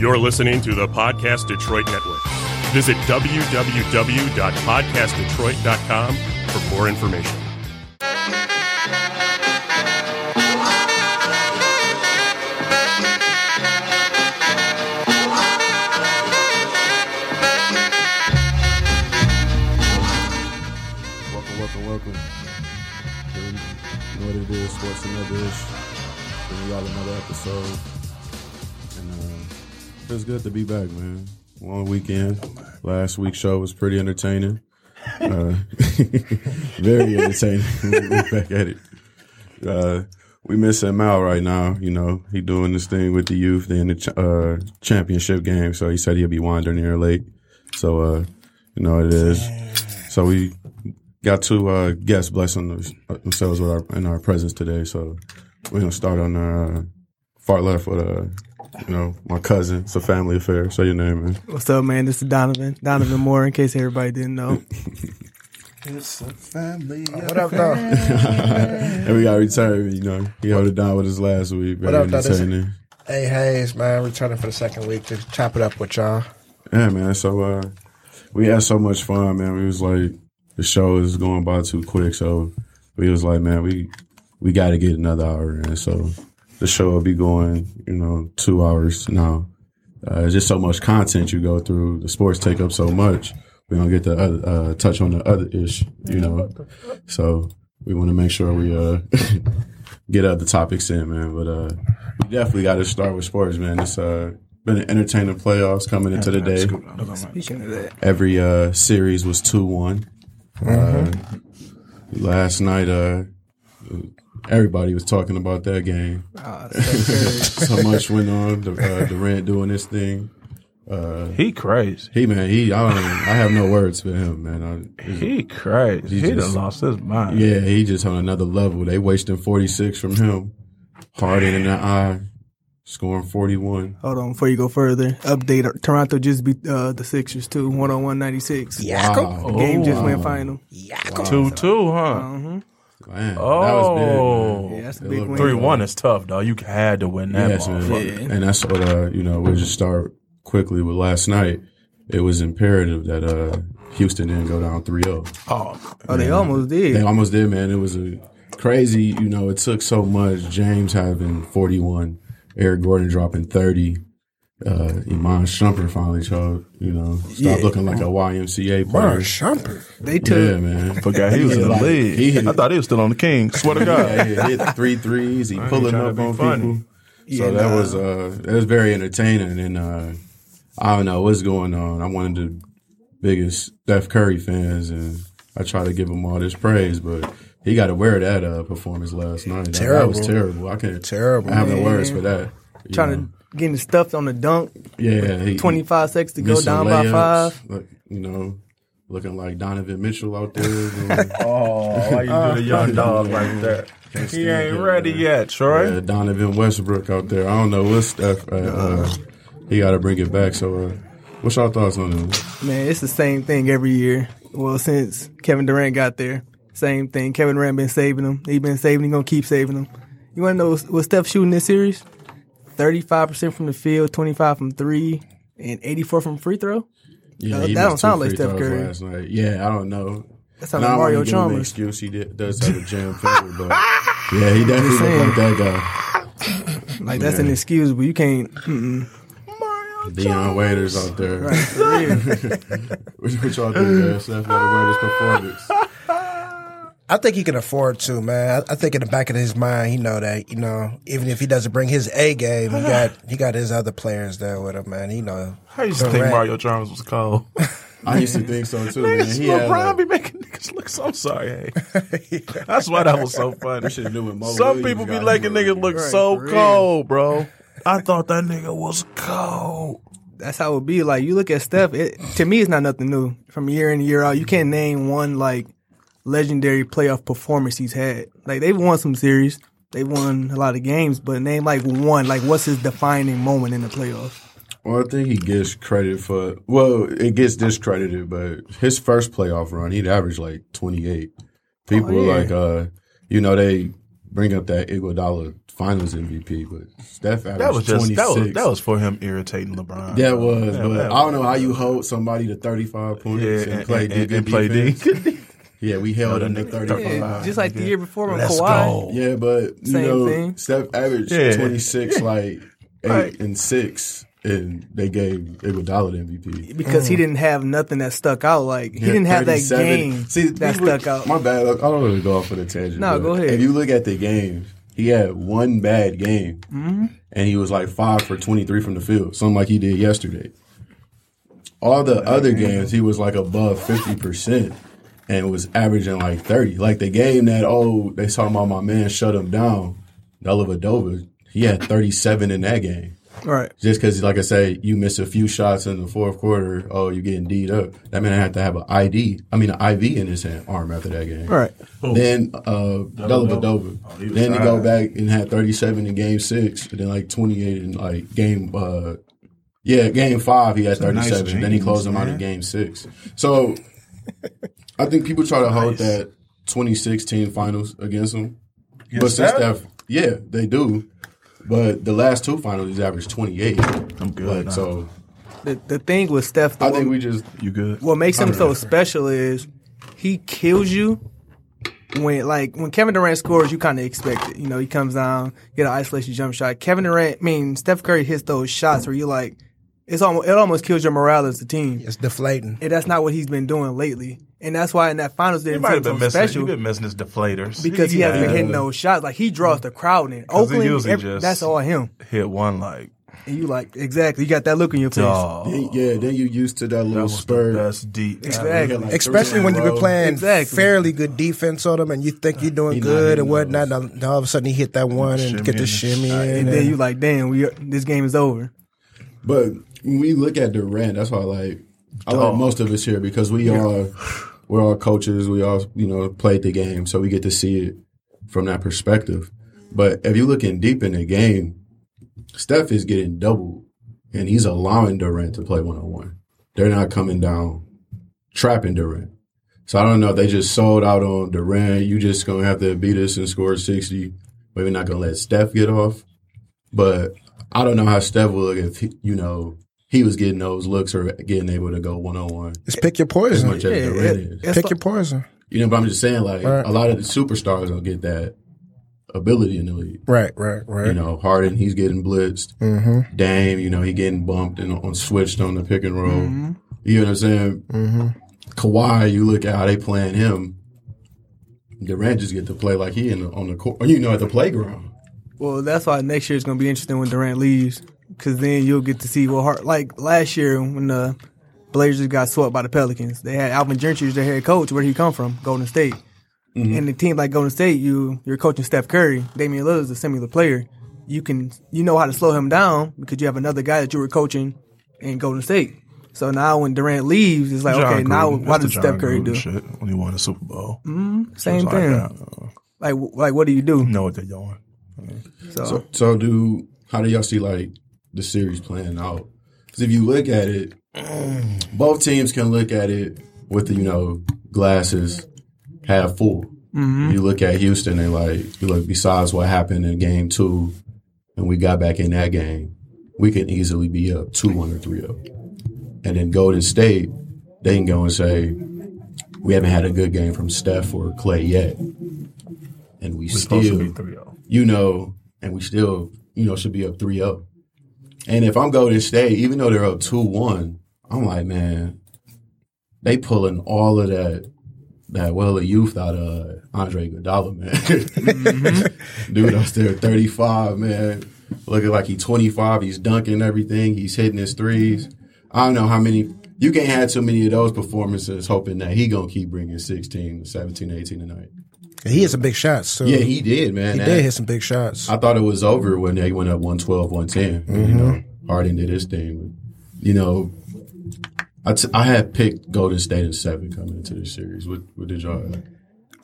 You're listening to the Podcast Detroit Network. Visit www.podcastdetroit.com for more information. Welcome, welcome, welcome. You know what it is, Sports and Others. Bringing y'all another episode. Feels good to be back, man. Long weekend. Last week's show was pretty entertaining. Uh, very entertaining. We're back at it. Uh, we miss him out right now. You know, he doing this thing with the youth. In the ch- uh, championship game, so he said he'll be wandering here late. So, uh, you know, it is. So we got two uh, guests blessing themselves with our in our presence today. So we're gonna start on uh, far left with uh, you know my cousin. It's a family affair. Say your name, man. What's up, man? This is Donovan. Donovan Moore, in case everybody didn't know. It's a family. What up, though? and we got return. You know, he held it down with us last week. Very What up, though? This- entertaining. Hey, Hayes, man, returning for the second week to chop it up with y'all. Yeah, man. So uh, we had so much fun, man. We was like, the show is going by too quick, so we was like, man, we we got to get another hour in. So the show will be going, you know, two hours now. Uh, it's just so much content you go through. The sports take up so much. We don't get to other, uh, touch on the other ish, you know. So we want to make sure we uh, get other topics in, man. But uh, we definitely got to start with sports, man. It's uh, been an entertaining playoffs coming into the day. Speaking of that, Every uh, series was two one. Uh, last night, uh, everybody was talking about that game. uh, Steph Curry, So much went on. Uh, Durant doing this thing. He crazy. He man, he I don't. Even, I have no words for him, man. I, He crazy. He He, done just- lost his mind. yeah, he just on another level. They wasting forty six from him. Harden in the eye, scoring forty one. hold on before you go further. Update: Toronto just beat uh, the Sixers too, one on one ninety six. Yakum? The game just went final. Yeah. Two two, huh? Man, that was Oh, big. Yeah, that's a big win. three one is tough, though. You had to win that. Yes, man. motherfucker. And that's what uh, you know, we'll just start quickly with last night. It was imperative that uh Houston didn't go down 3-0. Oh, Oh, they almost did. They almost did, man. It was a crazy, you know, it took so much. James having 41, Eric Gordon dropping 30. Uh, Iman Shumpert finally showed, you know, stopped Yeah. looking like a YMCA Mark player. Shumpert. They took. Yeah, man. forgot he was in the Like, league. he hit- I thought he was still on the Kings. Swear to God. Yeah, he hit three threes. He ain't pulling up on funny. people. Yeah, so that nah. was uh that was very entertaining and uh I don't know what's going on. I'm one of the biggest Steph Curry fans and I try to give him all this praise, but he got to wear that uh performance last night. That- That was Terrible. terrible. I can't Terrible, I have no words for that. Trying know. to getting stuffed on the dunk. yeah, Twenty five seconds to go, missing down by five. like, you know, looking like Donovan Mitchell out there. doing- Oh, why you do the young dog like that? He ain't that, ready man. yet, Troy. Yeah, Donovan Westbrook out there. I don't know what stuff. Uh, uh, he got to bring it back. So, uh, what's your thoughts on him? Man, it's the same thing every year. Well, since Kevin Durant got there, same thing. Kevin Durant been saving them. He been saving. He gonna keep saving them. You want to know what Steph shooting this series? Thirty five percent from the field, twenty five from three, and eighty four from free throw. Yeah, Uh, that don't sound like Steph Curry. Yeah, I don't know. That sounds like Mario wanna give him an Chalmers. excuse. He did, does have a jam finger, but yeah, he definitely looked like that guy. Like that's Yeah. but You can't. Mm-mm. Dion Waiters out there. Right, what, y'all think, got to wear this performance. I think he can afford to, man. I, I think in the back of his mind, he know that, you know, even if he doesn't bring his A game, he got he got his other players there with him, man. He know. I used to think Durant. Mario Chalmers was cold. I used to think so too, man. Niggas, He had, LeBron like, be making niggas look so sorry. Hey. That's why that was so funny. should have knew when Mo Some Williams people be got making him. niggas look Right, so for real. cold, bro. I thought that nigga was cold. That's how it be. Like you look at Steph. It, to me, it's not nothing new. From year in year out, you can't name one like legendary playoff performance he's had. Like they've won some series, they won a lot of games, but name like one. Like what's his defining moment in the playoffs? Well, I think he gets credit for. Well, it gets discredited, but his first playoff run, he'd average like twenty eight. People Oh, yeah. like, uh, you know, they bring up that Iguodala Finals MVP, but Steph averaged That was just 26. that was that was for him irritating LeBron. That was, Yeah, but that I don't know how you hold somebody to 35 points Yeah, and, and, play and, and, and play D. defense. Yeah, we held him to 35. Yeah, just like the year before with Let's Kawhi. go. Yeah, but you Same know, thing. Steph averaged Yeah. 26, like eight Right. and six, and they gave Iguodala the MVP. because he didn't have nothing that stuck out. Like he Yeah, didn't have that 37. game See, that people- stuck out. My bad. Look, I don't really go off on a tangent. No, but go ahead. If you look at the games, he had one bad game, Mm-hmm. and he was like five for 23 from the field, something like he did yesterday. All the other games, he was like above 50% and was averaging like 30. Like the game that, oh, they talking about my man shut him down, Dellavedova, he had 37 in that game. right. Just because, like I said, you miss a few shots in the fourth quarter, oh, you're getting D'd up. That man had to have an ID, I mean, an IV in his hand, arm after that game. Right. Then uh, Dellavedova. Oh, he then he go back and had 37 in game six, and then like 28 in like game, uh, yeah, game five, he had Some nice 37. then he closed him out in game six. So I think people try to hold Nice. that 2016 finals against him. Yes, but since Steph? Steph, yeah, they do. But the last two finals, he's averaged 28. I'm good. Like, now. so The the thing with Steph, though, I think we just you good? what makes him so special is he kills you when like when Kevin Durant scores, you kind of expect it. You know, he comes down, get an isolation jump shot. Kevin Durant, I mean Steph Curry hits those shots where you're like, it's almost it almost kills your morale as a team. It's deflating. And that's not what he's been doing lately. And that's why in that finals they He didn't might seem have been so missing. special He been missing his deflators because he hasn't been had hitting those shots. Like he draws the crowd in. Oakland, usually every- just- that's all him. Hit one like And you like exactly. You got that look in your face. then- yeah. Then you used to that That little was the spur. That's deep. Exactly. Like Especially when you've been row. playing Exactly. fairly good defense on them and you think you're doing He good and whatnot. those. Now, all of a sudden he hit that one and Shimmy get the shimmy in. And then you like, damn, we this game is over. But when we look at Durant, that's why I like I like oh. most of us here because we are we're all coaches. We all you know played the game, so we get to see it from that perspective. But if you're looking deep in the game, Steph is getting doubled, and he's allowing Durant to play one on one. They're not coming down, trapping Durant. So I don't know. if They just sold out on Durant. You just gonna have to beat us and score sixty. Maybe not gonna let Steph get off. But I don't know how Steph will look if he, you know he was getting those looks or getting able to go one on one Just pick your as poison. much as Yeah, Durant it- is. it's Pick like- your poison. You know, but I'm just saying like Right. a lot of the superstars don't get that ability in the league. Right, right, right. You know, Harden he's getting blitzed. mm-hmm. Dame, you know, he getting bumped and on switched on the pick and roll. Mm-hmm. You know what I'm saying? Mm-hmm. Kawhi, you look at how they playing him. Durant just get to play like he in the, on the court, you know, at the playground. Well, that's why next year is going to be interesting when Durant leaves, because then you'll get to see what hard. Like last year when the Blazers got swept by the Pelicans, they had Alvin Gentry as their head coach. Where would he come from? Golden State. Mm-hmm. And the team like Golden State, you you're coaching Steph Curry. Damian Lillard is a similar player. You can you know how to slow him down because you have another guy that you were coaching in Golden State. So now when Durant leaves, it's like John okay, now Gruden. what That's does Steph John Curry Gruden do? Shit when he won the Super Bowl. Mm-hmm. Same Like thing. that. Like like what do you do? know what they're doing. So, So, so do how do y'all see like the series playing out? Because if you look at it, both teams can look at it with the you know glasses half full. You look at Houston, they like you look besides what happened in game two, and we got back in that game, we can easily be up two one or three up. And then Golden State, they can go and say, we haven't had a good game from Steph or Klay yet, and we to still be oh. 3 0. you know, and we still, you know, should be up 3 0. And if I'm Golden State, even though they're up 2 1, I'm like, man, they pulling all of that, that well of youth out of Andre Iguodala, man. Mm-hmm. Dude, out there 35, man. Looking like he's 25. He's dunking everything. He's hitting his threes. I don't know how many. You can't have too many of those performances hoping that he going to keep bringing 16, 17, 18 tonight. He hit some big shots too. Yeah, he did, man. he That- did hit some big shots. I thought it was over when they went up 112, 110. You know, Harden did his thing. You know, I, t- I had picked Golden State in seven coming into this series. What, what did y'all have?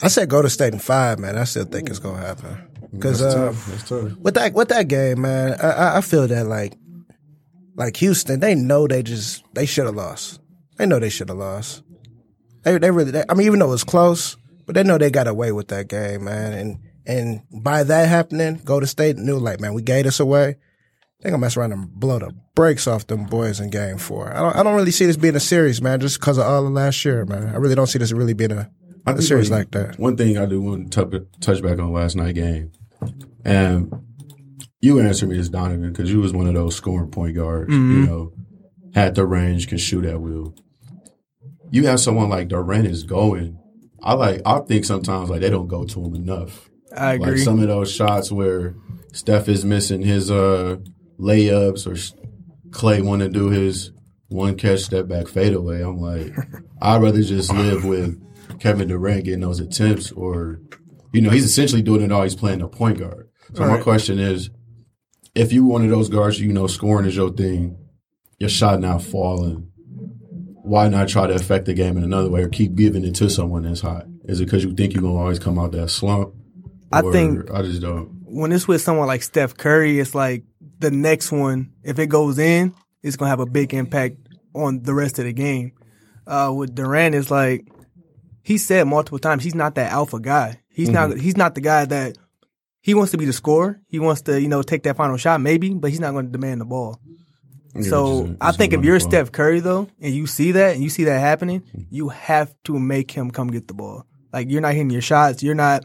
I said go to state in five, man. I still think it's gonna happen because That's uh. That's tough. with that with that game, man, I- I, I feel that like like Houston, they know they just they should have lost. They know they should have lost. They they really. They, I mean, even though it was close, but they know they got away with that game, man. And And by that happening, go to state knew like, man, we gave this away. They gonna mess around and blow the brakes off them boys in game four. I don't I don't really see this being a series, man, just because of all of last year, man. I really don't see this really being a, think series one- like that. One thing I do want to touch, touch back on last night game, and you answer me as Donovan because you was one of those scoring point guards. You mm-hmm. know, had the range, can shoot at will. You have someone like Durant is going. I like. I think sometimes like they don't go to him enough. I Like agree. some of those shots where Steph is missing his uh layups or Klay want to do his one catch step back fadeaway. I'm like, I'd rather just live with Kevin Durant getting those attempts, or you know, he's essentially doing it all. He's playing the point guard. So my Right. question is, if you one of those guards, you know, scoring is your thing, your shot now falling. Why not try to affect the game in another way, or keep giving it to someone that's hot? Is it because you think you're gonna always come out that slump? I think- I just don't. when it's with someone like Steph Curry, it's like the next one, if it goes in, it's gonna have a big impact on the rest of the game. Uh, with Durant, it's like he said multiple times he's not that alpha guy. He's not. He's not the guy that he wants to be the scorer. He wants to, you know, take that final shot maybe, but he's not going to demand the ball. So I think if you're. Steph Curry though, and you see that and you see that happening, you have to make him come get the ball. Like you're not hitting your shots. You're not.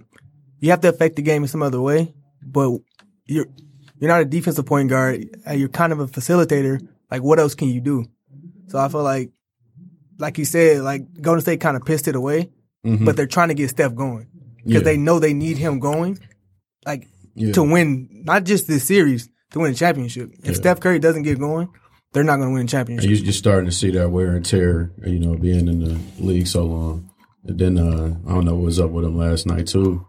You have to affect the game in some other way, but you're you're not a defensive point guard. uh, You're kind of a facilitator. Like what else can you do? So I feel like, like you said, like Golden State kind of pissed it away, but they're trying to get Steph going because Yeah. they know they need him going, like Yeah. to win not just this series to win a championship. If Yeah. Steph Curry doesn't get going, they're not going to win a championship. you- you're starting to see that wear and tear, you know, being in the league so long. And then uh, I don't know what was up with him last night too,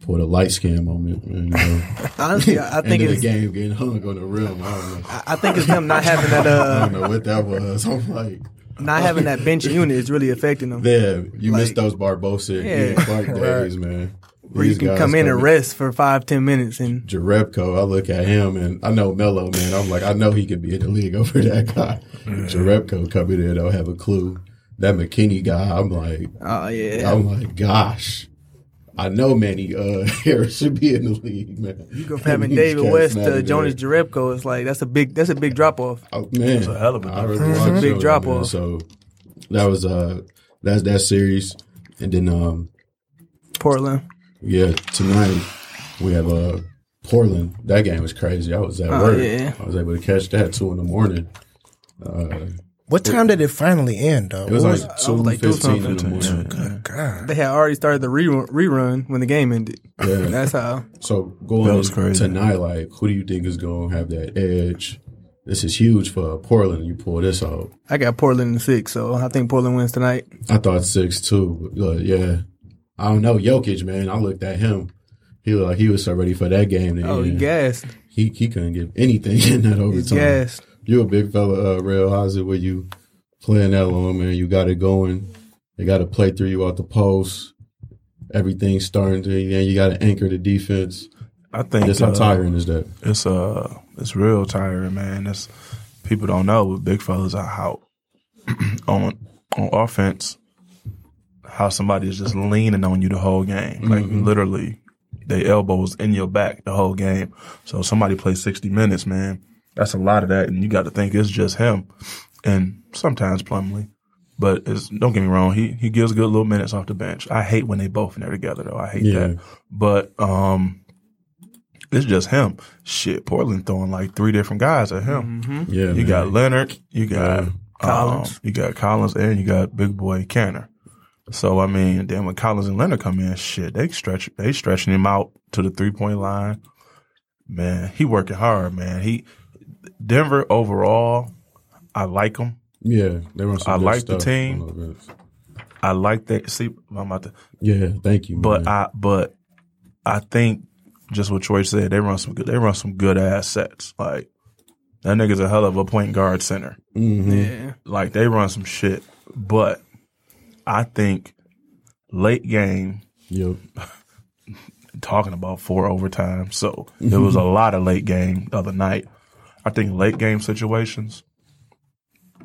for the light scan moment. You know, Honestly, I, think it's the game getting hung on the rim. I don't know. I- I think it's him not having that Uh, I don't know what that was. I'm like, not having that bench unit is really affecting him. yeah, you Like- missed those Barbosa Yeah. and Clark days, man. Where you can come in and rest for five ten minutes and Jerebko, I look at him and I know Melo, man. I'm like, I know he could be in the league over that guy. Jerebko coming in, don't have a clue. That McKinnie guy, I'm like, oh yeah. I'm like, gosh, I know Manny uh, Harris should be in the league, man. You go from having David West to Jonas there. Jerebko, it's like that's a big that's a big drop off. Oh, man, it's a hell of a I really difference. watched Big drop off. So that was uh, that's that series, and then um, Portland. Yeah, tonight we have uh Portland. That game was crazy. I was at Oh, work. yeah. I was able to catch that two in the morning. Uh, What time did it finally end though? It was What like was two like two fifteen in the something. morning. Good God. They had already started the rerun, rerun when the game ended. Yeah. That's how. So going That was crazy. tonight, like, who do you think is going to have that edge? This is huge for Portland. You pull this out. I got Portland in six, so I think Portland wins tonight. I thought six too. But, uh, yeah, I don't know Jokic, man. I looked at him. He looked like he was so ready for that game. To Oh, he end. gassed. he he couldn't give anything in that overtime. gassed. You a big fella, uh, Real. How's it with you playing that long, man? You got it going. They got to play through you out the post. Everything's starting to, and you got to anchor the defense. I think Just how uh, tiring is that? It's uh, it's real tiring, man. It's people don't know with big fellas are how on on offense, how somebody is just leaning on you the whole game, like literally, they elbows in your back the whole game. So somebody plays sixty minutes, man. That's a lot of that, and you got to think it's just him, and sometimes Plumlee. But it's, don't get me wrong, he he gives good little minutes off the bench. I hate when they both in there together, though. I hate Yeah. that. But um, it's just him. Shit, Portland throwing like three different guys at him. Yeah, You man. got Leonard, you got Collins. um, you got Collins, and you got Big Boy Kanter. So I mean, then when Collins and Leonard come in, shit, they stretch, they stretching him out to the three point line. Man, he working hard, man. He Denver overall, I like him. Yeah, they run some I good like the team. I like that. See, I'm about to, Yeah, thank you. but man. I, but I think just what Troy said, they run some good, they run some good ass sets. Like that nigga's a hell of a point guard center. Mhm. Yeah. Like they run some shit, but I think late game Yep. talking about four overtime. So there was a lot of late game the other night. I think late game situations,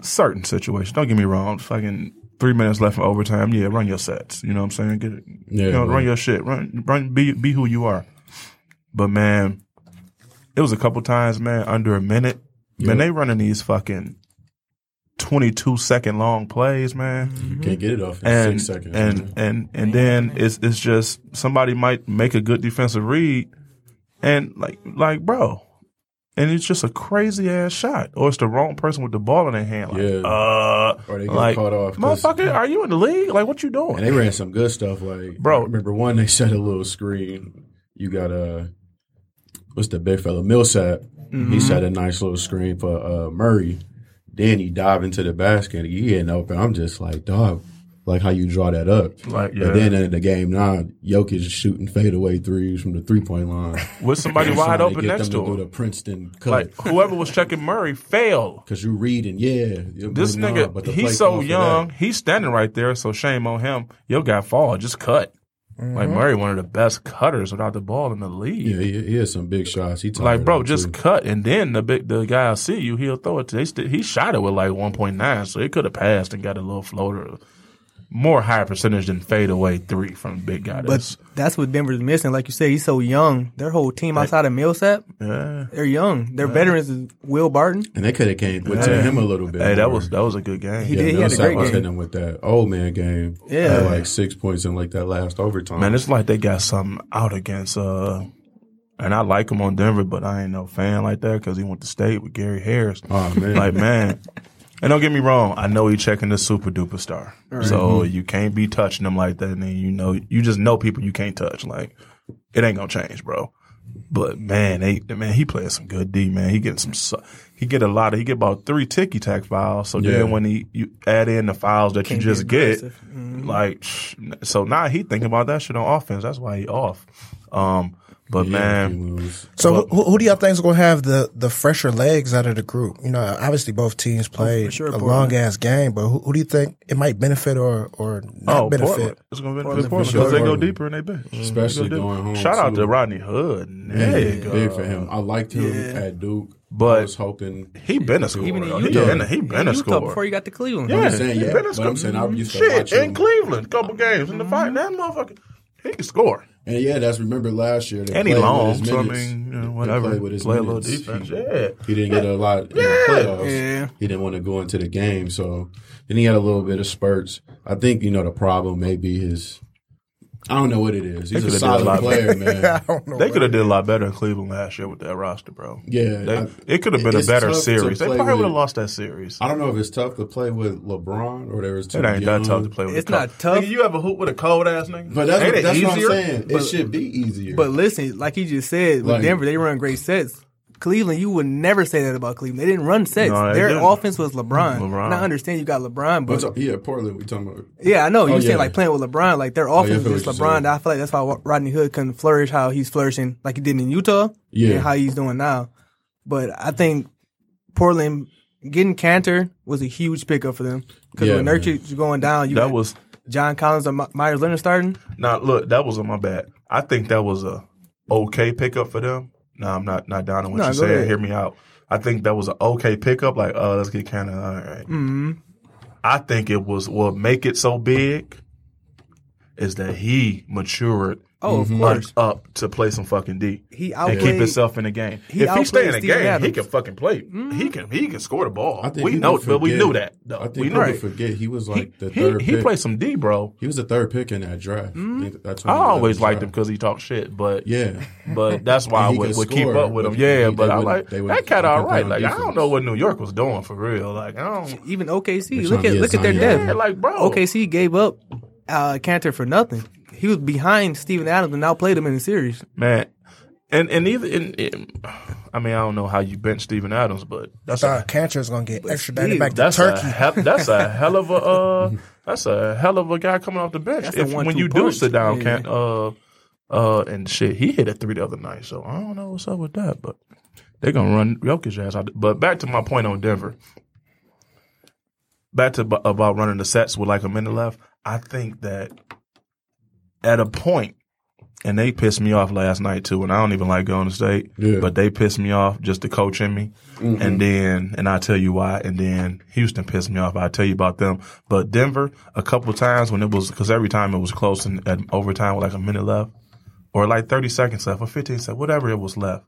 certain situations. Don't get me wrong. Fucking three minutes left in overtime. Yeah, run your sets. You know what I'm saying? Get it. Yeah, you know, run your shit. Run, run. Be be who you are. But man, it was a couple times, man, under a minute. Man, they running these fucking twenty two second long plays, man. You can't get it off in And six seconds. and man. and and then it's it's just somebody might make a good defensive read, and like like bro. And it's just a crazy ass shot, or it's the wrong person with the ball in their hand. Like, Yeah. uh, Or they get like, caught off. Motherfucker, are you in the league? Like, what you doing? And they ran some good stuff, like Bro. I remember one they set a little screen. You got a what's the big fella Millsap? Mm-hmm. He set a nice little screen for uh, Murray. Then he dived into the basket. He getting open. I'm just like, dog, like how you draw that up. Like, yeah. But then in the game now, Jokic is shooting fadeaway threes from the three point line. With somebody wide open get next to do the him. Princeton cut. Like, whoever was checking Murray failed. Cause you reading, yeah. This nigga, he's so young. He's standing right there, so shame on him. Yo got fall, just cut. Like mm-hmm. Murray, one of the best cutters without the ball in the league. Yeah, he, he had some big shots. He Like, bro, just too. cut, and then the big the guy will see you. He'll throw it. To, they st- he shot it with like one point nine, so he could have passed and got a little floater. More high percentage than fade away three from big guy. That's, But that's what Denver's missing. Like you said, he's so young. Their whole team outside of Millsap, yeah. they're young. Their veterans is Will Barton. and they could have came with Yeah. him a little bit. Hey, that was that was a good game. He did. He had a Millsap great was game. hitting him with that old man game. Yeah. Had like six points in like that last overtime. Man, it's like they got something out against. uh And I like him on Denver, but I ain't no fan like that because he went to state with Gary Harris. oh man, Like man, and don't get me wrong, I know he checking the super duper star, so you can't be touching him like that. And then you know, you just know people you can't touch. Like it ain't gonna change, bro. But man, they man, he playing some good D. Man, he getting some. He get a lot of. He get about three ticky tack fouls. So Yeah. then when he you add in the fouls that Can't you just get. Mhm. like so now he thinking about that shit on offense. That's why he off. Um, but Yeah, man, was- So who, who do y'all think is going to have the, the fresher legs out of the group? You know, obviously both teams oh, played sure, a Portland. long ass game, but who, who do you think it might benefit or or not oh, benefit? Portland. It's gonna benefit Portland, Portland for because they sure. go deeper in their bench. especially They go going home. Shout out to Rodney Hood. There Yeah, big for him. I liked him Yeah. at Duke, But I was hoping He been a scorer. Even in though. Utah, He been a, he been a Utah scorer. before he got to Cleveland. yeah, I'm saying, he been a but I'm saying I used to Shit, watch him. in Cleveland, a couple games in the fight. Mm-hmm. That motherfucker, he can score. And yeah, that's remember last year. They And he played with long, his so I mean, you know, whatever. played with his Play a little defense. He, Yeah. he didn't get a lot in Yeah. the playoffs. Yeah. He didn't want to go into the game, so then he had a little bit of spurts. I think you know the problem may be his. I don't know what it is. He's They a could've did a solid lot player, I man. don't know. They could have did a lot better in Cleveland last year with that roster, bro. Yeah, They, I- it could have been a better series. They probably would have lost that series. I don't know if it's tough to play with LeBron or there was too It ain't young. that tough to play with. It's a cold- not tough. Nigga, you ever hoop with a cold ass nigga? But that's, Ain't what, it that's what I'm saying. But- it should be easier. But listen, like he just said, with Like- Denver, they run great sets. Cleveland, you would never say that about Cleveland. They didn't run sets. No, Their didn't. offense was LeBron. LeBron. And I understand you got LeBron, but What's up? Yeah, Portland. We talking about? yeah, I know you Oh, saying yeah. like playing with LeBron. Like their oh, yeah, I offense feel is what just LeBron. saying. I feel like that's why Rodney Hood couldn't flourish how he's flourishing, like he did in Utah. Yeah. and how he's doing now. But I think Portland getting Kanter was a huge pickup for them because Yeah, when man. Nurkic was going down, you That was John Collins and Meyers Leonard starting. now look. That was on my bad. I think that was a okay pickup for them. No, I'm not not down on what No, you're saying. ahead. Hear me out. I think that was an okay pickup. Like, uh, let's get kind of all right. Mm-hmm. I think it was what make it so big is that he matured Oh, of up, course. up to play some fucking D. He and keep outplayed- himself in the game. he if he stay in the outplayed Steven game, he Adams. can fucking play. Mm-hmm. He can he can score the ball. I think we people know, but we forget- knew that. Though. I think we people that. forget he was He, like the he, third. he pick. played some D, bro. He was the third pick in that draft. Mm-hmm. I think that's when I he got always the liked him draft. because he talked shit, but Yeah, but that's why I he would, could would keep score, up with but him. Yeah, he- but they I wouldn't- like they wouldn't that cat. keep All him right, on like I don't know what New York was doing for real. Like I don't. Even OKC, look trying at to look at their Zion. depth. Like bro, OKC gave up uh, Kanter for nothing. He was behind Steven Adams and outplayed him in the series. man. And and either in, in, I mean I don't know how you bench Steven Adams, but that's Uh, a Kanter's going to get extradited still, back to that's Turkey. a hell, that's a hell of a uh, that's a hell of a guy coming off the bench. If when one-two you do sit down, Yeah. can't uh uh and shit, he hit a three the other night, so I don't know what's up with that, but they're gonna run Jokic ass out. But back to my point on Denver. Back to about running the sets with like a minute left. I think that at a point, and they pissed me off last night too. And I don't even like going to state, Yeah. but they pissed me off just the coach in me. Mm-hmm. And then, and I tell you why. And then Houston pissed me off. I tell you about them. But Denver, a couple of times when it was, because every time it was close and at overtime with like a minute left, or like thirty seconds left, or fifteen seconds, whatever it was left.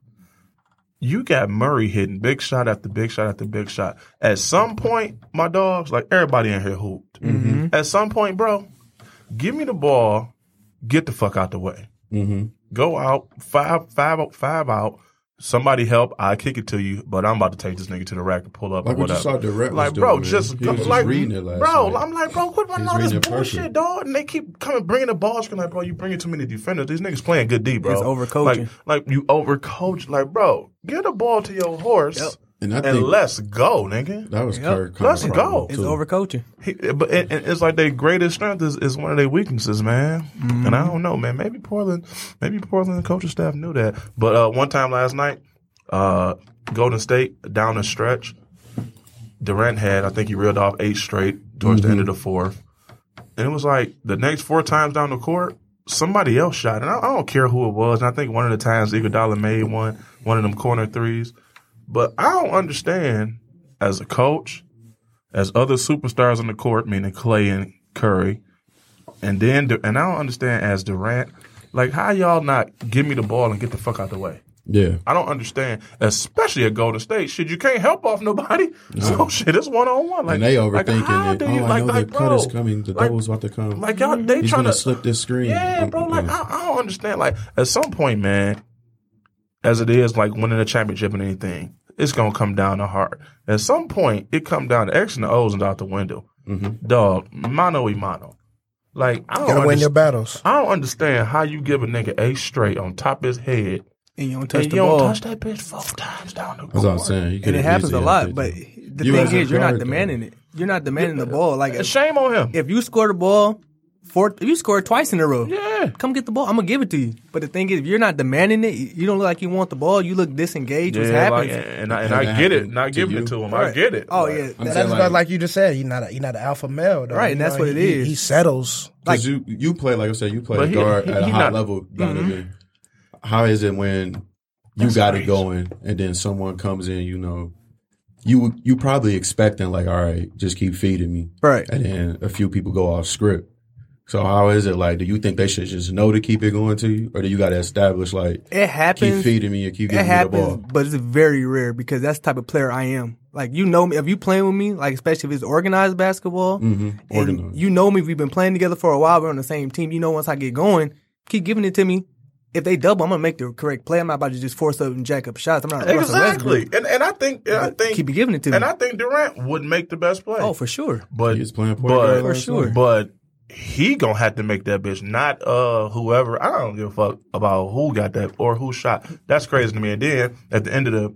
You got Murray hitting big shot after big shot after big shot. At some point, my dogs, like everybody in here hooped. Mm-hmm. At some point, bro, give me the ball, get the fuck out the way. Mm-hmm. Go out, five, five, out- five out. Somebody help. I kick it to you, but I'm about to take this nigga to the rack and pull up. Like or what you whatever. saw Durant was like, bro, doing, just, He go, was just like, reading it last bro. night. I'm like, bro, quit running He's all this bullshit, perfect. dog. And they keep coming, bringing the balls. Screen, like, bro, you bringing too many defenders. These niggas playing good D, bro. It's overcoaching. Like, like you overcoach. Like, bro, get the ball to your horse And I and think let's go, nigga. that was Yep. Kirk. kinda Let's problem, go. It's too. overcoaching. He, but and, and it's like their greatest strength is, is one of their weaknesses, man. And I don't know, man. Maybe Portland, maybe Portland coaching staff knew that. But uh, one time last night, uh, Golden State down the stretch, Durant had I think he reeled off eight straight towards the end of the fourth, and it was like the next four times down the court, somebody else shot, and I, I don't care who it was. And I think one of the times Iguodala made one one of them corner threes, but I don't understand as a coach as other superstars on the court, meaning Klay and Curry, and then and I don't understand as Durant, like how y'all not give me the ball and get the fuck out the way. Yeah. I don't understand, especially at Golden State. Shit, you can't help off nobody. So shit, it's one on one. Like and they like, overthinking how it. Oh, you- I like, know like, the cut bro, is coming. The like- double's about to come. Like y'all, they He's trying gonna slip this screen. Yeah, bro. Like yeah. I, I don't understand. Like at some point, man, as it is, like winning a championship and anything, it's gonna come down to heart. At some point, it come down to X and the O's and out the window. Mm-hmm. Dog, mano y mano. Like I don't Gotta win your battles. I don't understand how you give a nigga a straight on top of his head And you don't touch and the you don't touch that bitch four times down the court. That's what I'm saying. He and it happens a lot. But the You thing is, you're not guard, though. demanding it. You're not demanding the ball. Like if, Shame on him. if you score the ball, four, if you score twice in a row, Yeah. come get the ball. I'm gonna give it to you. But the thing is, if you're not demanding it, you don't look like you want the ball. You look disengaged. What's Yeah, like, happening? and I, and That I get it, not to giving you? it to him. I get it. Oh yeah, I'm That- That's like- like you just said. You're not a, you're not an alpha male, though. Right, And that's know, what it he, is. He settles. like Because you you play like I said, you play But he- guard he- at a high not- level. Donovan. Mm-hmm. How is it when you That's got it going and then someone comes in? You know, you you probably expecting like, all right, just keep feeding me, right. and then a few people go off script. So how is it like? Do you think they should just know to keep it going to you, or do you got to establish like It happens? keep happens. feeding me and keep It giving me the happens, ball? but it's very rare because that's the type of player I am. Like you know me, if you playing with me, like especially if it's organized basketball, Mm-hmm. and Organized. you know me. We've been playing together for a while. We're on the same team. You know, once I get going, keep giving it to me. If they double, I'm gonna make the correct play. I'm not about to just force up and jack up shots. I'm not Russell Exactly, Westbrook. and and I think and I think Keep giving it to me. and I think Durant would make the best play. oh, for sure. but he's playing point but guard For sure. but he gonna have to make that bitch, not uh whoever. I don't give a fuck about who got that or who shot. That's crazy to me. And then at the end of the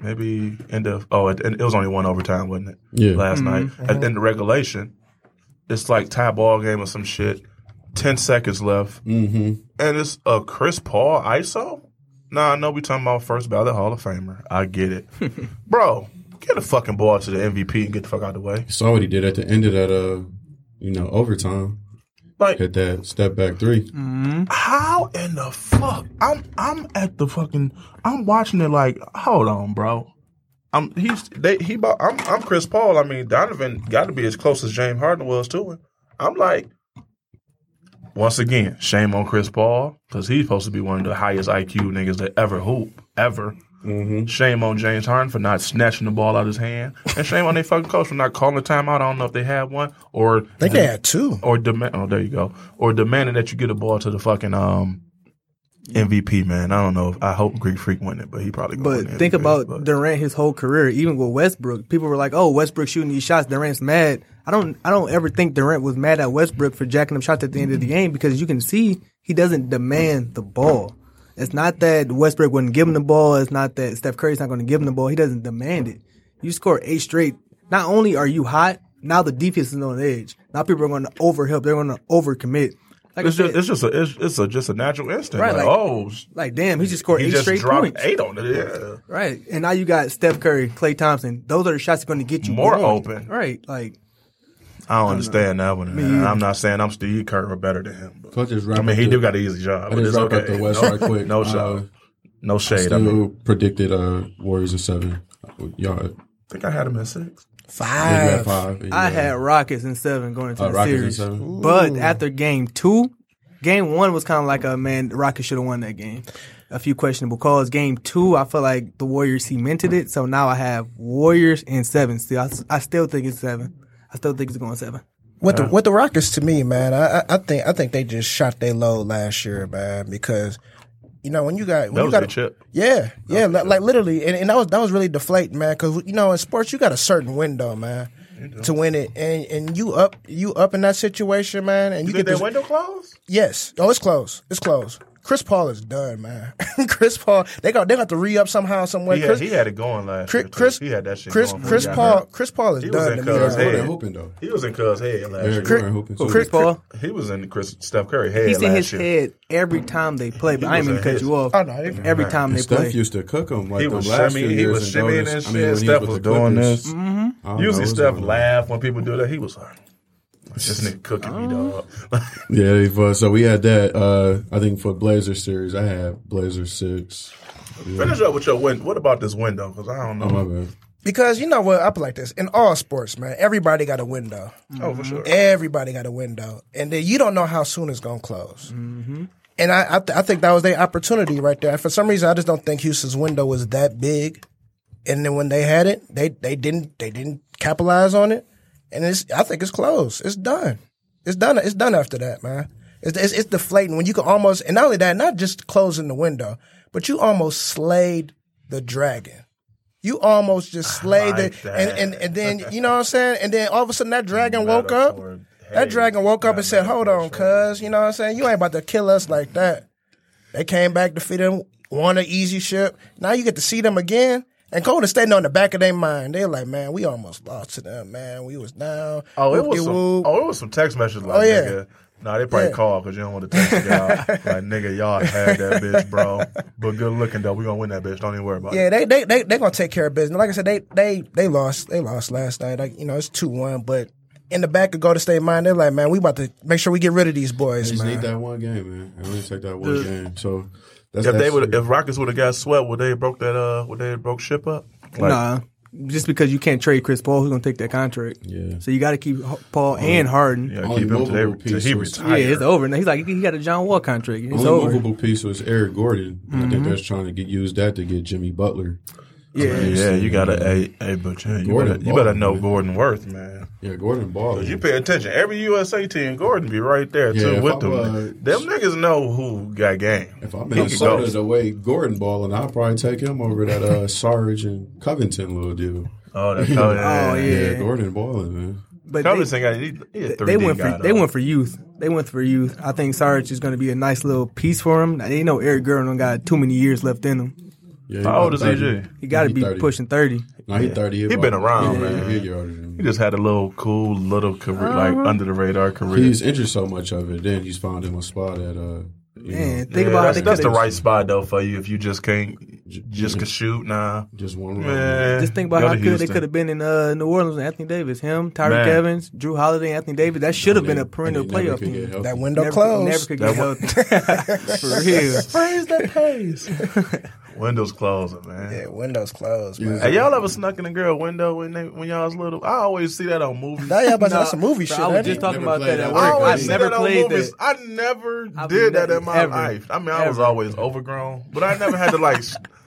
maybe end of oh at the end, it was only one overtime, wasn't it? Yeah. Last night at the end of regulation, it's like tie ball game or some shit. Ten seconds left, Mm-hmm. and it's a Chris Paul ISO. Nah, I know we talking about first ballot Hall of Famer. I get it, bro. Get a fucking ball to the MVP and get the fuck out of the way. Saw what he did at the end of that, uh, you know, overtime. Like Hit that step back three. Mm-hmm. How in the fuck? I'm I'm at the fucking. I'm watching it like, hold on, bro. I'm he's they he. bought- I'm I'm Chris Paul. I mean Donovan got to be as close as James Harden was to him. I'm like, once again, shame on Chris Paul because he's supposed to be one of the highest IQ niggas that ever hoop ever. Shame on James Harden for not snatching the ball out of his hand, and shame on their fucking coach for not calling the timeout. I don't know if they had one or I think they had two. or demand. Oh, there you go. Or demanding that you get a ball to the fucking um MVP. Man, I don't know. If, I hope Greek Freak win it, but he probably. But think MVP, about but- Durant his whole career, even with Westbrook. People were like, "Oh, Westbrook shooting these shots. Durant's mad." I don't. I don't ever think Durant was mad at Westbrook for jacking them shots at the end of the game because you can see he doesn't demand the ball. It's not that Westbrook wouldn't give him the ball. It's not that Steph Curry's not going to give him the ball. He doesn't demand it. You score eight straight. Not only are you hot, now the defense is on edge. Now people are going to overhelp. They're going to overcommit. Like It's said, just, it's just a, it's, it's a, just a natural instinct. Right, like, like- oh, like damn, he just scored he eight just straight dropped points. eight on it. Yeah, Right. And now you got Steph Curry, Klay Thompson. Those are the shots that are going to get you More going. open. Right. Like I don't understand that one. man. I'm not saying I'm Steve Kerr or better than him. But, So I just I mean, he the- do got an easy job. I But just it's wrap okay. up the West no, right quick. No Uh, shade. no shade. I Still mean, predicted uh, Warriors in seven. Y'all, I think I had him at six. you had Five. five. and I had- had Rockets in seven going into Uh, the Rockets series. seven? But after game two, game one was kind of like a man. Rockets should have won that game. A few questionable calls. Game two, I feel like the Warriors cemented it. So now I have Warriors in seven. Still, I, I still think it's seven. I still think it's going seven. With the with the Rockets, to me, man, I, I- I think I think they just shot their load last year, man, because you know when you got when That you was got their chip. yeah, yeah, like, like literally, and, and that was that was really deflating, man, because you know in sports you got a certain window, man, to win it, and and you up you up in that situation, man, and you, You get think this, that window closed? yes, oh it's closed, it's closed. Chris Paul is done, man. Chris Paul, they got they got to re up somehow, somewhere. He had, Chris, he had it going last Chris, year. too. Chris, he had that shit Chris, going. Chris he Paul, hurt. Chris Paul is done. He was in to. Cubs' Eric head. hooping though. He was in Cuz head last Eric year. Gordon hooping. too. Chris Paul, He was in Chris Steph Curry head he's in his year. head every time they play. But I ain't was mean in to cut you off. Oh, no, it- every time And they Steph play. Steph used to cook him like He the was last shimmying, few he was shimmying and I mean, shit. Steph was doing this. Mm-hmm. I don't Usually Steph laugh when people do that. He was like, this nigga cooking me, dog. Yeah, he was. so we had that. Uh, I think for Blazer series, I had Blazer six. Finish up with your win. What about this window? Because I don't know. Oh my bad. Because you know what, I put like this in all sports, man. Everybody got a window. oh, for sure. Everybody got a window, and then you don't know how soon it's gonna close. And I, I, th- I think that was their opportunity right there. For some reason, I just don't think Houston's window was that big. And then when they had it, they they didn't they didn't capitalize on it, and it's I think it's closed. It's done. It's done. It's done after that, man. It's, it's, it's deflating when you can almost, and not only that, not just closing the window, but you almost slayed the dragon. You almost just slayed like it, and, and and then you know what I'm saying, and then all of a sudden that dragon woke up. Metaphor. That dragon woke up and said, "Hold on, cuz you know what I'm saying. You ain't about to kill us like that." They came back defeated, won an easy ship. Now you get to see them again. And Golden State know in the back of their mind, they're like, "Man, we almost lost to them. Man, we was down. Oh, it was some. Whoop-de-whoop." Oh, it was some text messages like, Oh, yeah. nigga. Nah, they probably Yeah. called because you don't want to text y'all. like, nigga, y'all had that bitch, bro. But good looking though. We gonna win that bitch. Don't even worry about Yeah, it. Yeah, they they they they gonna take care of business. Like I said, they they they lost. They lost last night. Like you know, it's two one. But in the back of Golden State mind, they're like, man, we about to make sure we get rid of these boys, They just man. need that one game, man. I only take that one game. So that's If they would, if Rockets would have got swept, would they have broke that? Uh, would they have broke ship up? Like, nah, just because you can't trade Chris Paul, who's gonna take that contract? Yeah. So you got to keep H- Paul and Harden. Yeah, keep him till, till piece he was- Yeah, it's over. Now he's like he got a John Wall contract. It's only over. movable piece was Eric Gordon. And I think they're trying to get use that to get Jimmy Butler. Yeah. Yeah, you gotta, hey, hey, but yeah, you better, you better know man. Gordon Worth, man. Yeah, Gordon Ball. Cause you pay attention. Every USA team, Gordon be right there Yeah, too if with I them. was- them niggas know who got game. If I'm He could Minnesota go. the way Gordon balling, I'll probably take him over that uh, Sarge and Covington little deal. Oh, that oh, Oh, Yeah, yeah. Gordon balling, man. But they, Covington got he, he they went guy, for they went for youth. They went for youth. I think Sarge is going to be a nice little piece for him. They know Eric Gordon got too many years left in him. Yeah, How old is about EJ? He got to be 30. pushing thirty. No, he thirty. He been around, yeah, man. He a year older than He just had a little cool little career, like Uh-huh. under the radar career. He's injured so much of it. Then he's found him a spot at uh. You Man, know, think yeah, about how that's, they that's the right spot though for you if you just can't just can shoot. Nah, just one run. man. Just think about how to good they could have been in uh, New Orleans with Anthony Davis. Him, Tyreke Evans, Jrue Holiday, Anthony Davis. That should have been a perennial And they never playoff team. that window Never, closed. never could get healthy. For real. Praise that pays. Windows closing, man. yeah, windows closed, man. Hey, y'all ever snuck in a girl window when they when y'all was little? I always see that on movies. Now y'all about to Nah, that's some movie bro, shit. I was ain't just it? talking Never about played that at that. work. I I always see never that on played movies. that. I never I've did that never- in my ever. life. I mean, I was Ever. always overgrown, but I never had to like, s-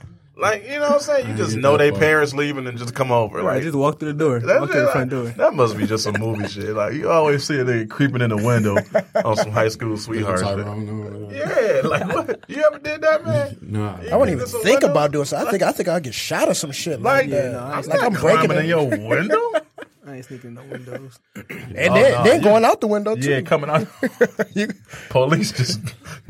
like you know what I'm saying. You just know that they parents leaving and just come over. Right, Like just walk through the door. that, walk through the shit, front door. that must be just some movie shit. Like you always see a nigga creeping in the window on some high school sweetheart. shit. Tyrone, no, no. Yeah, like what? You ever did that, man? Nah, I wouldn't even think window? about doing so. I think I think I'll get shot or some shit like, Like, that. no, I like I'm breaking climbing in your window. I ain't sneaking no windows. and Oh, then, no, then you- going out the window too. Yeah, coming out. You- Police just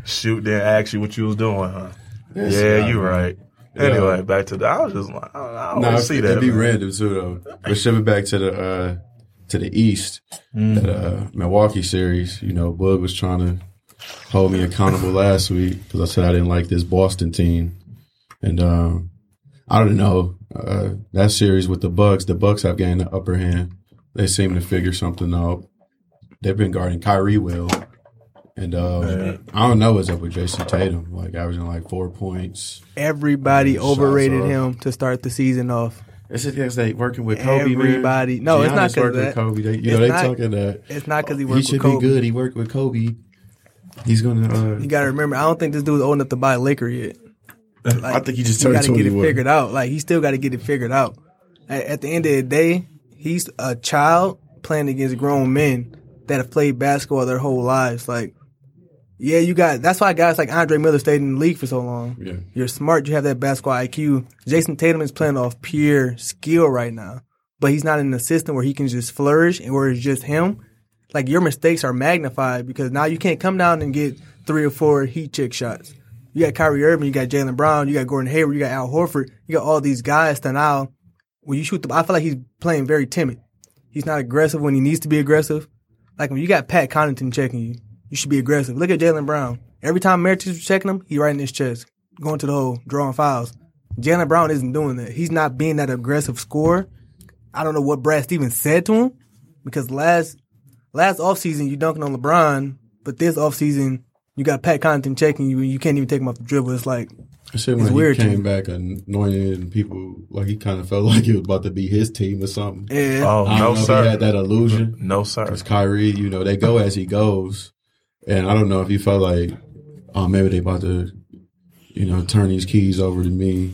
shoot then ask you what you was doing, huh? Yeah, yeah, you man. Right. Yeah. Anyway, back to the. I was just like, I, don't Nah, see that. it'd be man. random too, though. But shipping back to the uh, to the East, Mm. that uh, Milwaukee series. You know, Bug was trying to hold me accountable last week because I said I didn't like this Boston team, and um, I don't know uh, that series with the Bucks. The Bucks have gained the upper hand. they seem to figure something out. They've been guarding Kyrie well, and uh, I don't know what's up with Jayson Tatum, like averaging like four points. Everybody overrated him to start the season off. It's just because they working with Kobe. Everybody- man. no, it's not Giannis 'cause working of with. Kobe. They, you It's know, they not- talking that It's not because he he worked should with Kobe. He should be good. He worked with Kobe. He's gonna. Uh, You got to remember, I don't think this dude's old enough to buy liquor yet. Like, I think he just you turned got to get it figured out. Like he still got to get it figured out. At, at the end of the day, he's a child playing against grown men that have played basketball their whole lives. Like, yeah, you got. That's why guys like Andre Miller stayed in the league for so long. Yeah. You're smart. You have that basketball IQ. Jayson Tatum is playing off pure skill right now, but he's not in a system where he can just flourish and where it's just him. Like your mistakes are magnified because now you can't come down and get three or four heat check shots. You got Kyrie Irving, you got Jaylen Brown, you got Gordon Hayward, you got Al Horford, you got all these guys that now when you shoot the I feel like he's playing very timid. He's not aggressive when he needs to be aggressive. Like when you got Pat Connaughton checking you, you should be aggressive. Look at Jaylen Brown. Every time Meredith was checking him, he right in his chest, going to the hole, drawing fouls. Jaylen Brown isn't doing that. He's not being that aggressive scorer. I don't know what Brad Stevens said to him because last last offseason you dunking on LeBron, but this offseason you got Pat Connaughton checking you and you can't even take him off the dribble. It's like I said It's when weird he to came me. back anointed and people like he kind of felt like it was about to be his team or something. yeah, Oh I don't no, know sir. if he had that illusion. No, sir. Because Kyrie, you know, they go as he goes, and I don't know if he felt like, oh, maybe they about to, you know, turn these keys over to me.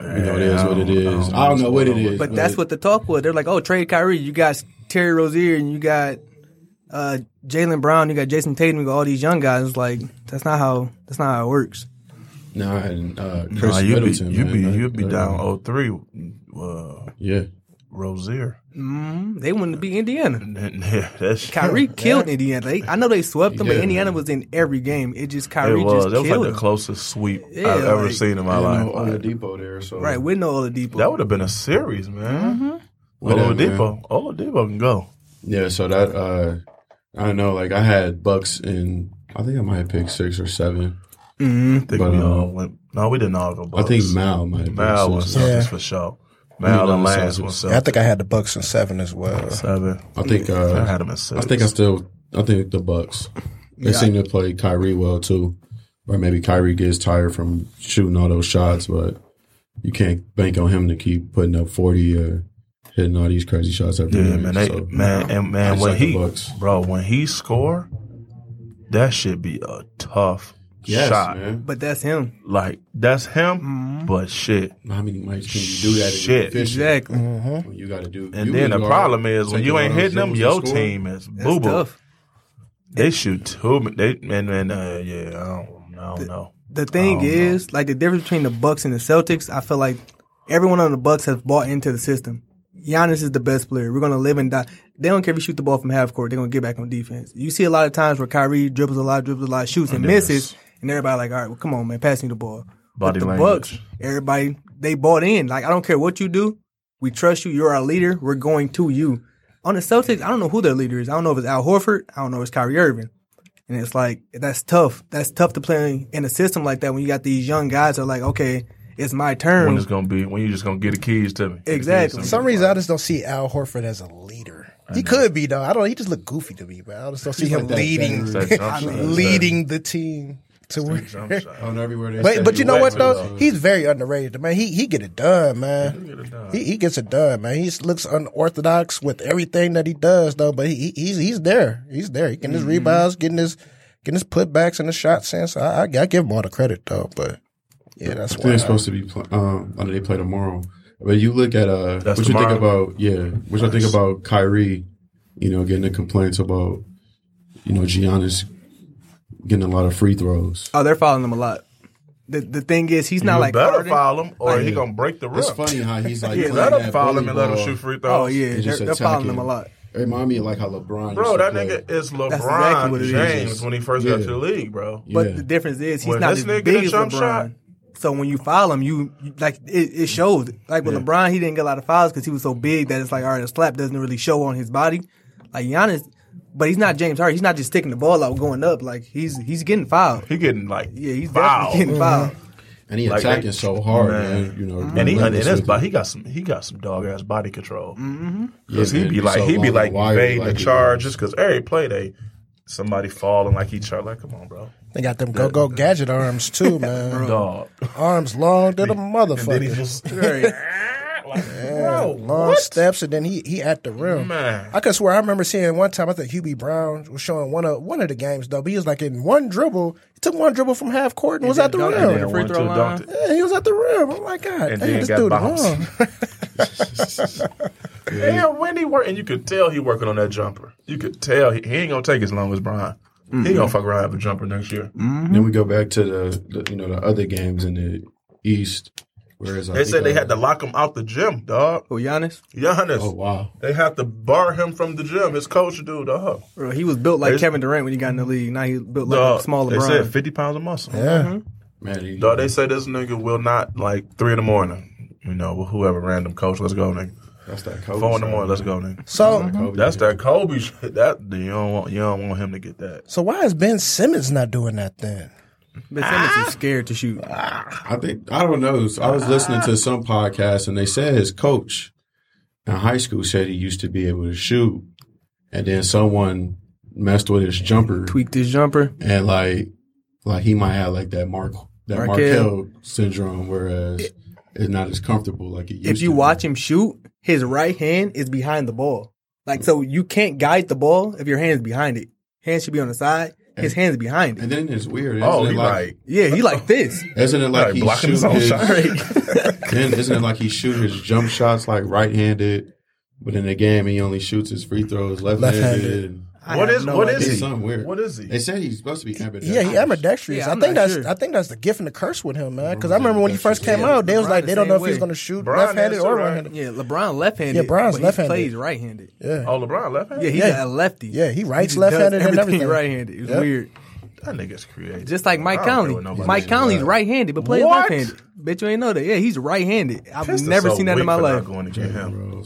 You know, it is what it is. I don't know what it is, But that's what the talk was. They're like, oh, trade Kyrie. You got Terry Rozier and you got uh, Jaylen Brown. You got Jayson Tatum. You got all these young guys. It's like that's not how that's not how it works. No, Nah, and uh, Chris Nah, you'd be you'd man, be that- you'd be that- down oh three. Uh, Yeah, Rozier. Mm, they wanted to be Indiana. Yeah, that's Kyrie killed Indiana. They, I know they swept them, but Indiana was in every game. It just It Kyrie was. just That was killed like the closest sweep Yeah, I've ever like- seen in my I life. know Oladipo there, so Right, with no Oladipo. That would have been a series, man. Whatever, Oladipo, Oladipo can go. Yeah, so that uh I don't know, like I had Bucks in I think I might have picked six or seven. hmm I think But, we uh, all went. No, we didn't all go. I think Mal might have Mal been was. Yeah. For sure. Mal and Yeah, Lance was Yeah, I think I had the Bucks in seven as well. seven. I think I uh had them at six. I think I still I think the Bucks. They seem to play Kyrie well too. Or maybe Kyrie gets tired from shooting all those shots, but you can't bank on him to keep putting up forty or hitting all these crazy shots every Yeah, night. man, they, So, man, and man, just when like he, Bucks. bro, when he score, that should be a tough yes, shot. man. But that's him. Like that's him, Mm-hmm. but shit. How many nights can you do that? and Shit. be efficient? Exactly. When you got to do. And then the problem is when you ain't hitting them, your score. team is boo boo. They shoot too. ma- They and and uh, yeah, I don't, I don't know. The thing I don't is, like the difference between the Bucks and the Celtics, I feel like everyone on the Bucks has bought into the system. Giannis is the best player. We're gonna live and die. They don't care if you shoot the ball from half court. They're gonna get back on defense. You see a lot of times where Kyrie dribbles a lot, dribbles a lot, shoots and misses, and everybody like, all right, well, come on, man, pass me the ball. Body but the language. Bucks, everybody they bought in. Like I don't care what you do, we trust you. You're our leader. We're going to you. On the Celtics, I don't know who their leader is. I don't know if it's Al Horford. I don't know if it's Kyrie Irving. And it's like that's tough. That's tough to play in a system like that when you got these young guys that are like, okay, it's my turn. When it's gonna be when you just gonna get the keys to me. The keys Exactly. For some reason, I just don't see Al Horford as a leader. He could be though. I don't. Know, he just look goofy to me, man. I just don't see him like leading, veteran. That jump shot. leading the team to win. Jump shot. On everywhere they But say but you know what too, though? so- He's very underrated. Man, he he get it done, man. Get it done. He he gets it done, man. He looks unorthodox with everything that he does, though. But he, he he's he's there. He's there. He getting his rebounds, getting his getting his putbacks and the shot sense. I, I I give him all the credit though. But yeah, that's I think why. they're supposed to be. Play, um, I know they play tomorrow. But you look at uh, That's what you think about? Yeah, what you think about Kyrie? You know, getting the complaints about you know Giannis getting a lot of free throws. oh, they're following him a lot. The the thing is, he's not you like better Harden. foul him, or Like- he gonna break the rim. It's funny how he's like You playing let him that foul him and let him shoot free oh, throws. Oh yeah, they're, they're following him a lot. It remind me of like how LeBron. Bro, used to that play. nigga is LeBron exactly what it is. James when he first got to the league, bro. But the difference is he's When not this as nigga big get as LeBron. shot- So when you foul him, you, you like it, it shows. Like with Yeah. LeBron, he didn't get a lot of fouls because he was so big that it's like, all right, the slap doesn't really show on his body. Like Giannis, but he's not James Harden. He's not just sticking the ball out going up. Like he's he's getting fouled. He getting like Yeah, he's fouled. definitely getting fouled. And he Like, attacking they- so hard, Man. man. You know, And he and relentless his with body, it. he got some he got some dog ass body control. Mm-hmm. Cause Yeah, he man, be like so he be long like and wiry evading like the he charges because every play they somebody falling like he charged. Like come on, bro, They got them go go gadget arms too, man. dog. arms long than a And then he motherfucker. just Right. like, Yeah, bro, long what? steps, and then he he at the rim. Man. I could swear I remember seeing one time. I think Hubie Brown was showing one of one of the games though. But he was like in one dribble. He took one dribble from half court and was at the dunked it rim. the free throw line. Yeah, he was at the rim. I'm like, God, And damn, then this got dude bounced. long. And when he work, and you could tell he working on that jumper. You could tell he, he ain't gonna take as long as Brian. He mm-hmm. gonna fuck around and have a jumper next year. Mm-hmm. Then we go back to the, the you know the other games in the East. Whereas They said they had to lock him out the gym, dog. Oh, Giannis, Giannis. Oh wow! They had to bar him from the gym. His coach dude, dog. bro, he was built like They- Kevin Durant when he got in the league. Now he's built like Dog, a small They LeBron. said 50 pounds of muscle. Yeah, mm-hmm. Man, he, Dog, they say this nigga will not, like, 3 in the morning. You know, whoever random coach, let's go, nigga. that's that Kobe. 4 in the side, morning, let's man. go, nigga. so mm-hmm. Kobe That's shit. that Kobe shit. That, you don't, want, you don't want him to get that. so why is Ben Simmons not doing that then? Ben Simmons is scared to shoot. I think I don't know. I was listening to some podcast and they said his coach in high school said he used to be able to shoot, and then someone messed with his jumper Tweaked his jumper. and like like he might have like that Mark that Markelle. Markelle syndrome, whereas uh, it's not as comfortable like it used to. If you to be. watch him shoot, his right hand is behind the ball. Like so, you can't guide the ball if your hand's behind it. Hand should be on the side. His hand's behind him. And then it's weird. Isn't Oh, it he like, like, Yeah, he like this. isn't it like like he blocking shoot his own his, shot. then isn't it like he shoot his jump shots like right handed, but in the game he only shoots his free throws left Left-handed. handed. I What have is, no what idea. is he? something weird. What is he? They said he's supposed to be ambidextrous. Yeah, he ambidextrous. Yeah, I I'm think not that's sure. I think that's the gift and the curse with him, man. Because I remember when he first came out, they was like the they don't know same if he's going to shoot Brian left-handed or right? right-handed. Yeah, LeBron left-handed. Yeah, Bron's but he left-handed. plays right-handed. Yeah, Oh, LeBron left-handed. Yeah, he's Yeah. a lefty. yeah, he writes just left-handed and everything everything. right-handed. It's Yep. weird. That nigga's creative. Just like Mike I don't care Conley. Mike. Conley's right-handed, but plays What? left-handed. Bet you ain't know that. Yeah, he's right-handed. I've never seen that in my life. Going to get him.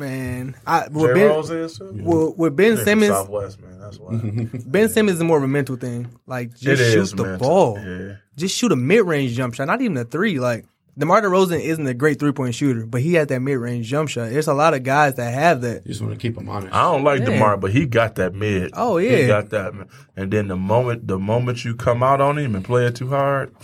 Rose. Man, I J. with Ben, Rose is too? with, with Ben Nigga from Simmons, Southwest, man. That's why. Ben Simmons is more of a mental thing. Like just It shoot is the mental. ball. Yeah. Just shoot a mid-range jump shot, not even a three. Like DeMar DeRozan isn't a great three-point shooter, but he has that mid-range jump shot. There's a lot of guys that have that. You just want to keep him honest. I don't like Yeah. DeMar, but he got that mid. Oh, yeah, He got that. Man. And then the moment the moment you come out on him and play it too hard,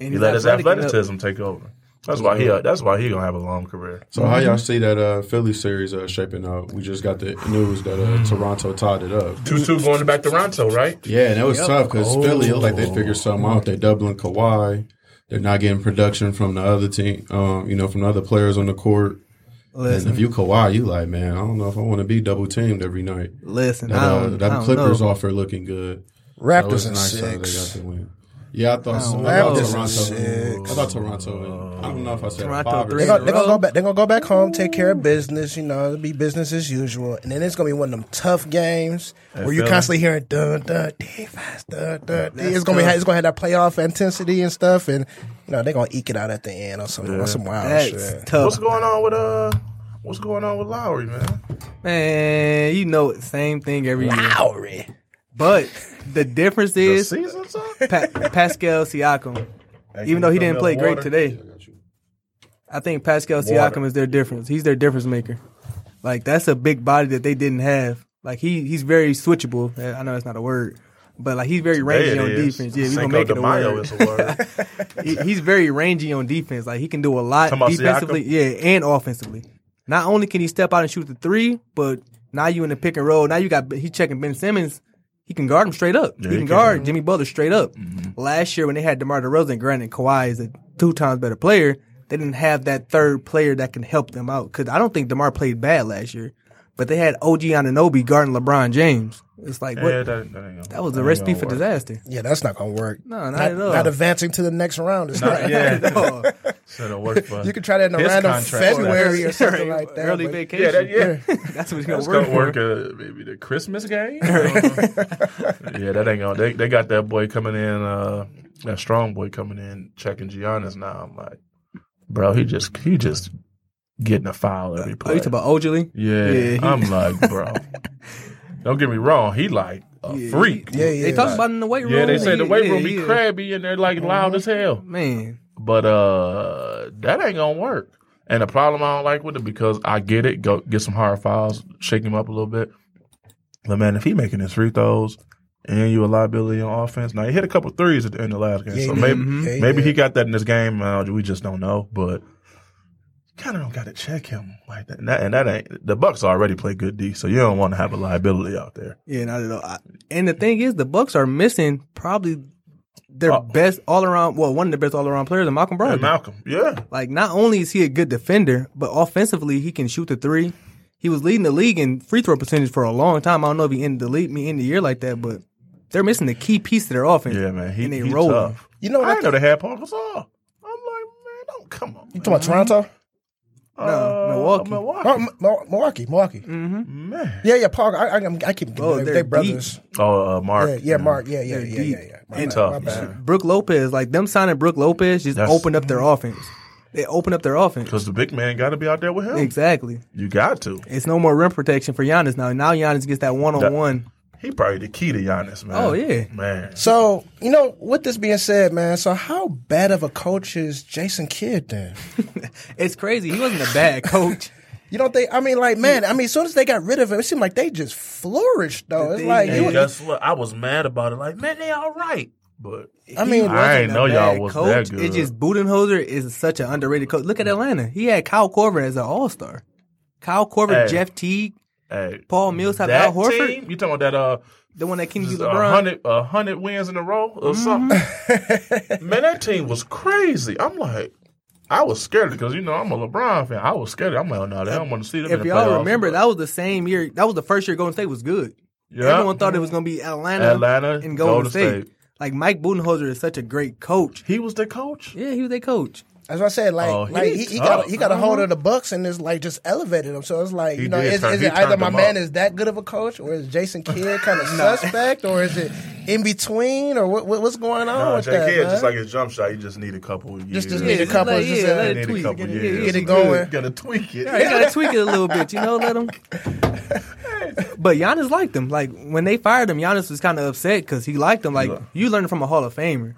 And he let his athletic enough. athleticism take over. That's why he. That's why he gonna have a long career. So how y'all see that uh, Philly series uh, shaping up? We just got the news that uh, Toronto tied it up. Two two going back to Toronto, right? Yeah, and it was tough because Oh. Philly looked like they figured something out. They doubling Kawhi. They're not getting production from the other team. Um, you know, from the other players on the court. And if you Kawhi, you like, man, I don't know if I want to be double teamed every night. listen. That, I uh, don't, I that don't Clippers know. offer looking good. Raptors it's in nice how they got six. The win. Yeah, I thought, so. don't I thought. Toronto. Six. I thought Toronto. I don't know if I said Toronto five three They're gonna, they gonna go back. They're gonna go back home, take care of business. You know, it'll be business as usual. And then it's gonna be one of them tough games where you're Philly. constantly hearing dun dun defense dun dun. It's gonna be it's gonna have that playoff intensity and stuff, and you know they're gonna eke it out at the end on some on some wild That's shit. tough, What's going on with uh? What's going on with Lowry, man? man. You know, it, same thing every year. Lowry. But the difference is pa- Pascal Siakam. Even though he didn't play great today, I think Pascal Siakam is their difference. He's their difference maker. Like that's a big body that they didn't have. Like he he's very switchable. I know that's not a word, but like he's very rangy on defense. Yeah, we gonna make it a word. is a word. He- he's very rangy on defense. Like he can do a lot defensively, yeah, and offensively. Not only can he step out and shoot the three, but now you in the pick and roll. Now you got he checking Ben Simmons. He can guard him straight up. he he can can. guard Jimmy Butler straight up. Last year when they had DeMar DeRozan, granted Kawhi is a two times better player, they didn't have that third player that can help them out. Because I don't think DeMar played bad last year, but they had OG Anunoby guarding LeBron James. It's like what yeah, that, that, ain't gonna, that was a recipe gonna for work. disaster. Yeah, that's not gonna work. No, not at all. Not advancing to the next round. It's not. Yeah, Oh, should have worked for. You could try that in a random. February or something like that. Early vacation. Yeah, that, yeah. That's what it's That's gonna gonna work, work. for. Uh, maybe the Christmas game. yeah, that ain't gonna. They, they got that boy coming in. Uh, that strong boy coming in checking Giannis now. I'm like, bro, he just he just getting a foul every Oh, play. you talking about Ojeleye? yeah, Yeah, he- I'm like, bro. don't get me wrong. He like a freak. Yeah, yeah. They talk about in the weight room. Yeah, they say the weight Yeah, room be yeah. crabby and they're like loud as hell. Man, But uh that ain't gonna work. And the problem I don't like with it because I get it, go get some hard fouls, shake him up a little bit. But man, if he making his free throws and you a liability on offense, now he hit a couple threes at the end of the last game, Yeah, so he maybe. Mm-hmm. Yeah, he maybe did. he got that in this game. Uh, we just don't know, but kind of don't got to check him like that. And that, and that ain't the Bucks already play good D, so you don't want to have a liability out there. yeah, not at all. I- And the thing is, the Bucks are missing probably their Oh. best all around. Well, one of the best all around players, is Malcolm Brogdon. And Malcolm, yeah, Like, not only is he a good defender, but offensively he can shoot the three. He was leading the league in free throw percentage for a long time. I don't know if he ended the league me in the year like that, but they're missing the key piece to their offense. yeah, man, he, and they he rolling. tough. You know what I I didn't know they had Paul Gasol. I'm like, man, don't come on. You talking about Toronto? No, Milwaukee. Milwaukee. Oh, M- M- Milwaukee, Milwaukee. Man. Yeah, yeah, Paul. I, I, I keep Oh, they, they're they brothers. Oh, uh, Mark. Yeah, yeah, Mark. Yeah, yeah, They're yeah, deep. yeah, yeah. My He bad, tough, my bad. man. Brook Lopez, like them signing Brook Lopez, just That's- opened up their offense. They opened up their offense. Because the big man got to be out there with him. Exactly. You got to. It's no more rim protection for Giannis now. Now Giannis gets that one on one. He probably the key to Giannis, man. Oh, yeah. man. So, you know, with this being said, man, so how bad of a coach is Jason Kidd then? It's crazy. He wasn't a bad coach. You don't think? I mean, like, man, I mean, as soon as they got rid of him, it seemed like they just flourished, though. It's thing like, is- you, guess what? I was mad about it. Like, man, they all right, but I mean, I ain't wasn't know y'all bad was coach. that good. It's just Budenholzer is such an underrated coach. Look at Atlanta. He had Kyle Korver as an All Star. Kyle Korver, Hey. Jeff Teague, hey, Paul Millsap, that Al Horford, team. You talking about that? Uh, the one that can a LeBron. hundred, a hundred wins in a row or Mm-hmm. something. man, that team was crazy. I'm like. I was scared because you know I'm a LeBron fan. I was scared. I'm like, oh, no, they don't want to see them. If in the y'all remember, that was the same year. That was the first year Golden State was good. yeah. Everyone thought it was going to be Atlanta, Atlanta, and Golden, Golden State. State. Like Mike Budenholzer is such a great coach. he was the coach. Yeah, he was their coach. As I said, like, Oh, he like he, he got he got a hold of the Bucks and is like just elevated them. So it's like He you know, is, turn- is it either my man up. is that good of a coach, or is Jason Kidd kind of suspect, or is it in between, or what, what- what's going on No, with J. that? Kidd just like his jump shot. He just need a couple of years. Just- just need a couple, let- just, yeah, uh, let it Need a tweak. couple Get years. it, Get it good. going. Gotta tweak it. Yeah, you gotta tweak it a little bit, you know. Let him. But Giannis liked him. Like when they fired him, Giannis was kind of upset because he liked him. Like Yeah. you learned from a Hall of Famer.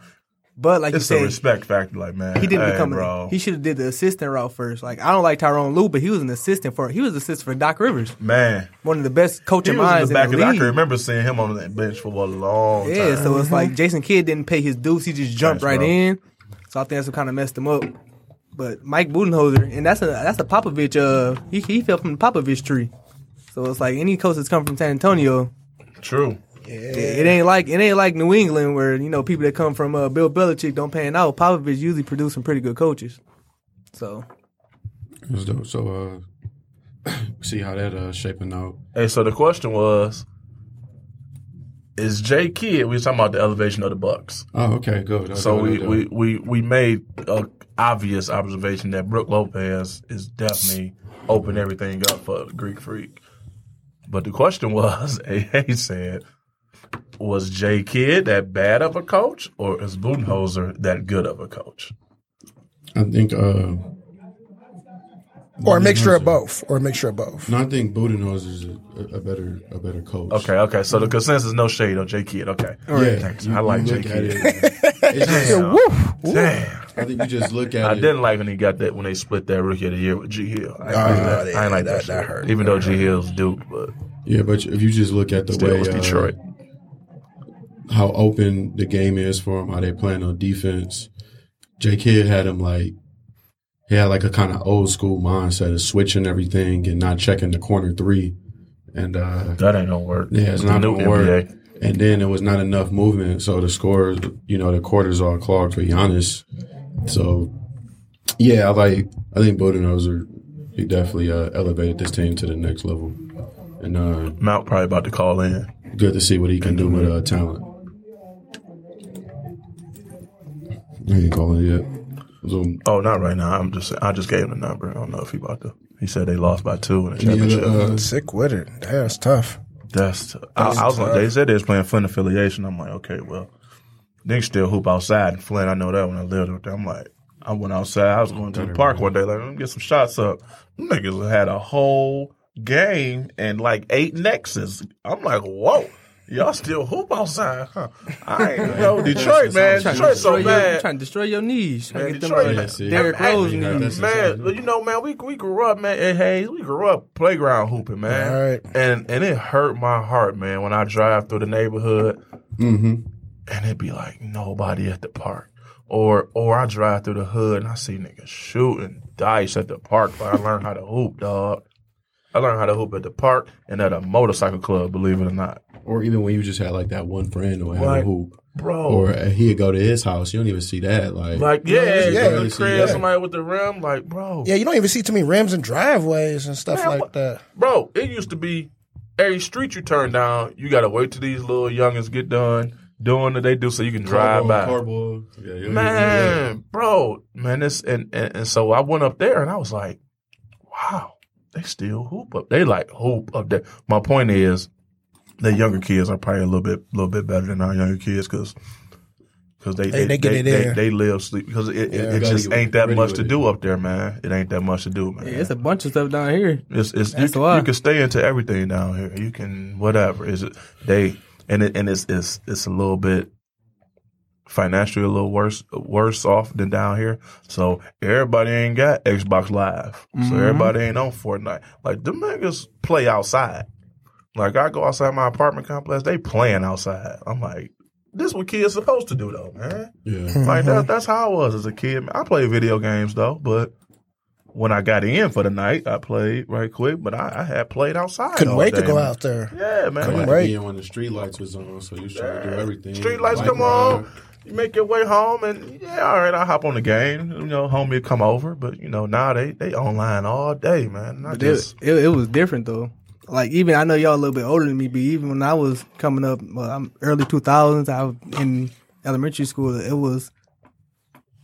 But like It's you a said, respect factor, like man. he didn't hey, become. bro. A, he should have did the assistant route first. Like I don't like Tyronn Lue, but he was an assistant for. He was assistant for Doc Rivers, man. one of the best coaching was in minds the back in the the, I can remember seeing him on that bench for a long Yeah, time. Yeah, so it's like Jason Kidd didn't pay his dues. He just jumped Thanks, right bro. in. So I think that's what kind of messed him up. But Mike Budenholzer, and that's a that's a Popovich. Uh, he he fell from the Popovich tree. So it's like any coach that's come from San Antonio, True. It ain't like it ain't like New England where you know people that come from uh, Bill Belichick don't pan out. Popovich usually produce some pretty good coaches. So That's dope. So, uh, see how that uh shaping out. Hey, so the question was, is Jay Kidd? We was talking about the elevation of the Bucks. Oh, okay, good. Okay, So we, we, we, we made a obvious observation that Brook Lopez is definitely open everything up for the Greek Freak. But the question was, AA said, was Jay Kidd that bad of a coach, or is Budenholzer that good of a coach? I think. uh or a mixture of both, or a mixture of both. No, I think Budenholzer is a, a better a better coach. Okay, okay. So the consensus, is no shade on Jay Kidd. Okay, Yeah, Thanks. you- I like Jay Kidd. it, it's just, Damn. I think you just look at I it. didn't like when he got that when they split that rookie of the year with G Hill. I, ain't like that. I yeah, ain't like that, that- that hurt. Even though G Hill's Duke, but Yeah, but if you just look at the still way was uh, Detroit. How open the game is for him, how they playing on defense. J Kidd had him like he had like a kind of old school mindset of switching everything and not checking the corner three. And uh that ain't gonna work. yeah, it's not gonna work. And then there was not enough movement, so the scores, you know, the quarters all clogged for Giannis. So yeah, I like I think Budenholzer he definitely uh, elevated this team to the next level. And uh Mount probably about to call in. good to see what he can do with uh, talent. I ain't calling yet. So, Oh, not right now. I'm just I just gave him a number. I don't know if he about to. He said they lost by two in the yeah, championship. uh, Sick with it. Damn, it's tough. That's. I, I was like, they said they was playing Flint affiliation. I'm like, okay, well, they can still hoop outside in Flint. I know that when I lived out there. I'm like, I went outside. I was going to the park one day, like, let me get some shots up. Them niggas had a whole game and like eight nexus. I'm like, whoa. Y'all still hoop outside, huh? I ain't know Detroit, man. Detroit so your, bad. trying to destroy your knees. Man, get them Detroit, uh. Derrick Hey, Rose hey, knees. man, you know, man, we we grew up, man, at Hayes. We grew up playground hooping, man. Right. And and it hurt my heart, man, when I drive through the neighborhood Mm-hmm. and it'd be like nobody at the park. Or or I drive through the hood and I see niggas shooting dice at the park, but I learned how to hoop, dog. I learned how to hoop at the park and at a motorcycle club, believe it or not. Or even when you just had like that one friend who had Right. a hoop, Bro. or he'd go to his house. You don't even see that. Like, like, yeah, yeah, yeah, you the crib, somebody with the rim, like, bro. Yeah, you don't even see too many rims and driveways and stuff Man, like what- that. Bro, it used to be every street you turn down, you gotta wait till these little youngins get done doing what they do so you can drive by. Cardboard. Yeah, you don't even see Man, bro, man, this and, and and so I went up there and I was like, wow, they still hoop up. They like hoop up there. My point is, the younger kids are probably a little bit, little bit better than our younger kids because. Cause they They- they, they they, they, they live sleep because it, it, Yeah, it gotta just ain't that much to it. do up there, man. It ain't that much to do, man. Yeah, it's a bunch of stuff down here. It's it's That's you, why. you can stay into everything down here. You can whatever. Is it they and it and it's it's it's a little bit financially a little worse worse off than down here. So everybody ain't got Xbox Live. So mm-hmm. everybody ain't on Fortnite. Like them niggas play outside. Like I go outside my apartment complex, they playing outside. I'm like, this what kids supposed to do though, man. Yeah. Mm-hmm. Like that, that's how I was as a kid. I played video games though, but when I got in for the night, I played right quick. But I, I had played outside. Couldn't all wait to go man. out there. Yeah, man. Couldn't Like, wait. Being when the street lights was on, so you was trying to do everything. Street lights Light come bar. on. You make your way home, and yeah, all right. I hop on the game. You know, homie come over, but you know now they they online all day, man. Not But it, just it, it was different though. Like even I know y'all a little bit older than me, but even when I was coming up, well, I'm early 2000s. I was in elementary school. It was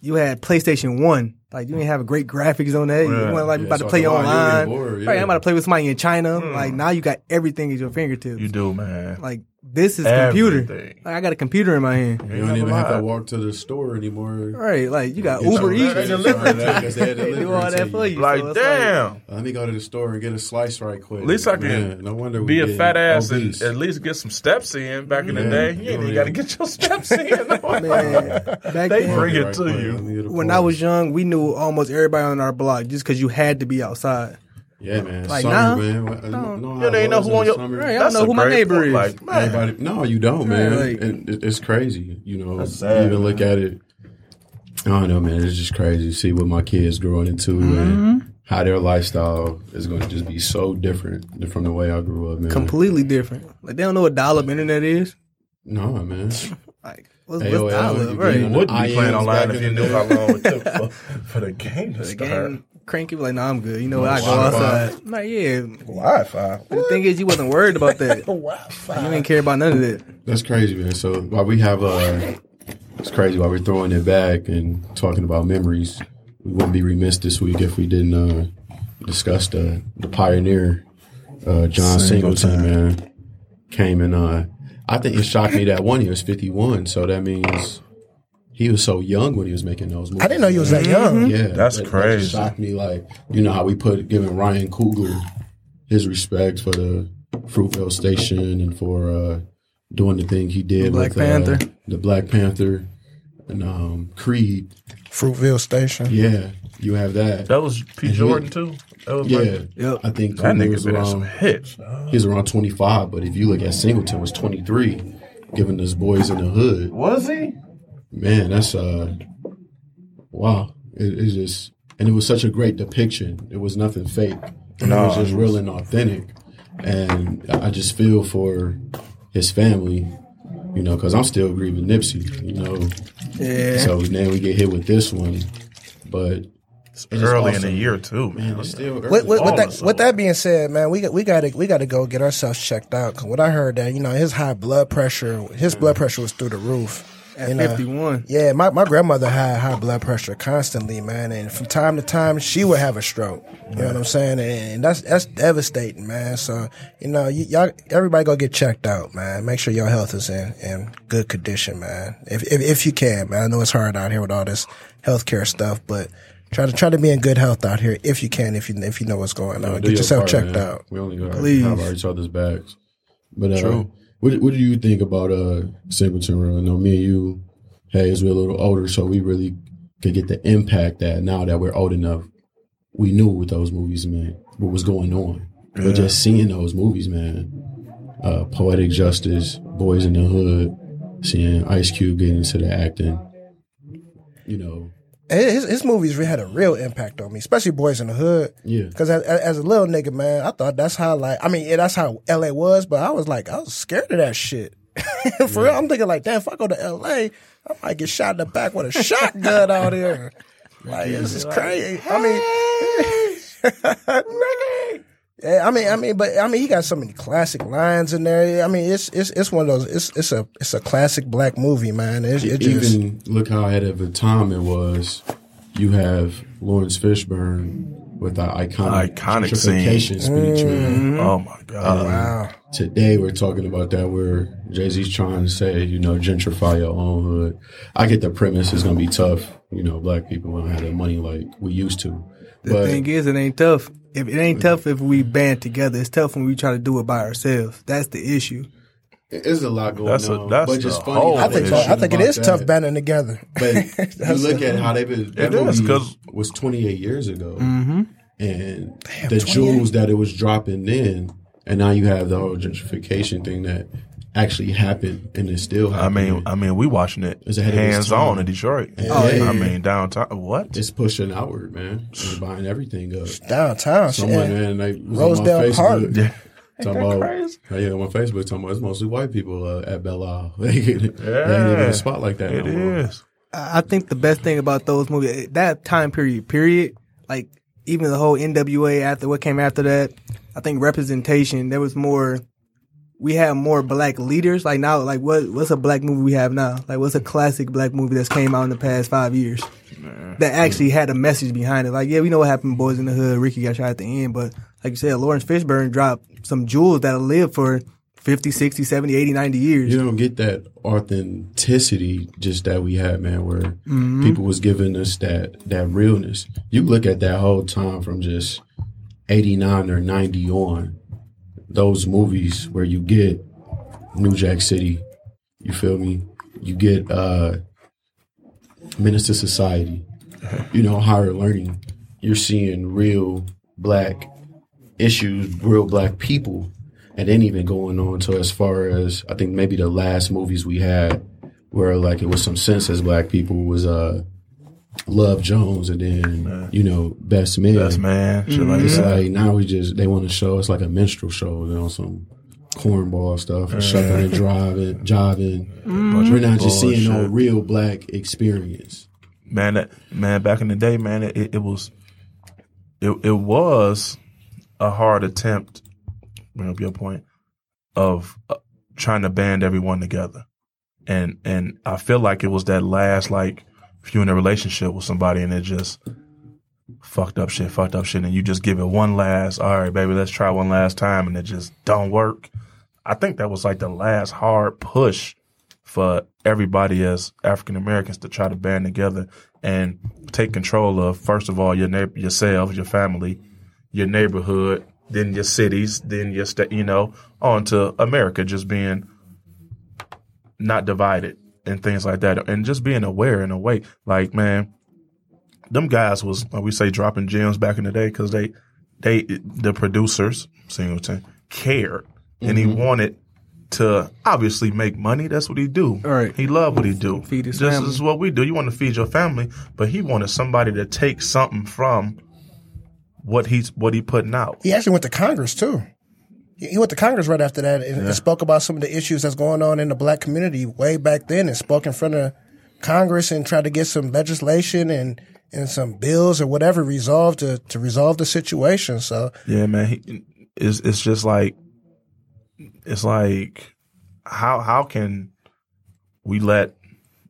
you had PlayStation One. Like you didn't have great graphics on that. You want like Yeah, about so to play on, online. ain't bored, Right, yeah. I'm about to play with somebody in China. Hmm. Like now you got everything at your fingertips. you do, man. Like this is computer. Like I got a computer in my hand. You don't even have to walk to the store anymore. Right, like you got Get Uber your- Eats. they deliver that 'cause they They do all that for you. Like, so it's damn. Let me go to the store and get a slice right quick. At least I can Man, no wonder we be a fat ass and at least get some steps in. Back in the Yeah. day, you ain't Yeah. even got to get your steps in. Man, back They bring it to you. let me get a when I was young, we knew almost everybody on our block just because you had to be outside. yeah, man, Like, summer, nah. man. What- You know, You don't it even know who on your summer? Right, I don't know who my neighbor point. is. Like, man, Everybody, no, you don't, man. like- and it, it's crazy. You know, That's sad, you even look at it. I don't know, man. It's just crazy to see what my kids growing into Mm-hmm. and how their lifestyle is going to just be so different from the way I grew up, man. Completely different. Like they don't know what dial-up internet is. No, man. Like what's, AOL, what's dial-up? you Right. get you on would be playing online if in you the knew how long it took for, for the game to The start. game cranky like, no, I'm good. You know what? I go Wi-Fi. outside. Like, yeah. Wi-Fi. The thing is, you wasn't worried about that. Wi-Fi. You didn't care about none of that. That's crazy, man. So while we have, uh, it's crazy while we're throwing it back and talking about memories, we wouldn't be remiss this week if we didn't uh, discuss the the pioneer, uh, John Singleton, man. Came and uh, I think it shocked me that one he was fifty one. So that means he was so young when he was making those movies. I didn't know you was that young. Yeah, That's that- that crazy. just shocked me. Like you know how we put giving Ryan Coogler his respects for the Fruitvale Station and for uh, doing the thing he did Black with uh, Panther. the Black Panther, and um, Creed. Fruitville Station. Yeah, you have that. That was B. Jordan too. That was Yeah, like, Yep. I think that nigga was been in some hits. dog. He was around twenty five, but if you look at Singleton, was twenty three, giving us boys in the hood. Was he? Man, that's uh, wow. It, it's just, and it was such a great depiction. It was nothing fake. No, it was just it real and authentic. And I just feel for his family, you know, because I'm still grieving Nipsey, you know. Yeah. So now we get hit with this one, but it's just Early in the year too, man. Man, it's still early. With, with, with that, with that being said, man, we got we got to we got to go get ourselves checked out. 'Cause what I heard that you know his high blood pressure, his blood pressure was through the roof. At You uh, know, 51. Yeah, my, my grandmother had high blood pressure constantly, man, and from time to time she would have a stroke. You know what I'm saying? And that's that's devastating, man. So you know, y- y'all, everybody go get checked out, man. Make sure your health is in, in good condition, man. If, if if you can, man. I know it's hard out here with all this healthcare stuff, but try to try to be in good health out here if you can, if you if you know what's going on. Do get yourself part, checked man. out. We only got Please. have our each other's backs. But uh, True. What What do you think about uh Singleton Run? I know me and you, hey, as we're a little older, so we really could get the impact that now that we're old enough, we knew what those movies meant, what was going on. But just seeing those movies, man, uh, Poetic Justice, Boys in the Hood, seeing Ice Cube get into the acting, you know, his, his movies really had a real impact on me, especially Boys in the Hood. yeah. Because as, as a little nigga, man, I thought that's how like I mean yeah, that's how L.A. was, but I was like I was scared of that shit. For real, I'm thinking like, damn, if I go to L.A., I might get shot in the back with a shotgun out here. Like this is crazy. I mean, yeah, I mean, I mean, but I mean, he got so many classic lines in there. I mean, it's it's it's one of those. It's it's a it's a classic black movie, man. It's, it just, Even look how ahead of the time it was. You have Laurence Fishburne with that iconic, Iconic scene. gentrification speech, man. Mm-hmm. Oh my oh, god! wow. Today we're talking about that where Jay Z's trying to say, you know, gentrify your own hood. I get the premise is gonna be tough. You know, black people don't have the money like we used to. The But thing is, it ain't tough. If it ain't tough if we band together, it's tough when we try to do it by ourselves. That's the issue. there's a lot going That's a- on. that's but just the funny. I think issue so. I think it about is tough banding together. But you look a- at how they've been. That It is, movie 'cause- was 28 years ago, Mm-hmm. and Damn, the 28? jewels that it was dropping then, and now you have the whole gentrification thing that actually happened and is still I mean, I mean, we watching it It's ahead of its hands on time. in Detroit. Oh, yeah. I mean, downtown. What? it's pushing outward, man. It's buying everything up. Downtown, shit. Someone man, they was Rosedale on my Park. Yeah. Talking about, crazy? yeah, on my Facebook, talking about it's mostly white people uh, at Belle Isle. they ain't even Yeah. a spot like that It no is. I I think the best thing about those movies, that time period, period, like even the whole NWA after what came after that, I think representation, there was more, we have more black leaders. Like now, like what, what's a black movie we have now? Like what's a classic black movie that's came out in the past five years that actually had a message behind it? Like, yeah, we know what happened, Boys in the Hood, Ricky got shot at the end, but like you said, Laurence Fishburne dropped some jewels that'll live for 50, 60, 70, 80, 90 years. You don't get that authenticity just that we had, man, where Mm-hmm. people was giving us that that realness. You look at that whole time from just eighty nine or ninety on, those movies where you get New Jack City, you feel me? You get uh Menace II Society, you know, higher learning. You're seeing real black issues, real black people, and then even going on to as far as I think maybe the last movies we had where like it was some sense as black people was uh Love Jones and then you know Best Man. Best man. Like It's that. like now we just they want to show it's like a minstrel show, you know, some cornball stuff, and shuffling and driving, jiving. We're not just seeing no real black experience. man that man back in the day man it, it, it was it, it was a hard attempt bring up your point of uh, trying to band everyone together and and i feel like it was that last like if you're in a relationship with somebody and it just fucked up shit fucked up shit and you just give it one last all right baby let's try one last time and it just don't work i think that was like the last hard push for everybody as African Americans to try to band together and take control of first of all your neighbor, yourself, your family, your neighborhood, then your cities, then your state, you know, on to America just being not divided and things like that, and just being aware in a way. Like man, them guys was like we say dropping gems back in the day because they they the producers Singleton cared and he mm-hmm. wanted to obviously make money. That's what he do. Right. He loved what he do. Feed his This family. is what we do. You want to feed your family, but he wanted somebody to take something from what he's what he putting out. He actually went to Congress too. He went to Congress right after that and, and spoke about some of the issues that's going on in the black community way back then, and spoke in front of Congress and tried to get some legislation and and some bills or whatever resolved to to resolve the situation. So Yeah, man. He, it's it's just like it's like how how can we let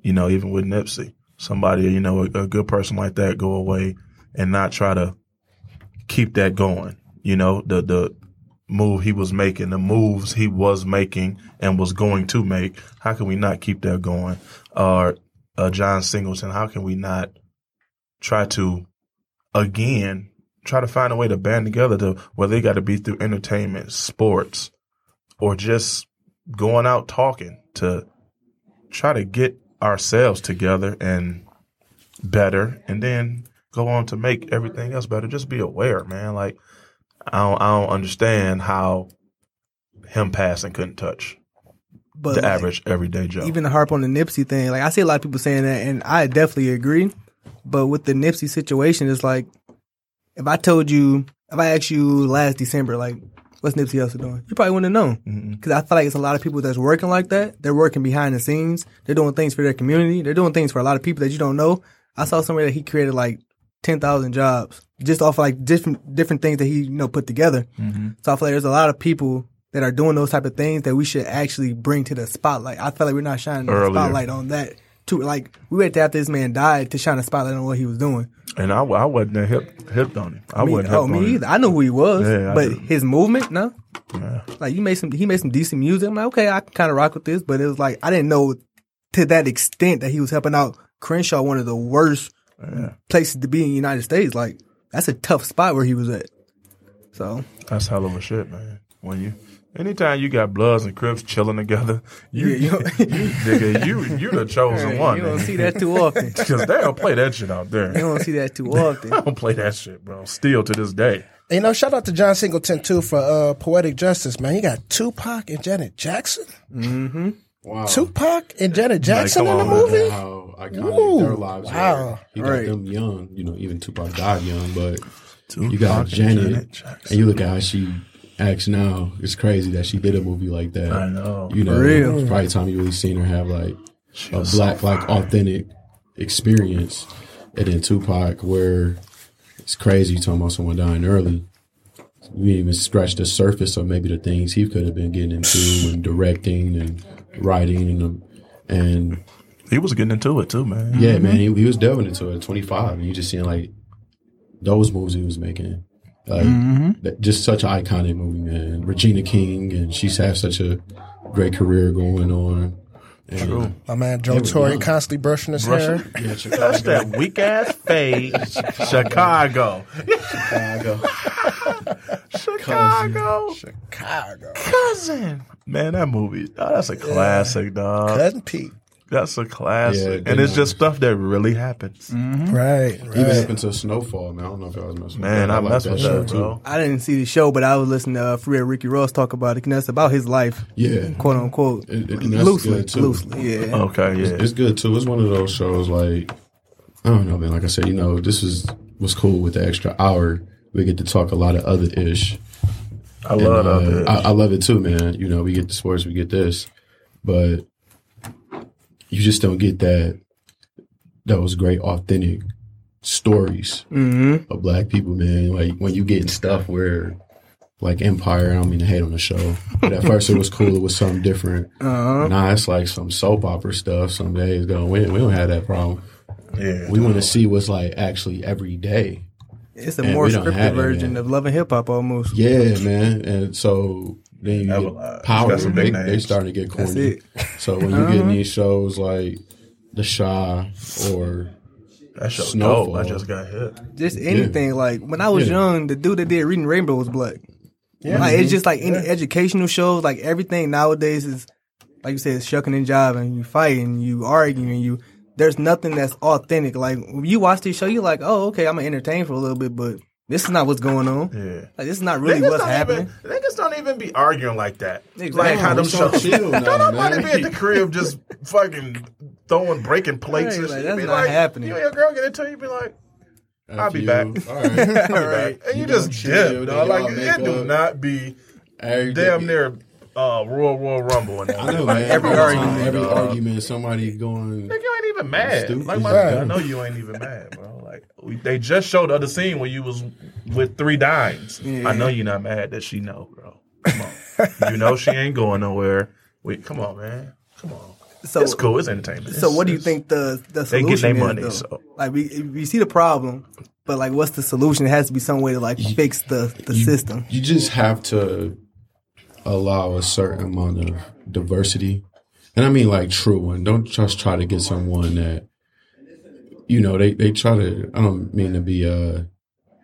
you know even with Nipsey somebody you know a, a good person like that go away and not try to keep that going. You know the the move he was making, the moves he was making and was going to make. How can we not keep that going? Or uh, John Singleton, how can we not try to again try to find a way to band together to where they got to be through entertainment, sports, or just going out talking to try to get ourselves together and better, and then go on to make everything else better. Just be aware, man. Like I don't, I don't understand how him passing couldn't touch But the like, average everyday Joe. even the harp on the Nipsey thing, like I see a lot of people saying that, and I definitely agree. But with the Nipsey situation, it's like if I told you, if I asked you last December, like, what's Nipsey Hussle doing? You probably wouldn't have known mm-hmm. because I feel like it's a lot of people that's working like that. They're working behind the scenes. They're doing things for their community. They're doing things for a lot of people that you don't know. I saw somewhere that he created like ten thousand jobs just off like different different things that he you know put together. Mm-hmm. So I feel like there's a lot of people that are doing those type of things that we should actually bring to the spotlight. I feel like we're not shining the spotlight on that. Too like we waited after this man died to shine a spotlight on what he was doing. and I, I wasn't that hip, hipped on him. I Me- wasn't oh, me him. either. I know who he was, Yeah, but his movement, no. Yeah. Like you made some, he made some decent music. I'm like, okay, I can kind of rock with this, but it was like I didn't know to that extent that he was helping out Crenshaw, one of the worst places to be in the United States. Like that's a tough spot where he was at. So That's hell of a shit, man. When you, anytime you got Bloods and Crips chilling together, you, Yeah, you- you, nigga, you, you the chosen one. you don't see that too often. because they don't play that shit out there. You don't see that too often. I don't play that shit, bro. Still to this day. You know, shout out to John Singleton too for uh, poetic justice, man. You got Tupac and Janet Jackson. Mhm wow. Tupac and Janet Jackson come in the on, movie. How iconic Ooh, their lives wow. were. He got Right. them young. You know, even Tupac died young, but you Tupac got and Janet, Jackson. and you look at how she acts now. It's crazy that she did a movie like that. I know. You know, For real. it's probably time you really seen her have like a black, so like authentic experience. And then Tupac, where it's crazy you talking about someone dying early. We even scratch the surface of maybe the things he could have been getting into and directing and writing and and He was getting into it too, man. yeah, man, he, he was delving into it at 25, and you just seeing like those moves he was making, like mm-hmm. that, just such an iconic movie, man. Regina King, and she's had such a great career going on. And, True. My man Joe Torry constantly brushing his Brushing- hair. Yeah, That's that weak ass fade. Chicago. Chicago. Chicago. Chicago. Cousin. Man, that movie, oh, that's a classic, dog. Cousin Pete. That's a classic. good and it's just stuff that really happens. Right. Even right. up until Snowfall, man. I don't know if I was messing with Man, that. I like mess with show, that, bro. I didn't see the show, but I was listening to uh, Freeway Ricky Ross talk about it. And that's about his life, Yeah. quote unquote, And- and that's loosely, too. loosely. Yeah. Okay, yeah. It's good too. It's one of those shows like I don't know, man. Like I said, you know, this is what's cool with the extra hour. We get to talk a lot of other ish. I love And, uh, that. I, I love it too, man. You know, we get the sports, we get this, but you just don't get that those great authentic stories Mm-hmm. of black people, man. Like when you getting stuff where like Empire, I don't mean to hate on the show, but at first it was cool, it was something different. Uh-huh. Now it's like some soap opera stuff. Some days go, we, we don't have that problem. yeah. We want to see what's like actually every day. It's a Man, more scripted version man. of Love and Hip Hop almost. Yeah, man. And so then you Everlast. get uh, power. Got some They, big they names. starting to get That's corny. it. So when you get in uh-huh. these shows like The Chi or That show Snowfall. dope. I just got hit. Just anything. Like when I was Yeah. young, the dude that did Reading Rainbow was black. Yeah. Like it's mm-hmm. just like any educational shows, like everything nowadays is like you said, it's shucking and jiving, you fighting, you arguing, you there's nothing that's authentic. Like when you watch this show, you're like, Oh, okay, I'm gonna entertain for a little bit, but this is not what's going on. Yeah. Like this is not really Niggas what's happening. Even, niggas don't even be arguing like that. Exactly. Like how them We so shows. chill now, don't nobody man. be at the crib just fucking throwing, breaking plates Right, and like, shit. that's be not like, happening. You and your girl get into it, you be like, I'll be F back. you. All right. Right. And you, You just don't chill, dip, dog. y'all Like, make it do not be Every damn day. near uh, Royal Royal Rumble. And I know, like, man. every Every, argument, time, every dog. argument, somebody going. Nigga, you ain't even mad. Stupid. Like my, Right. I know you ain't even mad, bro. Like we, they just showed the other scene where you was with three dimes. I know you're not mad that she know, bro. Come on, you know she ain't going nowhere. Wait, come on, man. Come on. So it's cool. It's entertainment. So what do you think the the solution They solution get their is, money, though? so. Like we we see the problem, but like what's the solution? It has to be some way to like fix the the system. You just have to allow a certain amount of diversity. And I mean like true one. Don't just try to get someone that you know, they, they try to I don't mean to be uh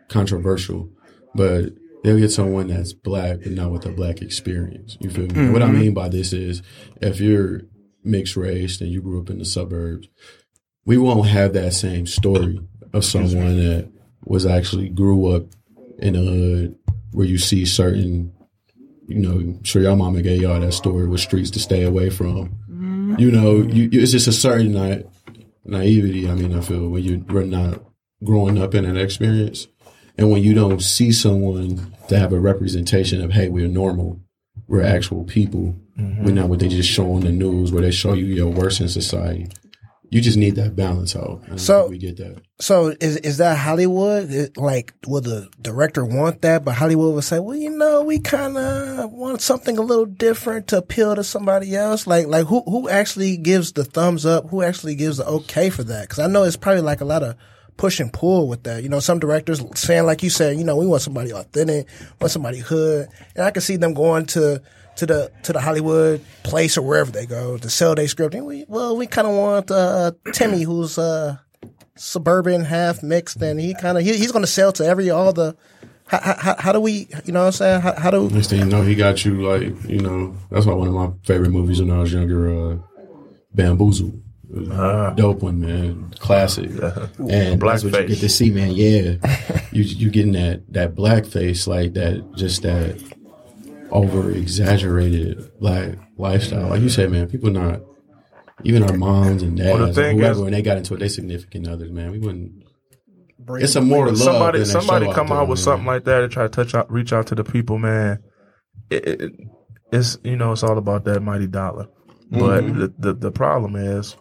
controversial, but they'll get someone that's black but not with a black experience. You feel me? What I mean by this is if you're mixed race and you grew up in the suburbs, we won't have that same story of someone that was actually grew up in a hood where you see certain you know, I'm sure your mama gave y'all that story with streets to stay away from. You know, you, you, it's just a certain na- naivety. I mean, I feel when you're not growing up in an experience, and when you don't see someone to have a representation of, hey, we're normal, we're actual people. We're mm-hmm. not what they just show on the news, where they show you your worst in society. You just need that balance out. So- we get that. So is is that Hollywood? It- like, will the director want that? But Hollywood would say, well, you know, we kind of want something a little different to appeal to somebody else. Like, like who who actually gives the thumbs up? Who actually gives the okay for that? Because I know it's probably like a lot of push and pull with that. You know, some directors saying, like you said, you know, we want somebody authentic, want somebody hood, and I can see them going to. To the to the Hollywood place or wherever they go to sell their script. And we, well, we kind of want uh, Timmy, who's uh, suburban, half mixed, and he kind of he, he's going to sell to every all the. How, how, how do we, you know what I'm saying? How, how do Next thing you know, he got you like, you know, that's why one of my favorite movies when I was younger, uh, Bamboozle. It was a Dope one, man. Classic. And that's what you Blackface. get to see, man. Yeah. you you getting that that blackface, like that just that over exaggerated black lifestyle. Like you said, man, people not even our moms and dads Well, the whoever is- when they got into it, they significant others, man. We wouldn't bring it's a more love somebody than somebody show come there, out with man. something like that and try to touch out, reach out to the people, man. It, it, it's you know it's all about that mighty dollar. But Mm-hmm. the, the the problem is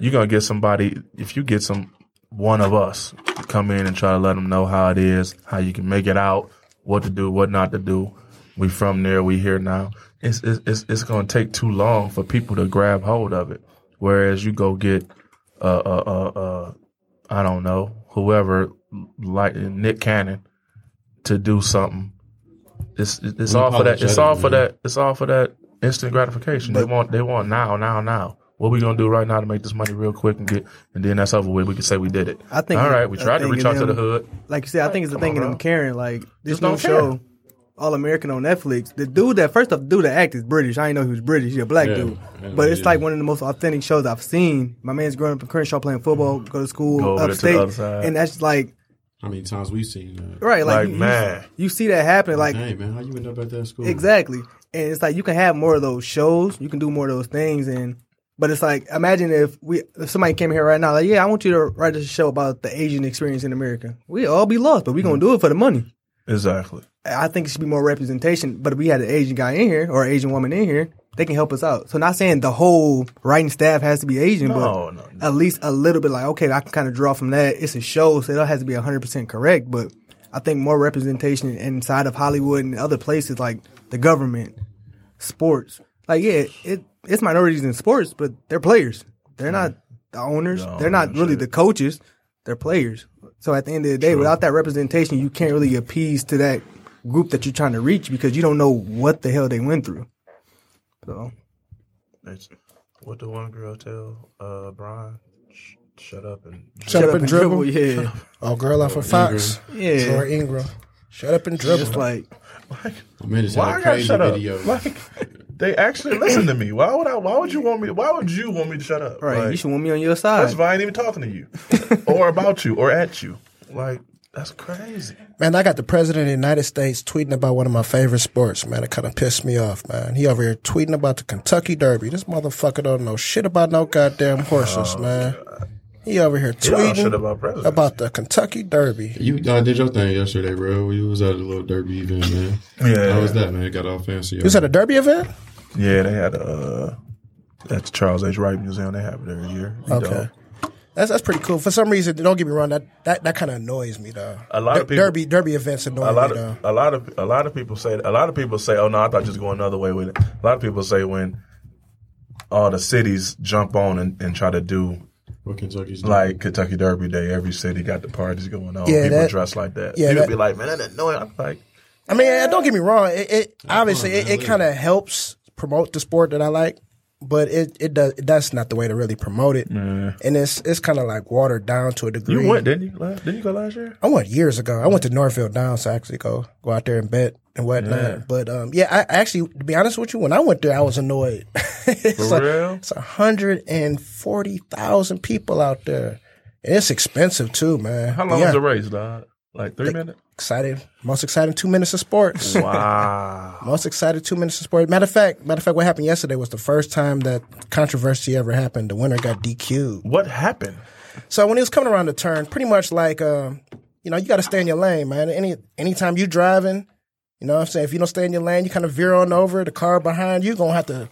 you're gonna get somebody if you get some one of us to come in and try to let them know how it is, how you can make it out, what to do, what not to do. We from there, we here now. It's it's it's, it's gonna take too long for people to grab hold of it. Whereas you go get uh uh uh, uh I don't know whoever like Nick Cannon to do something. It's it's all for that. It's all for that. It's all for that instant gratification. they want they want now now now. What we gonna do right now to make this money real quick and get and then that's over with. We can say we did it. I think All right. We tried to reach it out to the hood. Like you said, I think it's the thing on, in them bro. caring. Like this Just new show, care. All American on Netflix. The dude that first off, the dude that act is British. I didn't know he was British. He's a black Yeah, dude, but it's yeah. like one of the most authentic shows I've seen. My man's growing up in Crenshaw playing football, go to school Go over there to the upstate, other side. and that's like How many times we've seen that? right, like, Like, you, you- man. you, see that happen. Like Hey man, how you end up at that school? Exactly. And it's like you can have more of those shows, you can do more of those things and but it's like imagine if we if somebody came here right now, like, yeah, I want you to write a show about the Asian experience in America. We all be lost, but we gonna mm. do it for the money. Exactly. I think it should be more representation, but if we had an Asian guy in here or an Asian woman in here, they can help us out. So not saying the whole writing staff has to be Asian, No, but no, at least a little bit like, okay, I can kind of draw from that. It's a show, so it don't have to be 100% correct, but I think more representation inside of Hollywood and other places like the government, sports. Like, yeah, it it's minorities in sports, but they're players. They're not the owners. The they're not owners, really shit. the coaches. They're players. So at the end of the day, without that representation, you can't really appease to that group that you're trying to reach because you don't know what the hell they went through. So It's, what the one girl tell uh Brian? Sh- shut up and shut, up and dribble? Yeah, Oh, girl off of Fox. Yeah. Laura Ingraham. Shut up and dribble. it's like I mean, it's Why had I a gotta crazy shut up? video. Like they actually listen to me. Why would I? Why would you want me? Why would you want me to shut up? right. Like, you should want me on your side. That's why I ain't even talking to you, or about you, or at you. Like that's crazy. Man, I got the president of the United States tweeting about one of my favorite sports, man. It kind of pissed me off, man. He over here tweeting about the Kentucky Derby. This motherfucker don't know shit about no goddamn horses, man. He over here He don't know shit tweeting about about the Kentucky Derby. You uh, did your thing yesterday, bro. You was at a little derby event, man. Yeah. How was that, man? It got all fancy. You was at a Derby event? Yeah, they had uh at the Charles H. Wright Museum. They have it every year. You Okay. know. That's that's pretty cool. For some reason, don't get me wrong, that that, that kind of annoys me though. A lot of Der- people- derby derby events annoy a lot me though. of a lot of a lot of people say a lot of people say, "Oh no, I thought just going another way with it." A lot of people say when all the cities jump on and, and try to do What Kentucky's doing. like Kentucky Derby Day, every city got the parties going on. Yeah, people that- dress like that. yeah, People that- be like, "Man, that annoying." I'm like, I mean, don't get me wrong. It, it obviously on, it, it kind of helps promote the sport that I like. but it it does that's not the way to really promote it, and it's it's kind of like watered down to a degree. You went, didn't you? Last, didn't you go last year? I went years ago. I went to Northville Downs to actually go go out there and bet and whatnot. Yeah. But um, yeah, I actually, to be honest with you, when I went there, I was annoyed. it's For like, real? It's hundred and forty thousand people out there, and it's expensive too, man. How long yeah, was the race, dog? Like three minutes? Excited, most exciting two minutes of sports. Wow. Most excited two minutes of sport. Matter of fact, matter of fact, what happened yesterday was the first time that controversy ever happened. The winner got DQ'd. what happened? So when he was coming around the turn, pretty much like, um, you know, you got to stay in your lane, man. Any anytime you driving, you know what I'm saying? If you don't stay in your lane, you kind of veer on over. The car behind you going to have to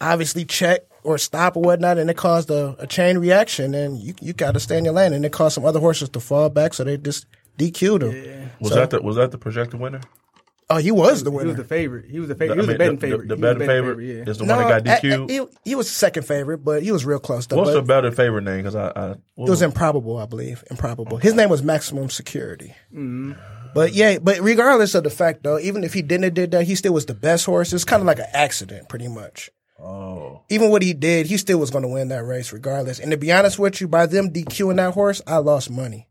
obviously check or stop or whatnot. And it caused a, a chain reaction. And you, you got to stay in your lane. And it caused some other horses to fall back. So they just DQ'd him. Was that the was that the projected winner? Oh, he was the winner. He was the favorite. He was the favorite. He was mean, the betting favorite. The, He the was betting favorite yeah. is the one that got eh, DQ'd. I- eh, he, he was the second favorite, but he was real close though. What's but the better favorite name? Because I, I it was improbable, I believe. Improbable. His name was Maximum Security. Mm-hmm. But yeah, but regardless of the fact though, even if he didn't have did that, he still was the best horse. It's kind of like an accident, pretty much. oh Even what he did, he still was going to win that race regardless. And to be honest with you, by them DQing that horse, I lost money.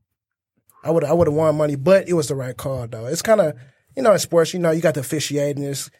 I would I would have won money, but it was the right call though. It's kind of you know in sports, you know, you got the officiating. It's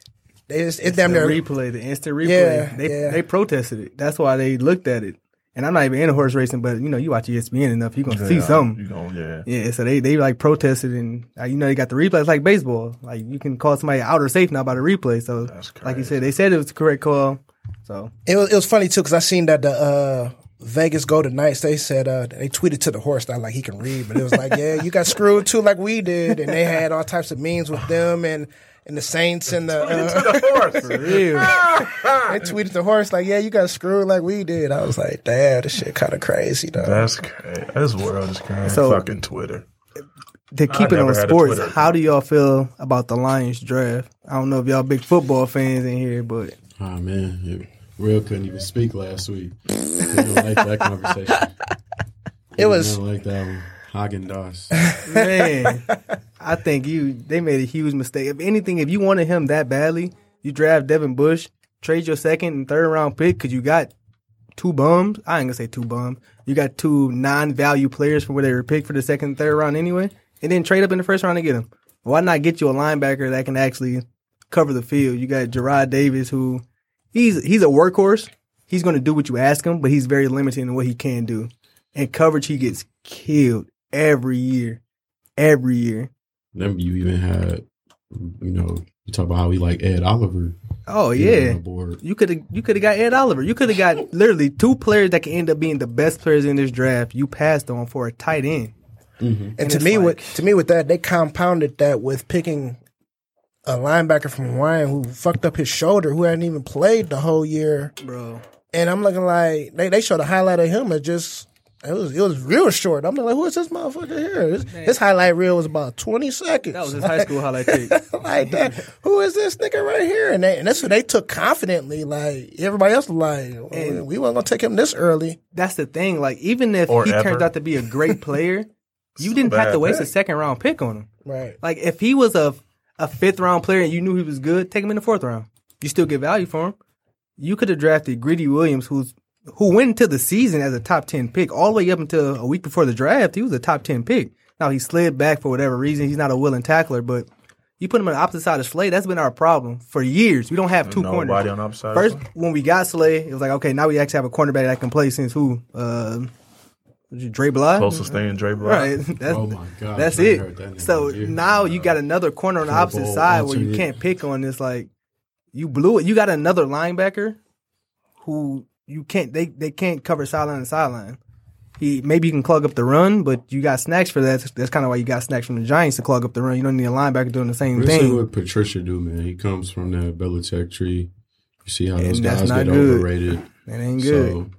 it's, it's damn The near replay, the instant replay. Yeah, they yeah. they protested it. That's why they looked at it. And I'm not even into horse racing, but you know, you watch ESPN enough, you're gonna see yeah, something. You going yeah. Yeah, so they they like protested and uh, you know they got the replay. It's like baseball. Like you can call somebody out or safe now by the replay. So That's like you said, they said it was the correct call. So It was, it was funny too because I seen that the uh, Vegas Golden Knights they said uh, they tweeted to the horse not like he can read, but it was like, yeah, you got screwed too like we did, and they had all types of memes with them and and the Saints and the uh, real. they tweeted the horse like, yeah, you got screwed like we did. I was like, damn, this shit kind of crazy though. That's crazy. This world is crazy. So- Fucking Twitter. to keep it on sports, Twitter. how do y'all feel about the Lions draft? I don't know if y'all big football fans in here, but Oh man, it, Real couldn't even speak last week. Didn't like that conversation. It was- Didn't like that one. Hagen Dazs. man, I think you they made a huge mistake. If anything, if you wanted him that badly, you draft Devin Bush, trade your second and third round pick because you got two bums. I ain't gonna say two bums. You got two non-value players from where they were picked for the second and third round anyway, and then trade up in the first round to get them. Why not get you a linebacker that can actually cover the field? You got Jarrad Davis, who he's he's a workhorse. He's going to do what you ask him, but he's very limited in what he can do. And coverage, he gets killed every year, every year. Then you even had, you know, you talk about how he like Ed Oliver. Oh yeah, on the board. you could have you could have got Ed Oliver. You could have got literally two players that can end up being the best players in this draft. You passed on for a tight end. Mm-hmm. And, And to me, like- with to me, with that, they compounded that with picking a linebacker from Hawaiian who fucked up his shoulder, who hadn't even played the whole year. Bro, And I'm looking like they, they showed a highlight of him. It just it was it was real short. I'm like, who is this motherfucker here? His, his highlight reel was about 20 seconds. that was his high school highlight tape. like that. Who is this nigga right here? And they, and that's what they took confidently. Like everybody else was like, "Oh, we weren't gonna take him this early. That's the thing. Like even if Or he ever. turns out to be a great player, you didn't bad have to waste a second round pick on him. Right. Like if he was a a fifth round player and you knew he was good, take him in the fourth round. You still get value for him. You could have drafted Greedy Williams, who's who went into the season as a top ten pick, all the way up until a week before the draft. He was a top ten pick. Now he slid back for whatever reason. He's not a willing tackler, but you put him on the opposite side of Slay. That's been our problem for years. We don't have two Nobody corners. on the opposite. First, when we got Slay, it was like, okay, now we actually have a cornerback that can play since who? Uh, Dre Bly? closest thing, Dre Brown. Right. That's, Oh my God, That's I ain't heard that it. So in years. now you got another corner on the Pro opposite Bowl side where you alternate. can't pick on this. Like you blew it. You got another linebacker who you can't. They they can't cover sideline to sideline. He maybe you can clog up the run, but you got snacks for that. That's kind of why you got snacks from the Giants to clog up the run. You don't need a linebacker doing the same Let's see thing. what Patricia do, man. He comes from that Belichick tree. You see how those And that's guys get good. overrated. That ain't good. So,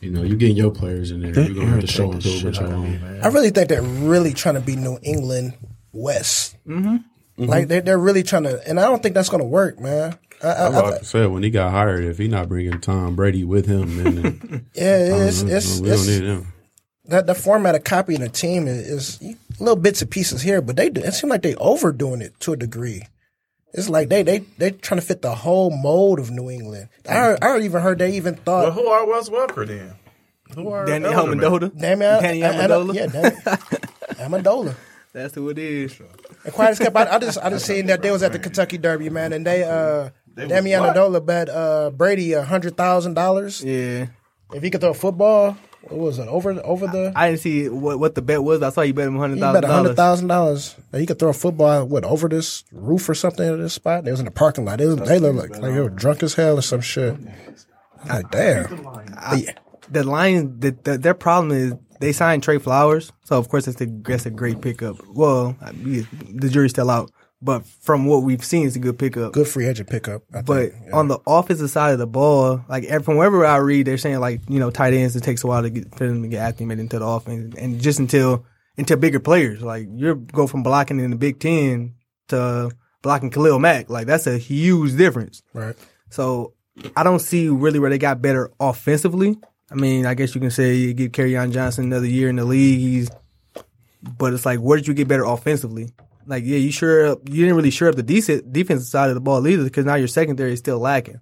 you know, you getting your players in there. You're gonna have to show them Irritate the what you out of me, want. I really think they're really trying to be New England West. Mm-hmm. Like they're they're really trying to, and I don't think that's gonna work, man. I, I, I'm I, about to say when he got hired, if he not bringing Tom Brady with him, then yeah, it's it's, we don't need him. that the format of copying a team is, is little bits and pieces here, but they it seems like they overdoing it to a degree. It's like they they they trying to fit the whole mold of New England. I heard, I even heard they even Well, thought who are Wes Welker then? Who are Danny Edelman? Amendola. Damian Danny I- I- I- Amendola. Yeah, Danny Amendola. That's who it is. And quiet as kept, I, I just I just seen that they was at the Kentucky Derby, man, and they uh They was Damian what? Amendola bet uh Brady a hundred thousand dollars Yeah. if he could throw a football. What was it over over the? I didn't see what, what the bet was. I saw you bet him hundred thousand. Bet a hundred thousand dollars. He could throw a football what over this roof or something at this spot. They was in the parking lot. They, was, they looked like, like they were drunk as hell or some shit. I'm like damn. Yeah. The Lions, the, the, their problem is they signed Trey Flowers, so of course that's a that's a great pickup. Well, I the jury's still out, but from what we've seen, it's a good pickup. Good free agent pickup. I But think. on the offensive side of the ball, like from wherever I read, they're saying like you know tight ends it takes a while to get for them to get acclimated into the offense, and just until until bigger players like you go from blocking in the Big Ten to blocking Khalil Mack, like that's a huge difference. right. So I don't see really where they got better offensively. I mean, I guess you can say you give on Johnson another year in the league. He's, but it's like, where did you get better offensively? Like, yeah, you sure you didn't really sure up the decent defensive side of the ball either because now your secondary is still lacking.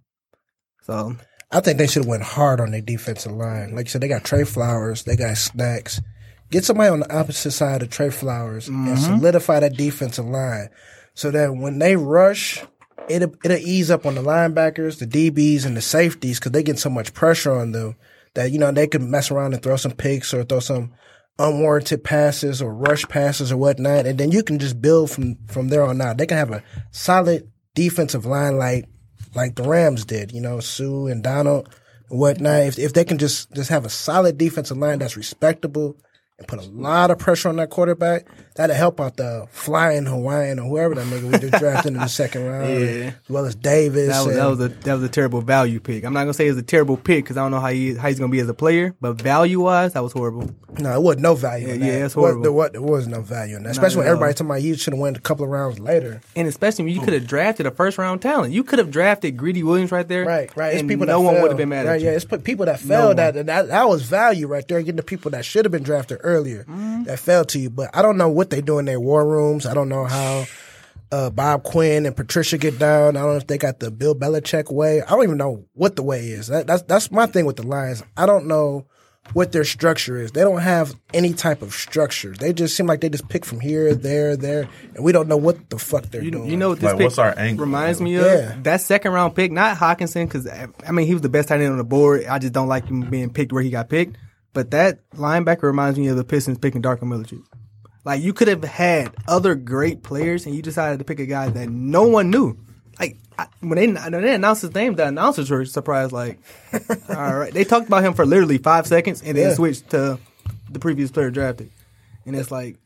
So I think they should have went hard on their defensive line. Like you said, they got Trey Flowers, they got Snacks. Get somebody on the opposite side of Trey Flowers and mm-hmm. solidify that defensive line, so that when they rush, it'll it'll ease up on the linebackers, the DBs, and the safeties because they get so much pressure on them that you know they could mess around and throw some picks or throw some unwarranted passes or rush passes or whatnot, and then you can just build from from there on out. They can have a solid defensive line like like the Rams did, you know, Suh and Donald and whatnot. If if they can just just have a solid defensive line that's respectable and put a lot of pressure on that quarterback, that'll help out the flying Hawaiian or whoever that nigga we just drafted in the second round, Yeah. as well as Davis. that was that was a that was a terrible value pick. I'm not gonna say it was a terrible pick because I don't know how he how he's gonna be as a player, but value wise, that was horrible. No, it wasn't no value. in Yeah, that. yeah, it's horrible. There, was, there was no value in that, especially when everybody's talking about you should have went a couple of rounds later. And especially when you could have drafted a first round talent. You could have drafted Greedy Williams right there. Right, right. It's and people no that one would have been mad right, at you. Yeah, it's people that fell. one. that, that that was value right there. Getting the people that should have been drafted earlier Mm-hmm. that fell to you. But I don't know what they do in their war rooms. I don't know how uh, Bob Quinn and Patricia get down. I don't know if they got the Bill Belichick way. I don't even know what the way is. That, that's that's my thing with the Lions. I don't know what their structure is. They don't have any type of structure. They just seem like they just pick from here, there, there, and we don't know what the fuck they're You, doing. you know what this Like, pick what's our angle? reminds me of? Yeah. That second round pick, not Hockenson, because I mean he was the best tight end on the board. I just don't like him being picked where he got picked. But that linebacker reminds me of the Pistons picking Darko Milicic. Like you could have had other great players, and you decided to pick a guy that no one knew. Like I, when they when they announced his name, the announcers were surprised. Like, all right, they talked about him for literally five seconds, and then Yeah. switched to the previous player drafted. And it's like,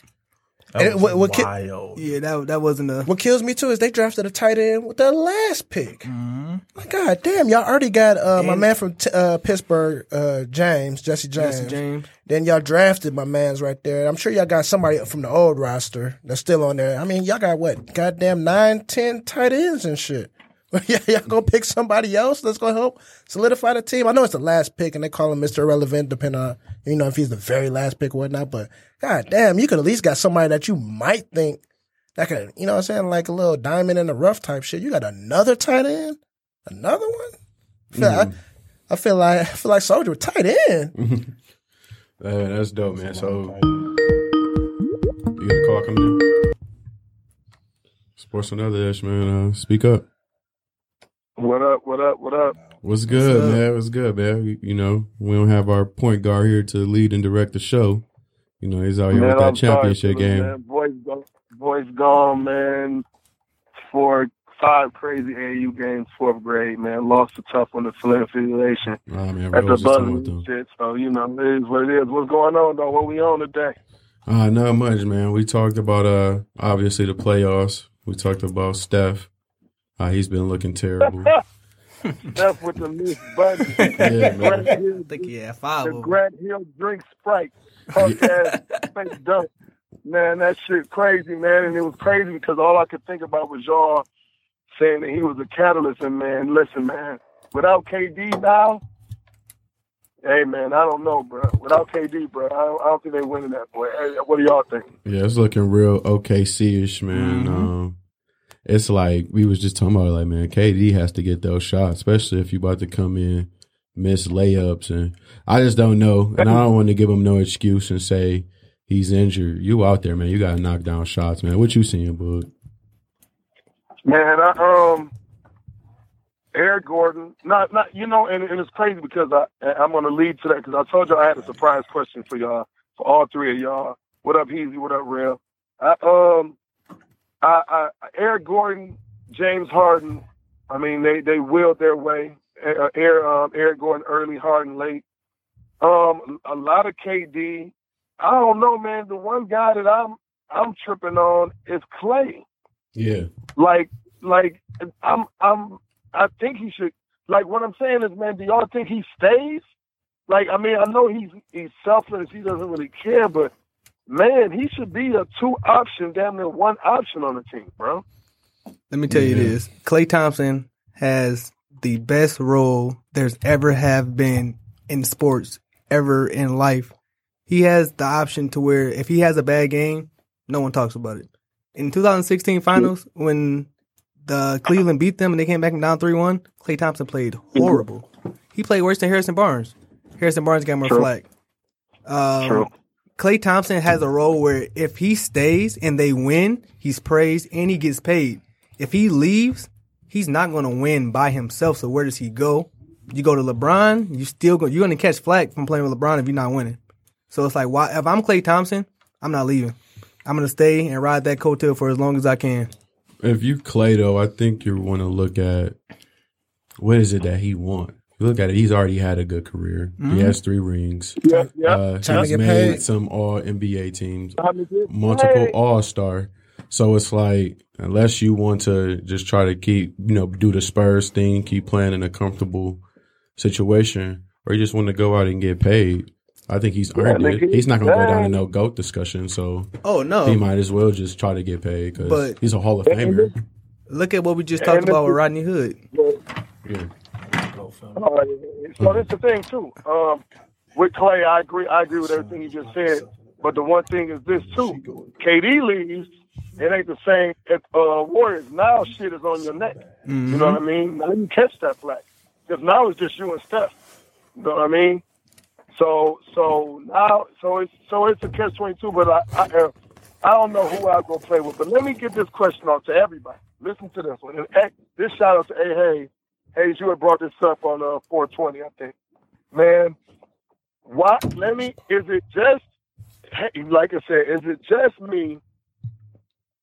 That And was what- what ki- yeah, that that wasn't a. What kills me too is they drafted a tight end with the last pick. Mm-hmm. My God damn, y'all already got uh, my man from t- uh, Pittsburgh, uh, James, Jesse James. Jesse James. Then y'all drafted my man's right there. I'm sure y'all got somebody from the old roster that's still on there. I mean, y'all got what? Goddamn nine, ten tight ends and shit. yeah, y'all gonna pick somebody else that's gonna help solidify the team. I know it's the last pick and they call him Mr. Irrelevant, depending on you know if he's the very last pick or whatnot. But god damn, you could at least got somebody that you might think that could, you know what I'm saying, like a little diamond in the rough type shit. You got another tight end, another one. I feel, I, I feel like I feel like Soldier tight end. Uh, that's dope, man. So, you got a call coming in? Sports another The Other Ish, man. Uh, speak up. What up? What up? What up? What's good, up? man? What's good, man? You, know, we don't have our point guard here to lead and direct the show. You know, he's out here with that I'm championship game. Man. Boys, go, boys gone, man. Four, five crazy AAU games, fourth grade, man. Lost a tough one to Flint affiliation Oh, man, at the Rose is talking buzzer with them. and shit. So you know, it is what it is. What's going on, though? What we on today? Uh, not much, man. We talked about uh obviously the playoffs. We talked about Steph. Uh, he's been looking terrible. Steph with the loose button. Yeah, man. Grant Hill, I think yeah, five the of them. Grant Hill drink Sprite. Punk ass fake dunk. Man, that shit crazy, man. And it was crazy because all I could think about was y'all saying that he was a catalyst. And man, listen, man, without KD now, hey man, I don't know, bro. Without KD, bro, I don't, I don't think they winning that boy. Hey, what do y'all think? Yeah, it's looking real OKC-ish, man. Um, it's like we was just talking about like man, KD has to get those shots, especially if you about to come in miss layups and I just don't know. And I don't want to give him no excuse and say he's injured. You out there, man. You gotta knock down shots, man. What you seeing, bud? Man, I, um, Eric Gordon, not not you know, and, and it's crazy because I I'm gonna lead to that because I told you I had a surprise question for y'all for all three of y'all. What up, Easy? What up, Real? I, um, I, I Eric Gordon, James Harden. I mean, they they willed their way. Uh, Eric, um, Eric Gordon early, Harden late. Um, a lot of KD. I don't know, man. The one guy that I'm I'm tripping on is Klay. Yeah. Like, like I'm I'm I think he should. Like what I'm saying is, man, do y'all think he stays? Like, I mean, I know he's he's selfless. He doesn't really care, but man, he should be a two option, damn near one option on the team, bro. Let me tell you Yeah. this: Klay Thompson has the best role there's ever have been in sports ever in life. He has the option to where if he has a bad game, no one talks about it. In 2016 finals, when the Cleveland beat them and they came back and down 3-1, Klay Thompson played horrible. He played worse than Harrison Barnes. Harrison Barnes got more True. flack. Um, True. Klay Thompson has a role where if he stays and they win, he's praised and he gets paid. If he leaves, he's not going to win by himself. So where does he go? You go to LeBron, you still go. You're going to catch flack from playing with LeBron if you're not winning. So it's like, why? If I'm Klay Thompson, I'm not leaving. I'm going to stay and ride that coattail for as long as I can. If you Klay though, I think you want to look at what is it that he want. You look at it; he's already had a good career. He has three rings. Yeah, yeah. Uh, he's made paid. some All NBA teams, Time to get multiple. All Star. So it's like unless you want to just try to keep, you know, do the Spurs thing, keep playing in a comfortable situation, or you just want to go out and get paid. I think he's earned nigga, it. He's not going to go down in no goat discussion, so Oh no! he might as well just try to get paid because he's a Hall of Famer. Look at what we just talked about with Rodney Hood. Yeah. So that's the thing too. Um, with Klay, I agree. I agree with everything you just said. But the one thing is this too: KD leaves, it ain't the same. If uh, Warriors now, shit is on your neck. You know what I mean? Now you catch that flag because now it's just you and Steph. You know what I mean? So so now so it's so it's a catch twenty two. But I I, uh, I don't know who I'll go play with. But let me get this question out to everybody. Listen to this one. And this shout out to A Hayes. Hayes, you had brought this up on uh, 420, I think. Man? Let me. Is it just like I said? Is it just me,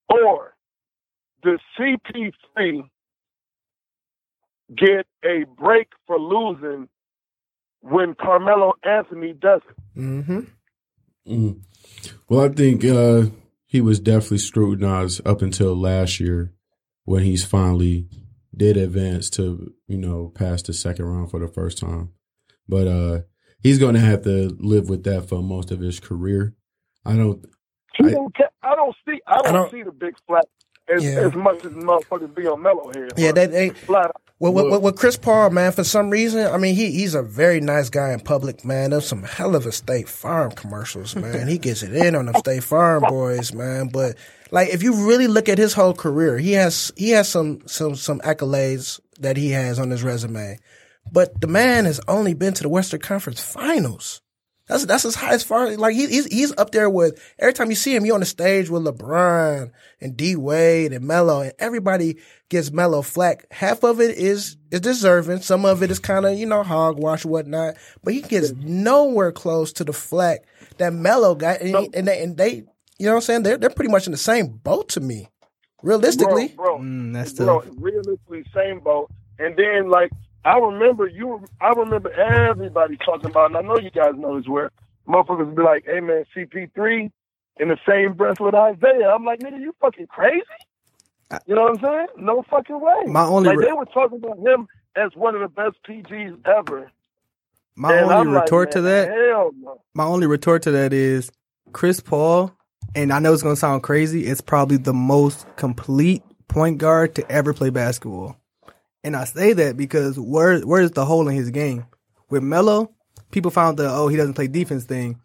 or does CP3 get a break for losing when Carmelo Anthony doesn't? Mm-hmm. Mm. Well, I think uh, he was definitely scrutinized up until last year when he's finally did advance to you know past the second round for the first time. But uh, he's going to have to live with that for most of his career. I don't. He I- don't ca- I don't see. I don't, don't- see the big flat as, Yeah. as much as motherfuckers be on Melo here. Yeah, they, they flat. Well, with Chris Paul, man, for some reason, I mean, he he's a very nice guy in public, man. There's some hell of a State Farm commercials, man. he gets it in on them State Farm boys, man. But like, if you really look at his whole career, he has he has some some some accolades that he has on his resume. But the man has only been to the Western Conference Finals. That's that's as high as far like he, he's he's up there with every time you see him, you're on the stage with LeBron and D Wade and Melo, and everybody gets Melo flack. Half of it is is deserving, some of it is kind of you know hogwash whatnot, but he gets nowhere close to the flack that Melo got, and, he- and they and they you know what I'm saying they're they're pretty much in the same boat to me, realistically. bro, bro, Mm, that's bro, tough. realistically, same boat. And then, like, I remember you. I remember everybody talking about, and I know you guys know this. Where motherfuckers be like, "Hey, man, CP3 in the same breath with Isaiah." I'm like, nigga, you fucking crazy? You know what I'm saying? No fucking way. My only like re- they were talking about him as one of the best PGs ever. My And only I'm like, retort to that hell no. my only retort to that is Chris Paul, and I know it's gonna sound crazy, it's probably the most complete point guard to ever play basketball. And I say that because where where is the hole in his game? With Melo, people found the oh he doesn't play defense thing.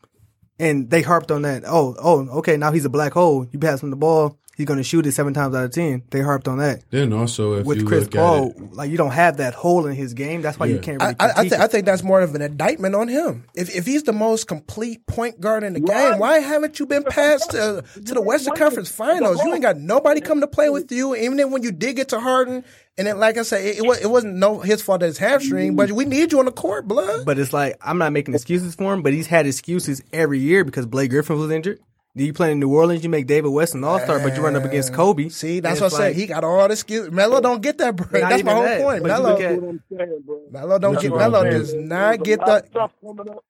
And they harped on that. Oh, oh, okay, now he's a black hole. You pass him the ball, he's going to shoot it seven times out of ten. They harped on that. Then also, if With you Chris look Paul, at it, like you don't have that hole in his game. That's why you can't I, really I, I, critique think, I think that's more of an indictment on him. If if he's the most complete point guard in the Right. game, why haven't you been passed to, to the Western Conference Finals? You ain't got nobody come to play with you. Even when you did get to Harden, and then like I said, it, it, was, it wasn't no his fault that his hamstring, but we need you on the court, blood. But it's like I'm not making excuses for him, but he's had excuses every year because Blake Griffin was injured. Then you play in New Orleans, you make David West an All Star, but you run up against Kobe. See, that's what I said. like- He got all the excuse. Melo don't get that break. That's my whole that, point. but Melo, at- That's what I'm saying, bro. Melo don't get what I'm Melo saying. does There's not a get lot the. of stuff coming up.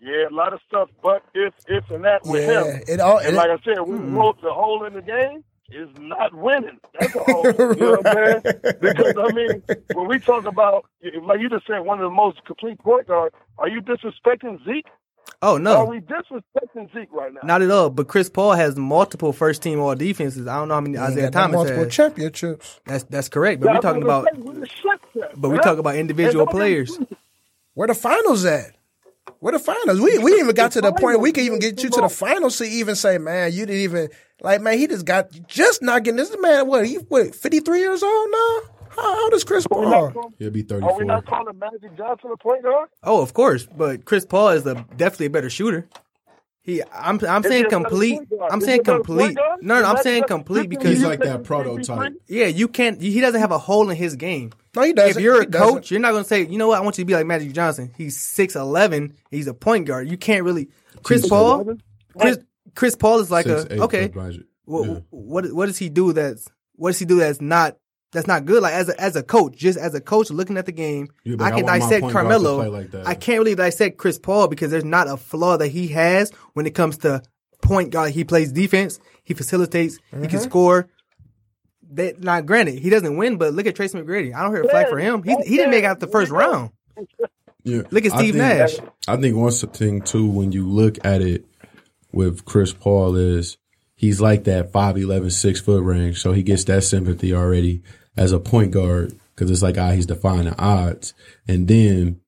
Yeah, a lot of stuff, but it's if and that with Yeah, him. it all. And It, like I said, we mm-hmm. wrote the hole in the game is not winning. That's a hole. You know what I'm saying? Because I mean, when we talk about like you just said, one of the most complete point guards, are you disrespecting Zeke? Oh no! Are we disrespecting Zeke right now? not at all. But Chris Paul has multiple first team all defenses. I don't know how many Isaiah got no Thomas multiple has. championships. That's that's correct. But we're talking about saying. We're the but we man. talk about individual And don't get players. Where the finals at? Where the finals? We we even got to the point we could even get you to the finals to even say, man, you didn't even like, man, he just got just not getting this man. What he what fifty three years old now? How old is Chris Paul? not calling- he'll be thirty four. Are we not calling Magic Johnson a point guard? Oh, of course. But Chris Paul is a definitely a better shooter. He, I'm, I'm Is saying he complete. I'm Is saying complete. point? No, no, I'm saying complete because He's like that prototype. yeah, you can't. He doesn't have a hole in his game. No, he doesn't. If you're He a doesn't. coach, you're not going to say, you know what, I want you to be like Magic Johnson. He's six eleven. He's a point guard. You can't really. Chris Six Paul. eleven? Chris Chris Paul is like Six, a eight, okay. What, Yeah. what what does he do that's what does he do that's not that's not good? Like as a as a coach, just as a coach looking at the game, Yeah, I I can want my dissect point guard to Carmelo. like. I can't really dissect Chris Paul because there's not a flaw that he has when it comes to point guard. He plays defense. He facilitates. He Mm-hmm. can score. That not granted, he doesn't win, but look at Tracy McGrady. I don't hear a flag for him. He he didn't make out the first round. Yeah. Look at I Steve think- Nash. I think one thing too, when you look at it with Chris Paul, is he's like that 5'11", 6 foot range, so he gets that sympathy already as a point guard because it's like ah, he's defying the odds, and then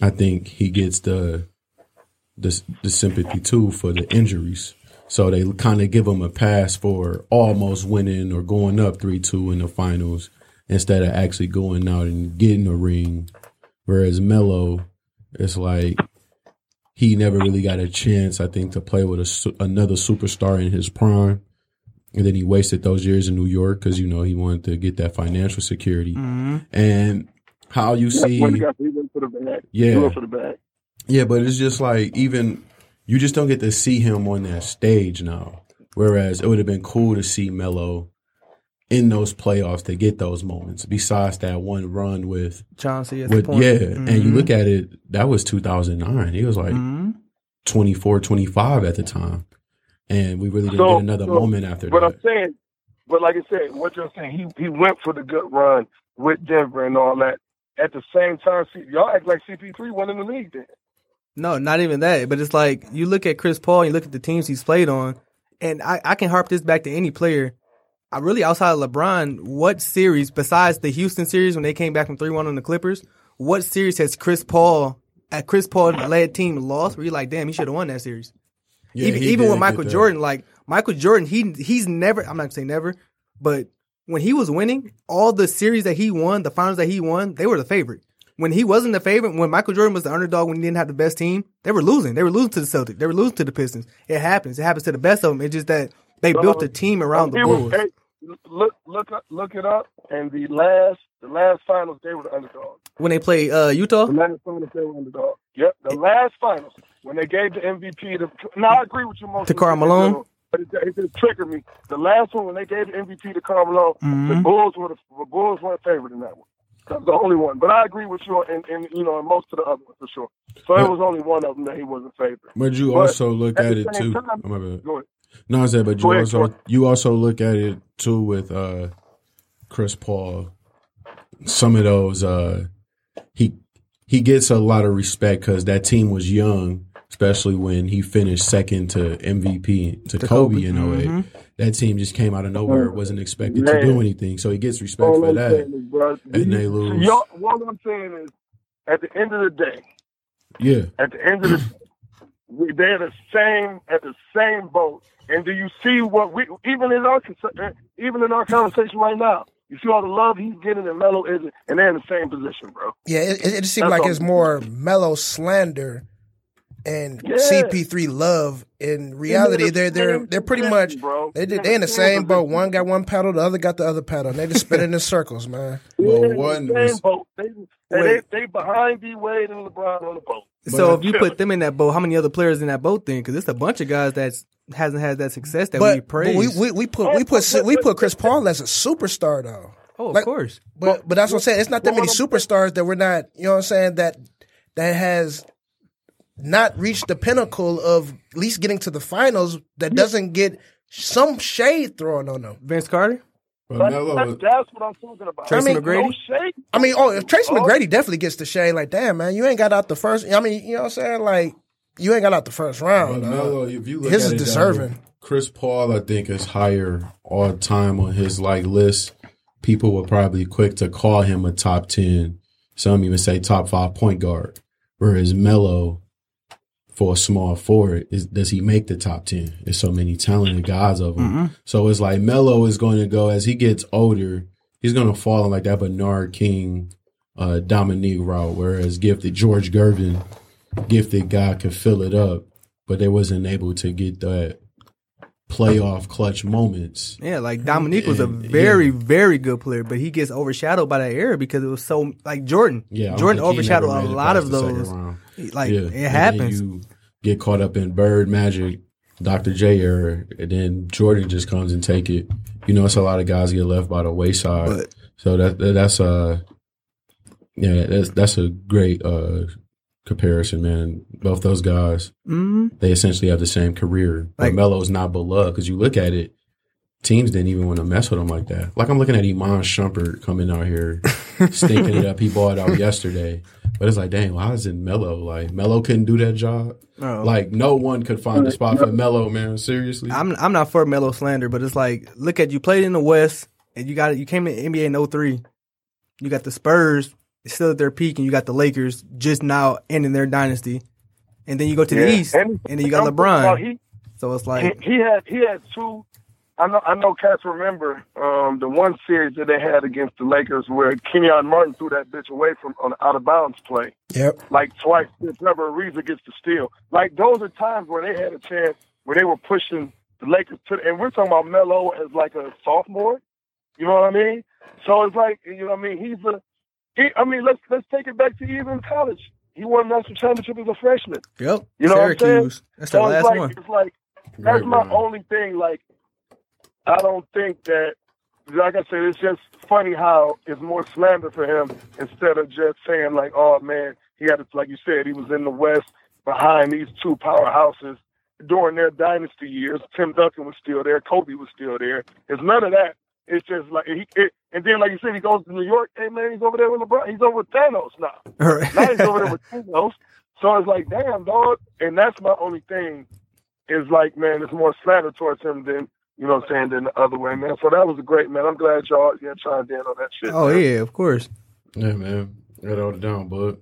I think he gets the the, the sympathy too for the injuries. So they kind of give him a pass for almost winning or going up three two in the finals instead of actually going out and getting a ring. Whereas Melo, it's like he never really got a chance, I think, to play with a, another superstar in his prime. And then he wasted those years in New York because, you know, he wanted to get that financial security. Mm-hmm. And how you see. When he got he for the bag. Yeah. For the bag. Yeah, but it's just like even you just don't get to see him on that stage now. Whereas it would have been cool to see Melo in those playoffs to get those moments. Besides that one run with Chauncey at the with point. yeah, and you look at it, that was 2009. He was like Mhm. 24, 25 at the time, and we really didn't So- get another so- moment after that. But I'm saying, but like I said, what you're saying, he he went for the good run with Denver and all that. At the same time, see, y'all act like CP3 won in the league then. No, not even that. But it's like you look at Chris Paul, you look at the teams he's played on, and I, I can harp this back to any player. I really outside of LeBron, what series besides the Houston series when they came back from three one on the Clippers, what series has Chris Paul at Chris Paul led team lost where you're like, damn, he should have won that series. Yeah, even even with Michael. Jordan, like Michael Jordan, he he's never I'm not gonna say never, but when he was winning, all the series that he won, the finals that he won, they were the favorite. When he wasn't the favorite, when Michael Jordan was the underdog when he didn't have the best team, they were losing. They were losing to the Celtics. They were losing to the Pistons. It happens. It happens to the best of them. It's just that they built a team around the He was- Bulls. hey, look look up- look it up. And the last the last finals, they were the underdog. When they play uh, Utah, The last finals, they were underdog. Yep, the last finals when they gave the MVP to. Now I agree with you most To Karl Malone? But it, it just triggered me. The last one when they gave the MVP to Karl Malone, the Mhm. Bulls were the, the Bulls weren't favored in that one. That was the only one. But I agree with you in, in you know in most of the other ones for sure. So it was only one of them that he wasn't favored. But you But also look at at it too. time- oh, my bad. Go ahead. No, I said, but you ahead, also you also look at it too with uh Chris Paul. Some of those uh he he gets a lot of respect because that team was young, especially when he finished second to MVP to, Kobe, Kobe. in 8 Mhm. That team just came out of nowhere, wasn't expected to do anything, so he gets respect All for I'm that. bro, And they lose. Y'all, what I'm saying is, at the end of the day, Yeah, at the end of the day, we- they're the same at the same boat. And do you see what we even in our eh, even in our conversation right now? You see all the love he's getting and Melo isn't, and they're in the same position, bro. Yeah, it, it, it seemed That's like all. it's more Melo slander and Yeah. CP3 love. In reality, they're they're they're pretty much bro. they They're they in the the same same boat. One got one pedal, the other got the other pedal, and they just spinning in circles, man. Well, one was- boat. They, they, Wait. they behind D Wade and LeBron on the boat. So But- if you put them in that boat, how many other players in that boat then? Because it's a bunch of guys that hasn't had that success that we But, but praise. we, we we put we put we put Chris Paul as a superstar though. oh, of like- course. But but that's what I'm saying. It's not that many superstars that we're not. You know what I'm saying? That that has not reached the pinnacle of at least getting to the finals. That doesn't get some shade thrown on them. Vince Carter. But But that- that's what I'm talking about. Tracy I mean, McGrady? No shade. I mean, oh, if Tracy Oh. McGrady definitely gets the shade. Like, damn man, you ain't got out the first. I mean, you know what I'm saying? Like, you ain't got out the first but round. dog. Melo, if you look His at is it, deserving. though, Chris Paul, I think, is higher all time on his like list. People were probably quick to call him a top ten. Some even say top five point guard. Whereas Melo, for a small forward, is does he make the top ten? There's so many talented guys of him. So it's like Melo is going to go as he gets older. He's going to fall in like that Bernard King, uh, Dominique route. Whereas gifted George Gervin, gifted guy could fill it up, but they wasn't able to get that playoff clutch moments. Yeah, like Dominique was a Yeah, very, very good player, but he gets overshadowed by that era because it was so like Jordan. Yeah, Jordan think he never overshadowed a lot of those. Like Yeah, it happens. you get caught up in Bird Magic, Dr. J era, and then Jordan just comes and take it. You know, it's a lot of guys get left by the wayside. But- so that, that that's a yeah, that's that's a great uh comparison, man. Both those guys, Mhm. they essentially have the same career. Like- but Melo's not beloved because you look at it, teams didn't even want to mess with him like that. Like I'm looking at Iman Shumpert coming out here, stinking it up. He bought out yesterday, but it's like, dang, why is it Melo? Like Melo couldn't do that job. Oh. Like no one could find a spot for Melo, man. Seriously, I'm I'm not for Melo slander, but it's like look at you played in the West and you got you came in NBA in 03. You got the Spurs still at their peak, and you got the Lakers just now ending their dynasty. And then you go to the Yeah, East, and, then you got I'm LeBron. He, So it's he, like he had he had two. I know I know cats remember um, the one series that they had against the Lakers where Kenyon Martin threw that bitch away from on an out of bounds play Yep. like twice. if Trevor Ariza gets the steal. Like those are times where they had a chance where they were pushing the Lakers to, and we're talking about Melo as like a sophomore. You know what I mean? So it's like you know what I mean. He's a he. I mean, let's let's take it back to even college. He won a national championship as a freshman. yep, You know what I'm saying? That's their So it's last like one. it's like that's my only thing. Like, I don't think that, like I said, it's just funny how it's more slander for him instead of just saying like, oh man, he had to, like you said, he was in the West behind these two powerhouses during their dynasty years. Tim Duncan was still there, Kobe was still there. It's none of that. It's just like he, it, and then like you said, he goes to New York. Hey man, he's over there with LeBron. He's over with Thanos now. Now he's over there with Thanos. So it's like, damn, dog. And that's my only thing is like, man, it's more slander towards him than, you know what I'm saying, than the other way, man. So that was a great, man. I'm glad y'all yeah, chimed in on that shit. oh man. yeah, of course. Yeah, man. Got all the down, bud.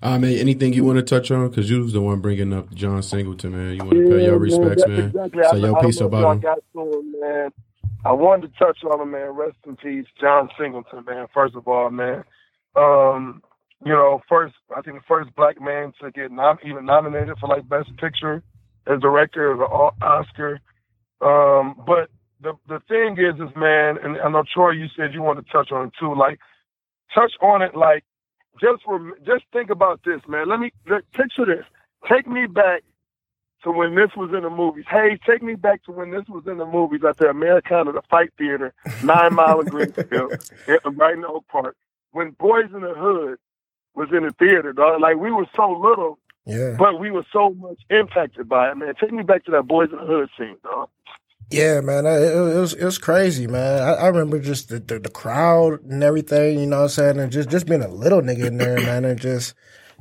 I mean, anything you want to touch on? Because you was the one bringing up John Singleton, man. You want to pay your respects, man. Exactly. Say I, your I piece don't know if about him. got to him, man. I wanted to touch on him, man. Rest in peace, John Singleton, man. First of all, man. Um, you know, first I think the first black man to get nom- even nominated for like Best Picture as director of an Oscar. Um, but the the thing is, is man, and I know Troy, you said you want to touch on it too. Like, touch on it, like just rem- just think about this, man. Let me let, picture this. Take me back to when this was in the movies. Hey, take me back to when this was in the movies at the Americana, the Fight Theater, Nine Mile and Greenfield, right in Oak Park. When Boyz n the Hood was in the theater, dog. Like we were so little, Yeah. but we were so much impacted by it, man. Take me back to that Boyz n the Hood scene, dog. Yeah, man, I- it, it was it was crazy, man. I, I remember just the, the the crowd and everything, you know what I'm saying, and just just being a little nigga in there, man, and just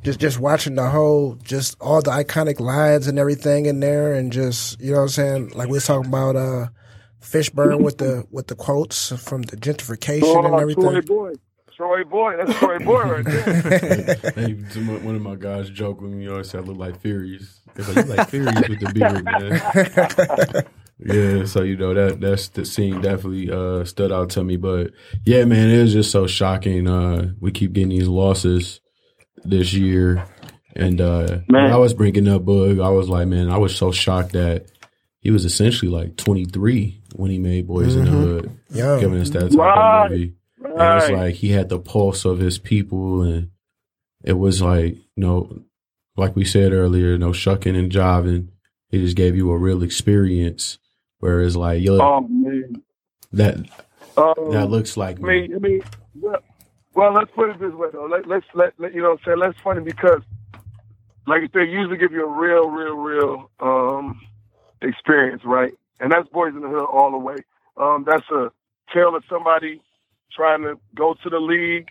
just just watching the whole, just all the iconic lines and everything in there, and just you know what I'm saying, like we was talking about uh Fishburne with the with the quotes from the gentrification and Oh, everything. Boy. Troy Boy. That's Troy Boy right there. hey, some- one of my guys joke with me. Always said I look like Furious. They're like, you like Furious with the beard, man. yeah, so you know that that's the scene definitely uh, stood out to me. But yeah, man, it was just so shocking. Uh, we keep getting these losses this year, and uh, when I was bringing up Bug, I was like, man, I was so shocked that he was essentially like 23 when he made Boyz n the Hood, Young. giving us that type Right. of movie. And it's Right. like he had the pulse of his people, and it was like, you know, like we said earlier, no shucking and jiving. He just gave you a real experience. Whereas, like, yo, Oh that Um, that looks like I me. mean, I mean, well, well, let's put it this way though. Let, let's let, let you know. Say that's funny because, like I said, usually give you a real, real, real um, experience, right? And that's boys in the hood all the way. Um, that's a tale of somebody trying to go to the league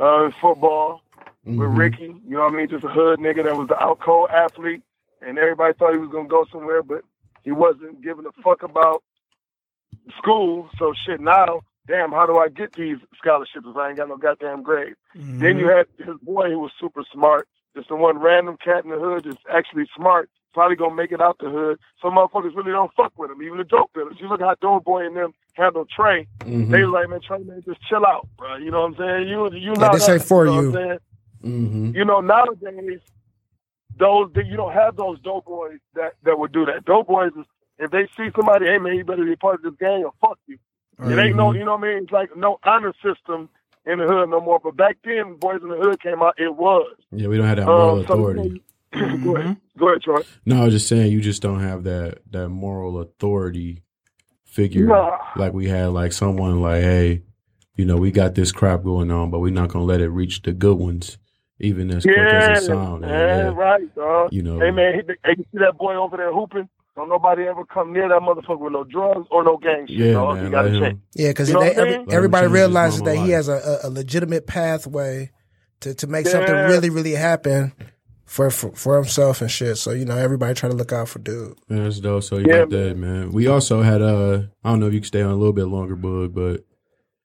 uh, in football with Mhm. Ricky. You know what I mean? Just a hood nigga that was the out cold athlete, and everybody thought he was gonna go somewhere, but he wasn't giving a fuck about school. So shit. Now, damn, how do I get these scholarships if I ain't got no goddamn grade? Then you had his boy who was super smart. Just the one random cat in the hood that's actually smart. Probably gonna make it out the hood. Some motherfuckers really don't fuck with him. Even the dope dealers. You look at how Doughboy and them handle Trey. Mhm. They was like, man, Trey, man, just chill out, bro. You know what I'm saying? You, you Yeah, not this ain't for know you. I'm saying? Mhm. You know, nowadays, those you don't have those dope boys that that would do that. Dope boys, is, if they see somebody, hey man, you better be part of this gang or fuck you. It ain't no, you know what I mean? It's like no honor system in the hood no more. But back then, Boyz n the Hood came out, it was. Yeah, we don't have that moral Um, so- authority. go ahead, mm-hmm. go ahead, Troy. No, I was just saying you just don't have that that moral authority figure Nah. like we had like someone like, hey, you know, we got this crap going on, but we're not gonna let it reach the good ones, even as quick Yeah, as it sounds. yeah, right, dog. You know, Hey man, he, hey, you see that boy over there hooping? Don't nobody ever come near that motherfucker with no drugs or no gang shit. yeah, dog. man, You gotta let check. Yeah, because You know every, everybody Let him change his realizes mama that he has a, a, a legitimate pathway to, to make something really, really happen for, for for himself and shit. So you know, everybody try to look out for dude. man, that's dope. So you Yeah, got that, man. We also had uh, I don't know if you can stay on a little bit longer, bud, but.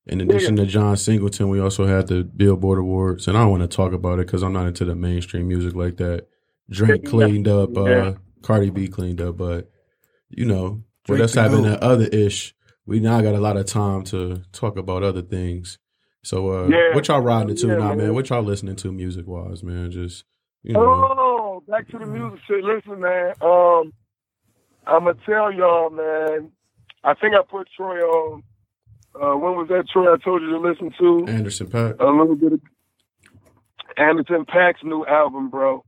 In addition to John Singleton, we also had the Billboard Awards, and I don't want to talk about it because I'm not into the mainstream music like that. Drake cleaned up, uh, Yeah. Cardi B cleaned up, but you know, with us having GOAT. that other ish, we now got a lot of time to talk about other things. So, uh, Yeah. what y'all riding to Yeah, now, man. man? What y'all listening to music wise, man? Just you know, Oh, back to the music shit. Listen, man. Um, I'm gonna tell y'all, man. I think I put Troy on. Uh, when was that Troy? I told you to listen to Anderson .Paak. a little bit of Anderson .Paak's new album, bro.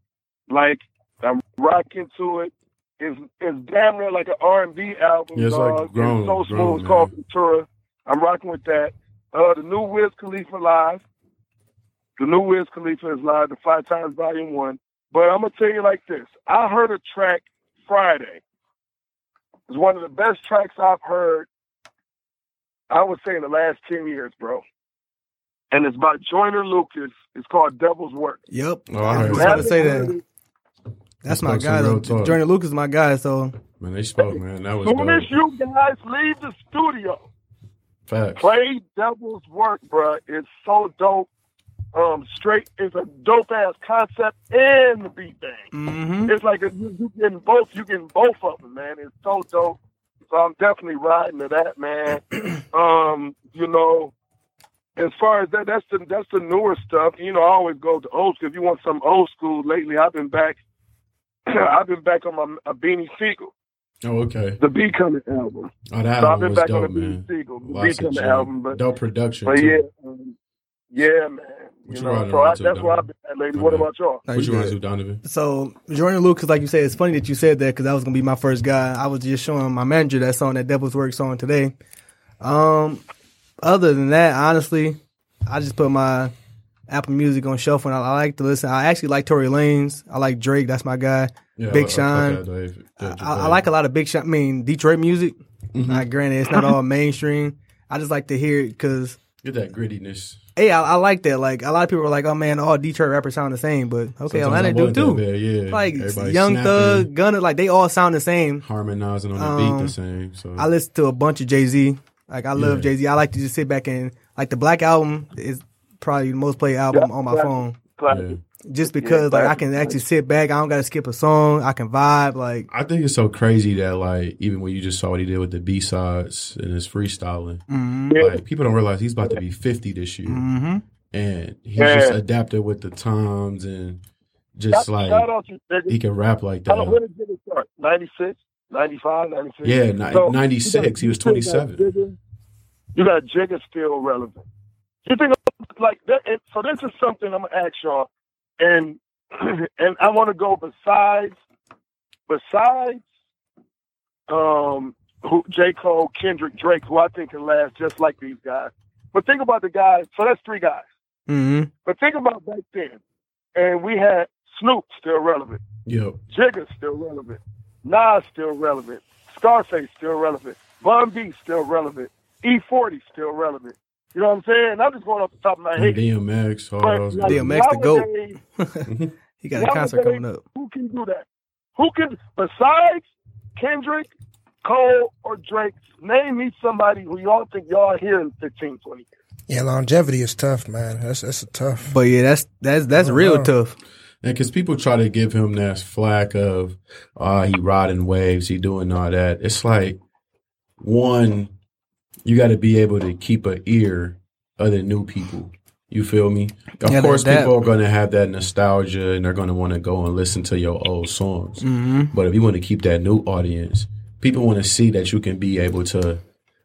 Like I'm rocking to it. It's it's damn near like an R and B album. Yeah, it's like dog. grown- it's so grown, smooth. It's called. Ventura. I'm rocking with that. Uh, the new Wiz Khalifa live. The new Wiz Khalifa is live. The Fly Times Volume One. But I'm gonna tell you like this. I heard a track Friday. It's one of the best tracks I've heard. I would say in the last ten years, bro. And it's by Joyner Lucas. It's called Devil's Work. Yep. Oh, I heard I was that. about to say that. That's my guy. real though. talk. Joyner Lucas is my guy. So Man, they spoke, man. That was Soon dope. as you guys leave the studio, Facts. play Devil's Work, bro. It's so dope. Um, straight. is a dope ass concept and the beat bang. hmm It's like a, you, you getting both. You getting both of them, man. It's so dope. So I'm definitely riding to that, man. um, you know, as far as that, that's the that's the newer stuff. You know, I always go to old school. If you want some old school, lately I've been back. I've been back on my a Beanie Sigel, Oh, okay. the B. Coming album. Oh, that So I've album been was back dope, on the man. Beanie Sigel, the Lots of Coming album, but dope production. but too. yeah, um, yeah, man. What You you know, so I, around to, that's where I've been at, lady. What about y'all? No, What you you want to do, Donovan? So Joyner Lucas, like you said, it's funny that you said that because that was gonna be my first guy. I was just showing my manager that song, that Devil's Work song today. Um, other than that, honestly, I just put my Apple Music on shuffle. And I, I like to listen. I actually like Tory Lanez. I like Drake. That's my guy. Yeah, Big I- I Sean. fuck that, I, I like a lot of Big Sean. I mean, Detroit music. Mm-hmm. Not granted, it's not all mainstream. I just like to hear it because. Get that grittiness. Hey, I, I like that. Like a lot of people are like, "Oh man, all Detroit rappers sound the same," but okay, Sometimes Atlanta I do too. bad, yeah. Like Everybody Young snapping, Thug, Gunna, like they all sound the same. harmonizing on the Um, beat the same. So I listen to a bunch of Jay Z. Like I love Yeah. Jay Z. I like to just sit back and like the Black album is probably the most played album Yeah, on my classic. phone. Classic. Yeah. Just because like I can actually sit back, I don't gotta skip a song, I can vibe. Like I think it's so crazy that like even when you just saw what he did with the B sides and his freestyling, mm-hmm, like people don't realize he's about to be fifty this year, mm-hmm. and he's Yeah. just adapted with the times and just Shout, like shout out to he can rap like How- When that. did Jigga start? 96, 95, 96? Yeah, ni- So, 96, he was 27. You got Jigga still relevant. You think like that? And so this is something I'm gonna ask y'all, and and I want to go besides besides um who J Cole, Kendrick, Drake, who I think can last just like these guys. But think about the guys. So that's three guys. Mm-hmm. But think about back then, and we had Snoop still relevant. Yep. Jigga still relevant. Nas still relevant. Scarface still relevant. Bun B still relevant. E40 still relevant. You know what I'm saying? I'm just going off the top of my head. DMX, all But, like. DMX the GOAT. nowadays, he got a concert coming up. Who can do that? Who can, besides Kendrick, Cole, or Drake, name me somebody who y'all think y'all hear in 15, 20 years. Yeah, longevity is tough, man. That's that's a tough. But yeah, that's that's that's real wow. tough. And because people try to give him that flack of, ah, he riding waves, he doing all that. It's like, one, you got to be able to keep an ear of the new people. You feel me? Of Yeah, course, that- people are going to have that nostalgia and they're going to want to go and listen to your old songs. Mm-hmm. But if you want to keep that new audience, people want to see that you can be able to,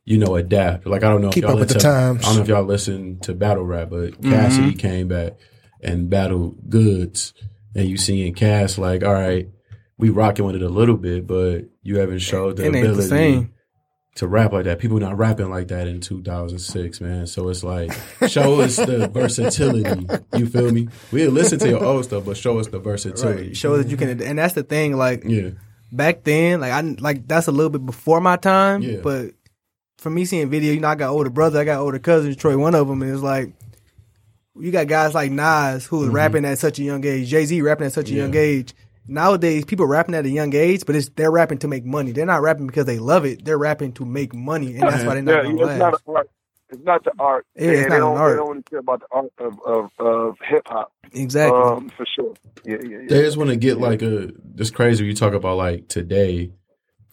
you know, adapt. Like I don't know Keep if y'all up with the times. I don't know if y'all listen to battle rap, but Mm-hmm. Cassidy came back and battled Goodz, and you seeing Cass like, all right, we rocking with it a little bit, but you haven't showed the It ability. To rap like that. People not rapping like that in 2006, man. So it's like, show us the versatility. You feel me? We'll listen to your old stuff, but show us the versatility. Right. Show that you can, and that's the thing. Like Yeah. back then, like I like that's a little bit before my time. Yeah. But for me seeing video, you know, I got older brother, I got older cousins. Troy, one of them, and it's like you got guys like Nas who was rapping at such a young age, Jay Z rapping at such a Mm-hmm. Yeah. young age. Nowadays, people rapping at a young age, but it's they're rapping to make money. They're not rapping because they love it. They're rapping to make money, and that's why they're not Yeah, gonna it's not last. an art. It's not the art. Yeah, it's And not they an don't, art. They don't care about the art of of, of hip hop. Exactly. Um, for sure. Yeah, yeah, yeah. They just want to get like a. It's crazy. You talk about like today,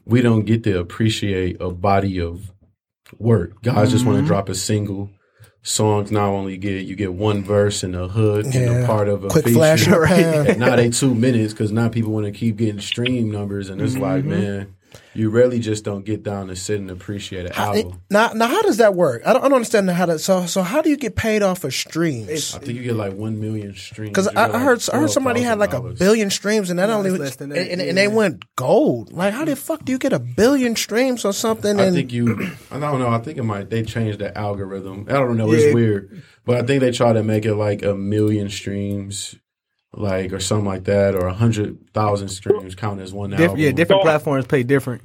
we don't get to appreciate a body of work. Guys just Mm-hmm. want to drop a single. Songs not only get you get one verse and a hook and a part of a Quick feature. flash in the Right. pan. And now they two minutes because now people want to keep getting stream numbers, and it's like, Mm-hmm. man, you really just don't get down to sit and appreciate an album. Now, now, how does that work? I don't, I don't understand how that. So, so how do you get paid off of streams? I think you get like one million streams. Because I, get, I like, heard, I heard somebody had like a billion streams, and that No, only less than and, that, and, yeah. and they went gold. Like, how the fuck do you get a billion streams or something? I And think you. I don't know. I think it might. They changed the algorithm. I don't know. Yeah. It's weird, but I think they try to make it like a million streams, like or something like that, or a hundred thousand streams count as one Diff- album. yeah, different So- platforms pay different.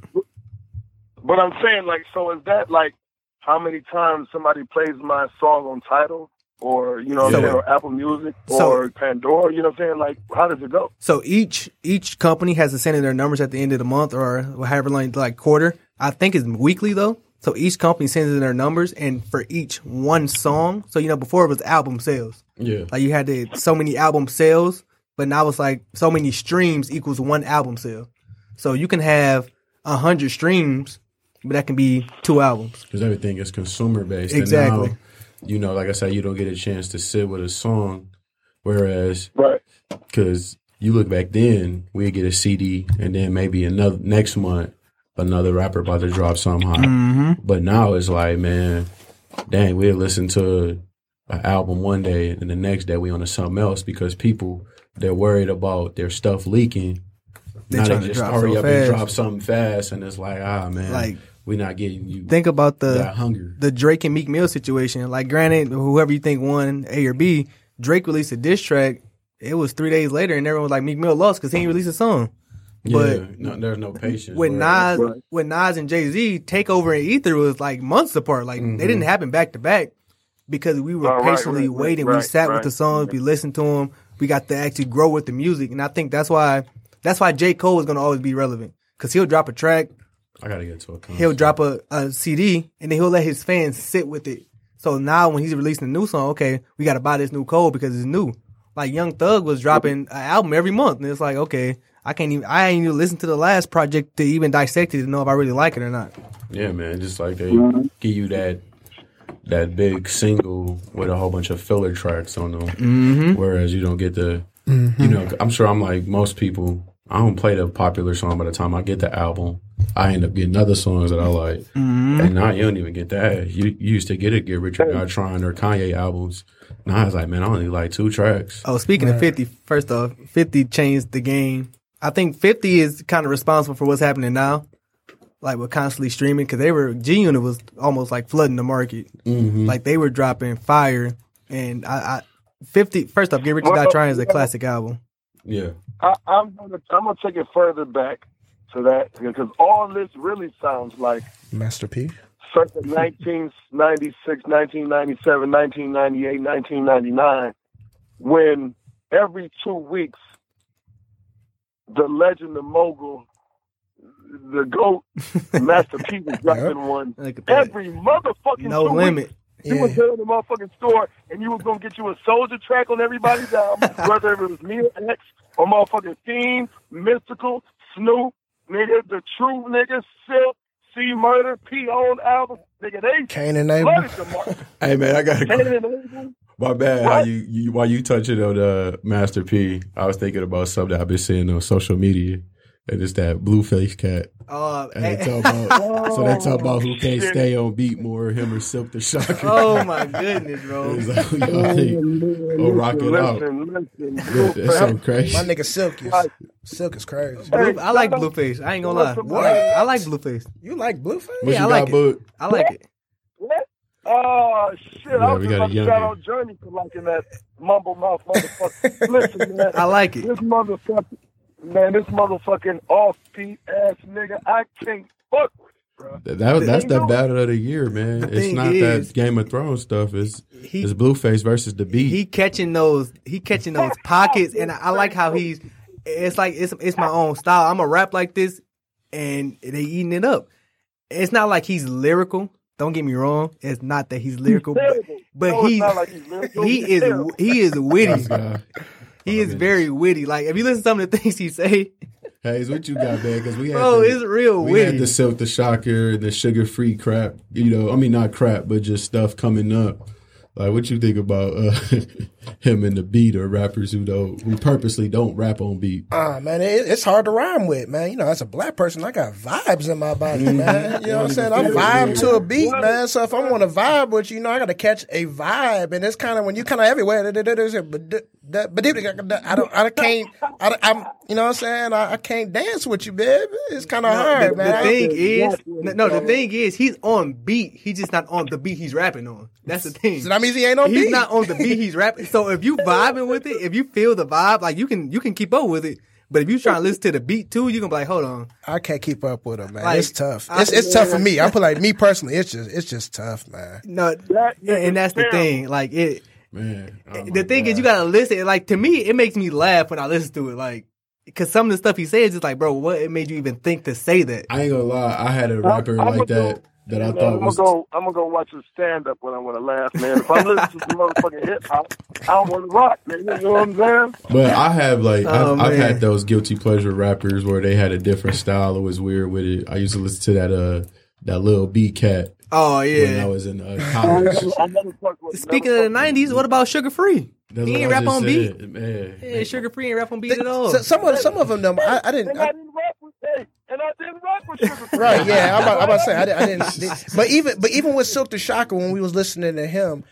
But I'm saying, like, so is that like how many times somebody plays my song on Tidal, or you know, So- saying, or Apple Music, so- or Pandora? You know, what I'm saying, like, how does it go? So each each company has to send in their numbers at the end of the month or however long like quarter. I think it's weekly though. So each company sends in their numbers, and for each one song. So you know, before it was album sales. Yeah, Like you had to so many album sales, but now it's like so many streams equals one album sale. So you can have a hundred streams, but that can be two albums. because everything is consumer based. Exactly. And now, you know, like I said, you don't get a chance to sit with a song, whereas Right. because you look back then, we'd get a CD, and then maybe another next month, another rapper about to drop something hot. Mm-hmm. But now it's like, man, dang, we'll listen to an album one day, and the next day we on to something else because people they're worried about their stuff leaking. They now trying they just hurry so up and drop something fast, and it's like, ah, man, Like, we're not getting you Think about the hunger. the Drake and Meek Mill situation. Like, granted, whoever you think won A or B, Drake released a diss track. It was three days later, and everyone was like, Meek Mill lost because he didn't release a song. Yeah, but no, there's no patience. When whereas- Nas, when Nas and Jay Z Takeover and Ether was like months apart. Like they didn't mm-hmm. happen back to back because we were Oh, patiently right, waiting. right, we sat with the songs, we listened to them, we got to actually grow with the music, and I think that's why that's why J Cole is gonna always be relevant because he'll drop a track, I gotta get to a concert. he'll drop a, a CD, and then he'll let his fans sit with it. So now when he's releasing a new song, okay, we got to buy this new code because it's new. Like Young Thug was dropping an album every month, and it's like, okay, I can't even, I ain't even listen to the last project to even dissect it to know if I really like it or not. Yeah, man. Just like they give you that that big single with a whole bunch of filler tracks on them, Mm-hmm. whereas you don't get the. You know, I'm sure I'm like most people. I don't play the popular song by the time I get the album. I end up getting other songs that I like, Mm-hmm. and now you don't even get that. You, you used to get it, get Rich or Die Trying or Kanye albums. Now I was like, man, I only like two tracks. Oh, speaking of 50, first off, 50 changed the game. I think 50 is kind of responsible for what's happening now. Like with constantly streaming, because they were G Unit was almost like flooding the market. Mm-hmm. Like they were dropping fire, and I, I 50. First off, Get Rich or Die Trying is a classic album. Yeah, I, I'm gonna I'm gonna take it further back to that because all this really sounds like Master P. circa 1996, 1997, 1998, 1999, when every two weeks the legend, the mogul, the goat, Master P was dropping one Look at that. every motherfucking No limit. Weeks. You was Yeah. in the motherfucking store and you was gonna get you a soldier track on everybody's album, whether it was Mia X or motherfucking Fiend, Mystikal, Snoop, nigga, the true nigga, Silkk, C Murder, P on album, nigga, they Kane and Abel. flooded the market. hey man, I got Kane and Abel, My bad. How you, you while you touching on uh, Master P, I was thinking about something I've been seeing on social media, and it's that Blueface cat. Uh, And they talk about, so they talk about who can't stay on beat more, him or Silkk the Shocker. oh my goodness, bro. Like, y'all think? Oh, rock it out. listen, listen, Yeah, That's so crazy. My nigga Silkk is Silkk is crazy. Blue- I like Blueface. I ain't gonna lie. What? I like Blueface. You like Blueface? What Yeah, you I like got, it. Bud? I like it. What? Oh shit! Yeah, I was we just got about a to young shout one. out Journey for liking that mumble mouth motherfucker. Listen, man. I like it. This motherfucker, man, this motherfucking offbeat ass nigga, I can't fuck with it. That, that- that's the battle of the year, man. The It's not is- that Game of Thrones stuff. It's He- it's Blueface versus the beat. he catching those he catching those pockets and I like how he's it's like it's it's my own style. I'm a rap like this and they eating it up. It's not like he's lyrical. Don't get me wrong. It's not that he's lyrical, but, but No, he, like he's lyrical. he He's is terrible. he is witty. He is very witty. Like if you listen to some of the things he say, Hayes, what you got, man? Because we had bro, the- it's real We witty. had the Silkk the Shocker and the sugar free crap. You know, I mean not crap, but just stuff coming up. Like what you think about uh, him and the beat or rappers who don't who purposely don't rap on beat? Ah, man, it, it's hard to rhyme with, man. You know, as a black person, I got vibes in my body, man. You know what I'm saying? I'm vibe to a beat, man. So if I'm want to vibe with you, you know, I got to catch a vibe, and it's kind of when you kind of everywhere. But but I don't, I can't, I, I'm, you know what I'm saying? I, I can't dance with you, baby. It's kind of hard, the, man. the thing is, no, the thing is, he's on beat. He's just not on the beat he's rapping on. That's the thing. So that means he ain't on he's beat. not on the beat he's rapping. So if you vibing with it, if you feel the vibe, like you can you can keep up with it. But if you try to listen to the beat too, you gonna be like, hold on. I can't keep up with him, man. Like, it's tough. It's, it's tough for me. I put like me personally. It's just it's just tough, man. No, That yeah, and that's the thing. Like it. Man, oh the my thing is, you gotta listen. Like to me, it makes me laugh when I listen to it. Like because some of the stuff he says is like, bro, what it made you even think to say that? I ain't gonna lie. I had a rapper I'm like gonna that that I Man, thought I'm was. gonna go. I'm gonna go watch a stand up when I want to laugh, man. If I'm listening to some motherfucking hip hop, I don't want to rock, man. You know what I'm saying? But I have like Oh, I've, I've had those guilty pleasure rappers where they had a different style. It was weird with it. I used to listen to that uh that little B cat Oh when I was in uh, I college. never, I never fucked with. Speaking of the '90s, what about Sugar Free? That's He ain't rap on beat. said, Man, Yeah, Sugar Free ain't rap on beat at all. So, some of some of them, though, I, I didn't. and I, I didn't rap with hey, and I didn't rap with Sugar Free. Right, yeah, I'm about, I'm about to say I, didn't- I didn't. But even but even with Silkk the Shocker, when we was listening to him,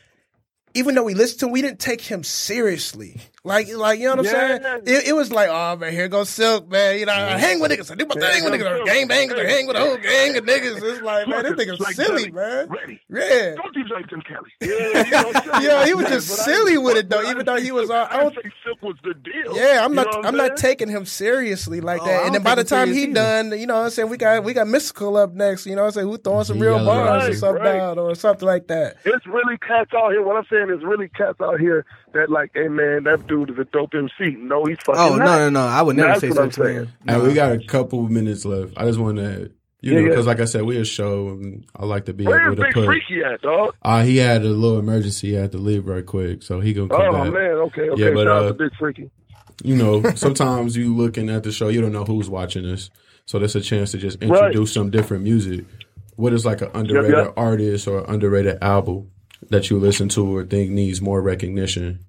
even though we listened to him, we didn't take him seriously. Like like you know what I'm Yeah. saying? It, it was like, oh man, here goes Silkk, man. You know, I hang with niggas, I do my thing with niggas, I gang bang, I hang with a whole gang of niggas. It's like, man, this nigga's Like silly, Kelly. man. Ready. Yeah. Don't do like Tim Kelly. Yeah, you know what I'm saying? Yeah, he was just But I silly didn't- with it, though, even though he was, uh, I I don't- didn't Silkk was the deal. Yeah, I'm You not. know what I'm not taking him seriously like Oh, that. And then by the time he serious done, you know, what I'm saying we got we got Mystikal up next. You know, what I'm saying who throwing some real bars or something or something like that. It's really cats out here. What I'm saying is really cats out here that like, hey man, that dude is a dope MC. No, he's fucking oh no not. no no! I would never That's say what I'm saying. thing. Hey, we got a couple minutes left. I just want to You know, Yeah, yeah. because like I said, we a show, and I like to be Where able is to Big put. Freaky at, dog? Uh, he had a little emergency. He had to leave right quick, so he gonna come Oh back. man, okay, okay. Yeah, but, uh, Big Freaky. You know, sometimes you looking at the show, you don't know who's watching this, so that's a chance to just introduce some different music. What is like an underrated yeah. artist or an underrated album that you listen to or think needs more recognition?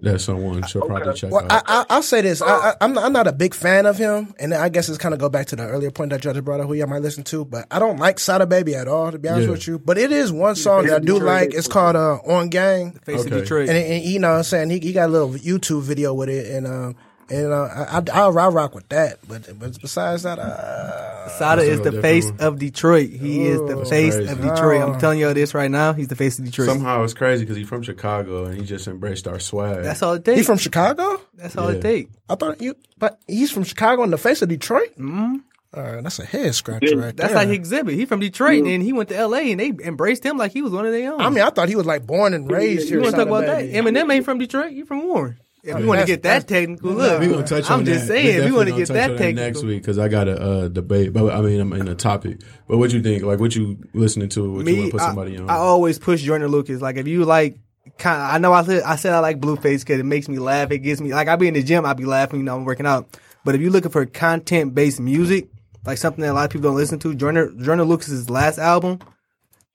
That someone should probably check Well, out. I, I'll say this: I, I, I'm not, I'm not a big fan of him, and I guess it's kind of go back to the earlier point that Judge brought up, who y'all might listen to. But I don't like Sada Baby at all, to be honest Yeah. with you. But it is one song that I do like. It's called uh, "On Gang," Face of Detroit. and, and you know what I'm saying he, he got a little YouTube video with it, and um and uh, I, I I'll, I'll rock with that. But but besides that, uh, Sada is the face one. of Detroit. He is the face crazy. of Detroit. I'm telling you this right now. He's the face of Detroit. Somehow it's crazy because he's from Chicago and he just embraced our swag. That's all it he takes. from Chicago. That's all Yeah. it takes. I thought you, but he's from Chicago in the face of Detroit. Mm-hmm. All right, that's a head scratcher right That's there. like exhibit. He from Detroit, and he went to L.A. and they embraced him like he was one of their own. I mean, I thought he was like born and raised here. you want to talk about that? Baby. Eminem ain't from Detroit. You from Warren. If you want to get that technical, look, we gonna touch I'm on just that. saying, we want to get that on technical next week because I got a uh, debate. But I mean, I'm in a topic. But what you think? Like, what you listening to? What you want Me, to put I, somebody on? I always push Joyner Lucas. Like if you like, kind of, I know I said I said I like Blueface because it makes me laugh. It gives me like I be in the gym, I be laughing. You know, I'm working out. But if you're looking for content based music, like something that a lot of people don't listen to, Joyner Joyner Lucas's last album.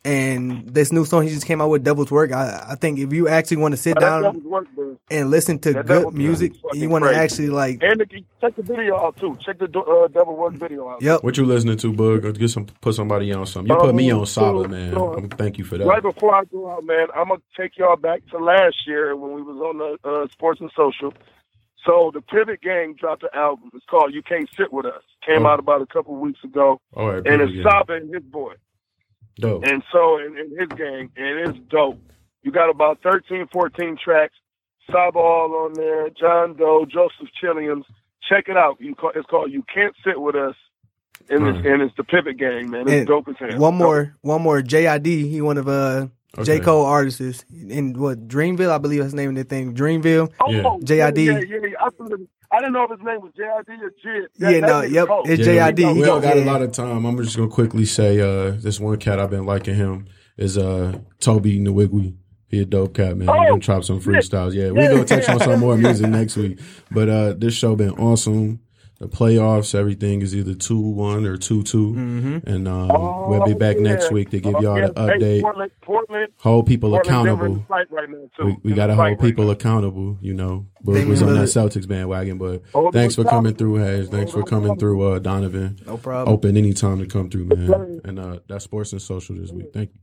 And this new song he just came out with, Devil's Work. I, I think if you actually want to sit That down work, and listen to That good music, you want to actually like, And the, check the video out too. Check the uh, Devil Work video out. yep. what you listening to, Bug? Get some, put somebody on something. You put me Um, on Saba, man. Um, thank you for that. Right before I go out, man, I'm gonna take y'all back to last year when we was on the uh, Sports and Social. So the Pivot Gang dropped an album. It's called "You Can't Sit with Us." Came Oh. out about a couple weeks ago, All right, and it's yeah. Saba and his boy. Dope. And so in, in his gang, it's dope. You got about 13, 14 tracks. Saba all on there. Jean Deaux, Joseph Chilliams. Check it out. You call, it's called "You Can't Sit with Us," and it's, and it's the Pivot Gang, man. It's And dope as hell. One more, one more. JID, he one of uh J Okay. Cole artists in what Dreamville, I believe his name of the thing. Dreamville. Oh, Yeah. JID. Yeah, yeah, yeah. I, thought it- I didn't know if his name was JID or Jid. Yeah, no, yep, it's Yeah, JID. We He don't got a lot of time. I'm just gonna quickly say, uh, this one cat I've been liking him is uh Tobe Nwigwe. He a dope cat, man. He Oh, gonna drop some freestyles. Yeah, we're gonna touch on some more music next week. But uh this show been awesome. The playoffs, everything is either two one or two two, and um, we'll be back next week to give y'all the update. Portland, Portland, Hold people Portland, accountable. right now too. We, we got to hold fight right people accountable, you know. Boog was on that Celtics bandwagon, but Hold thanks for coming through, Hayes. Thanks for Hold them coming through, uh, Donovan. No problem. Open anytime to come through, man. And uh, that's sports and social this week. Thank you.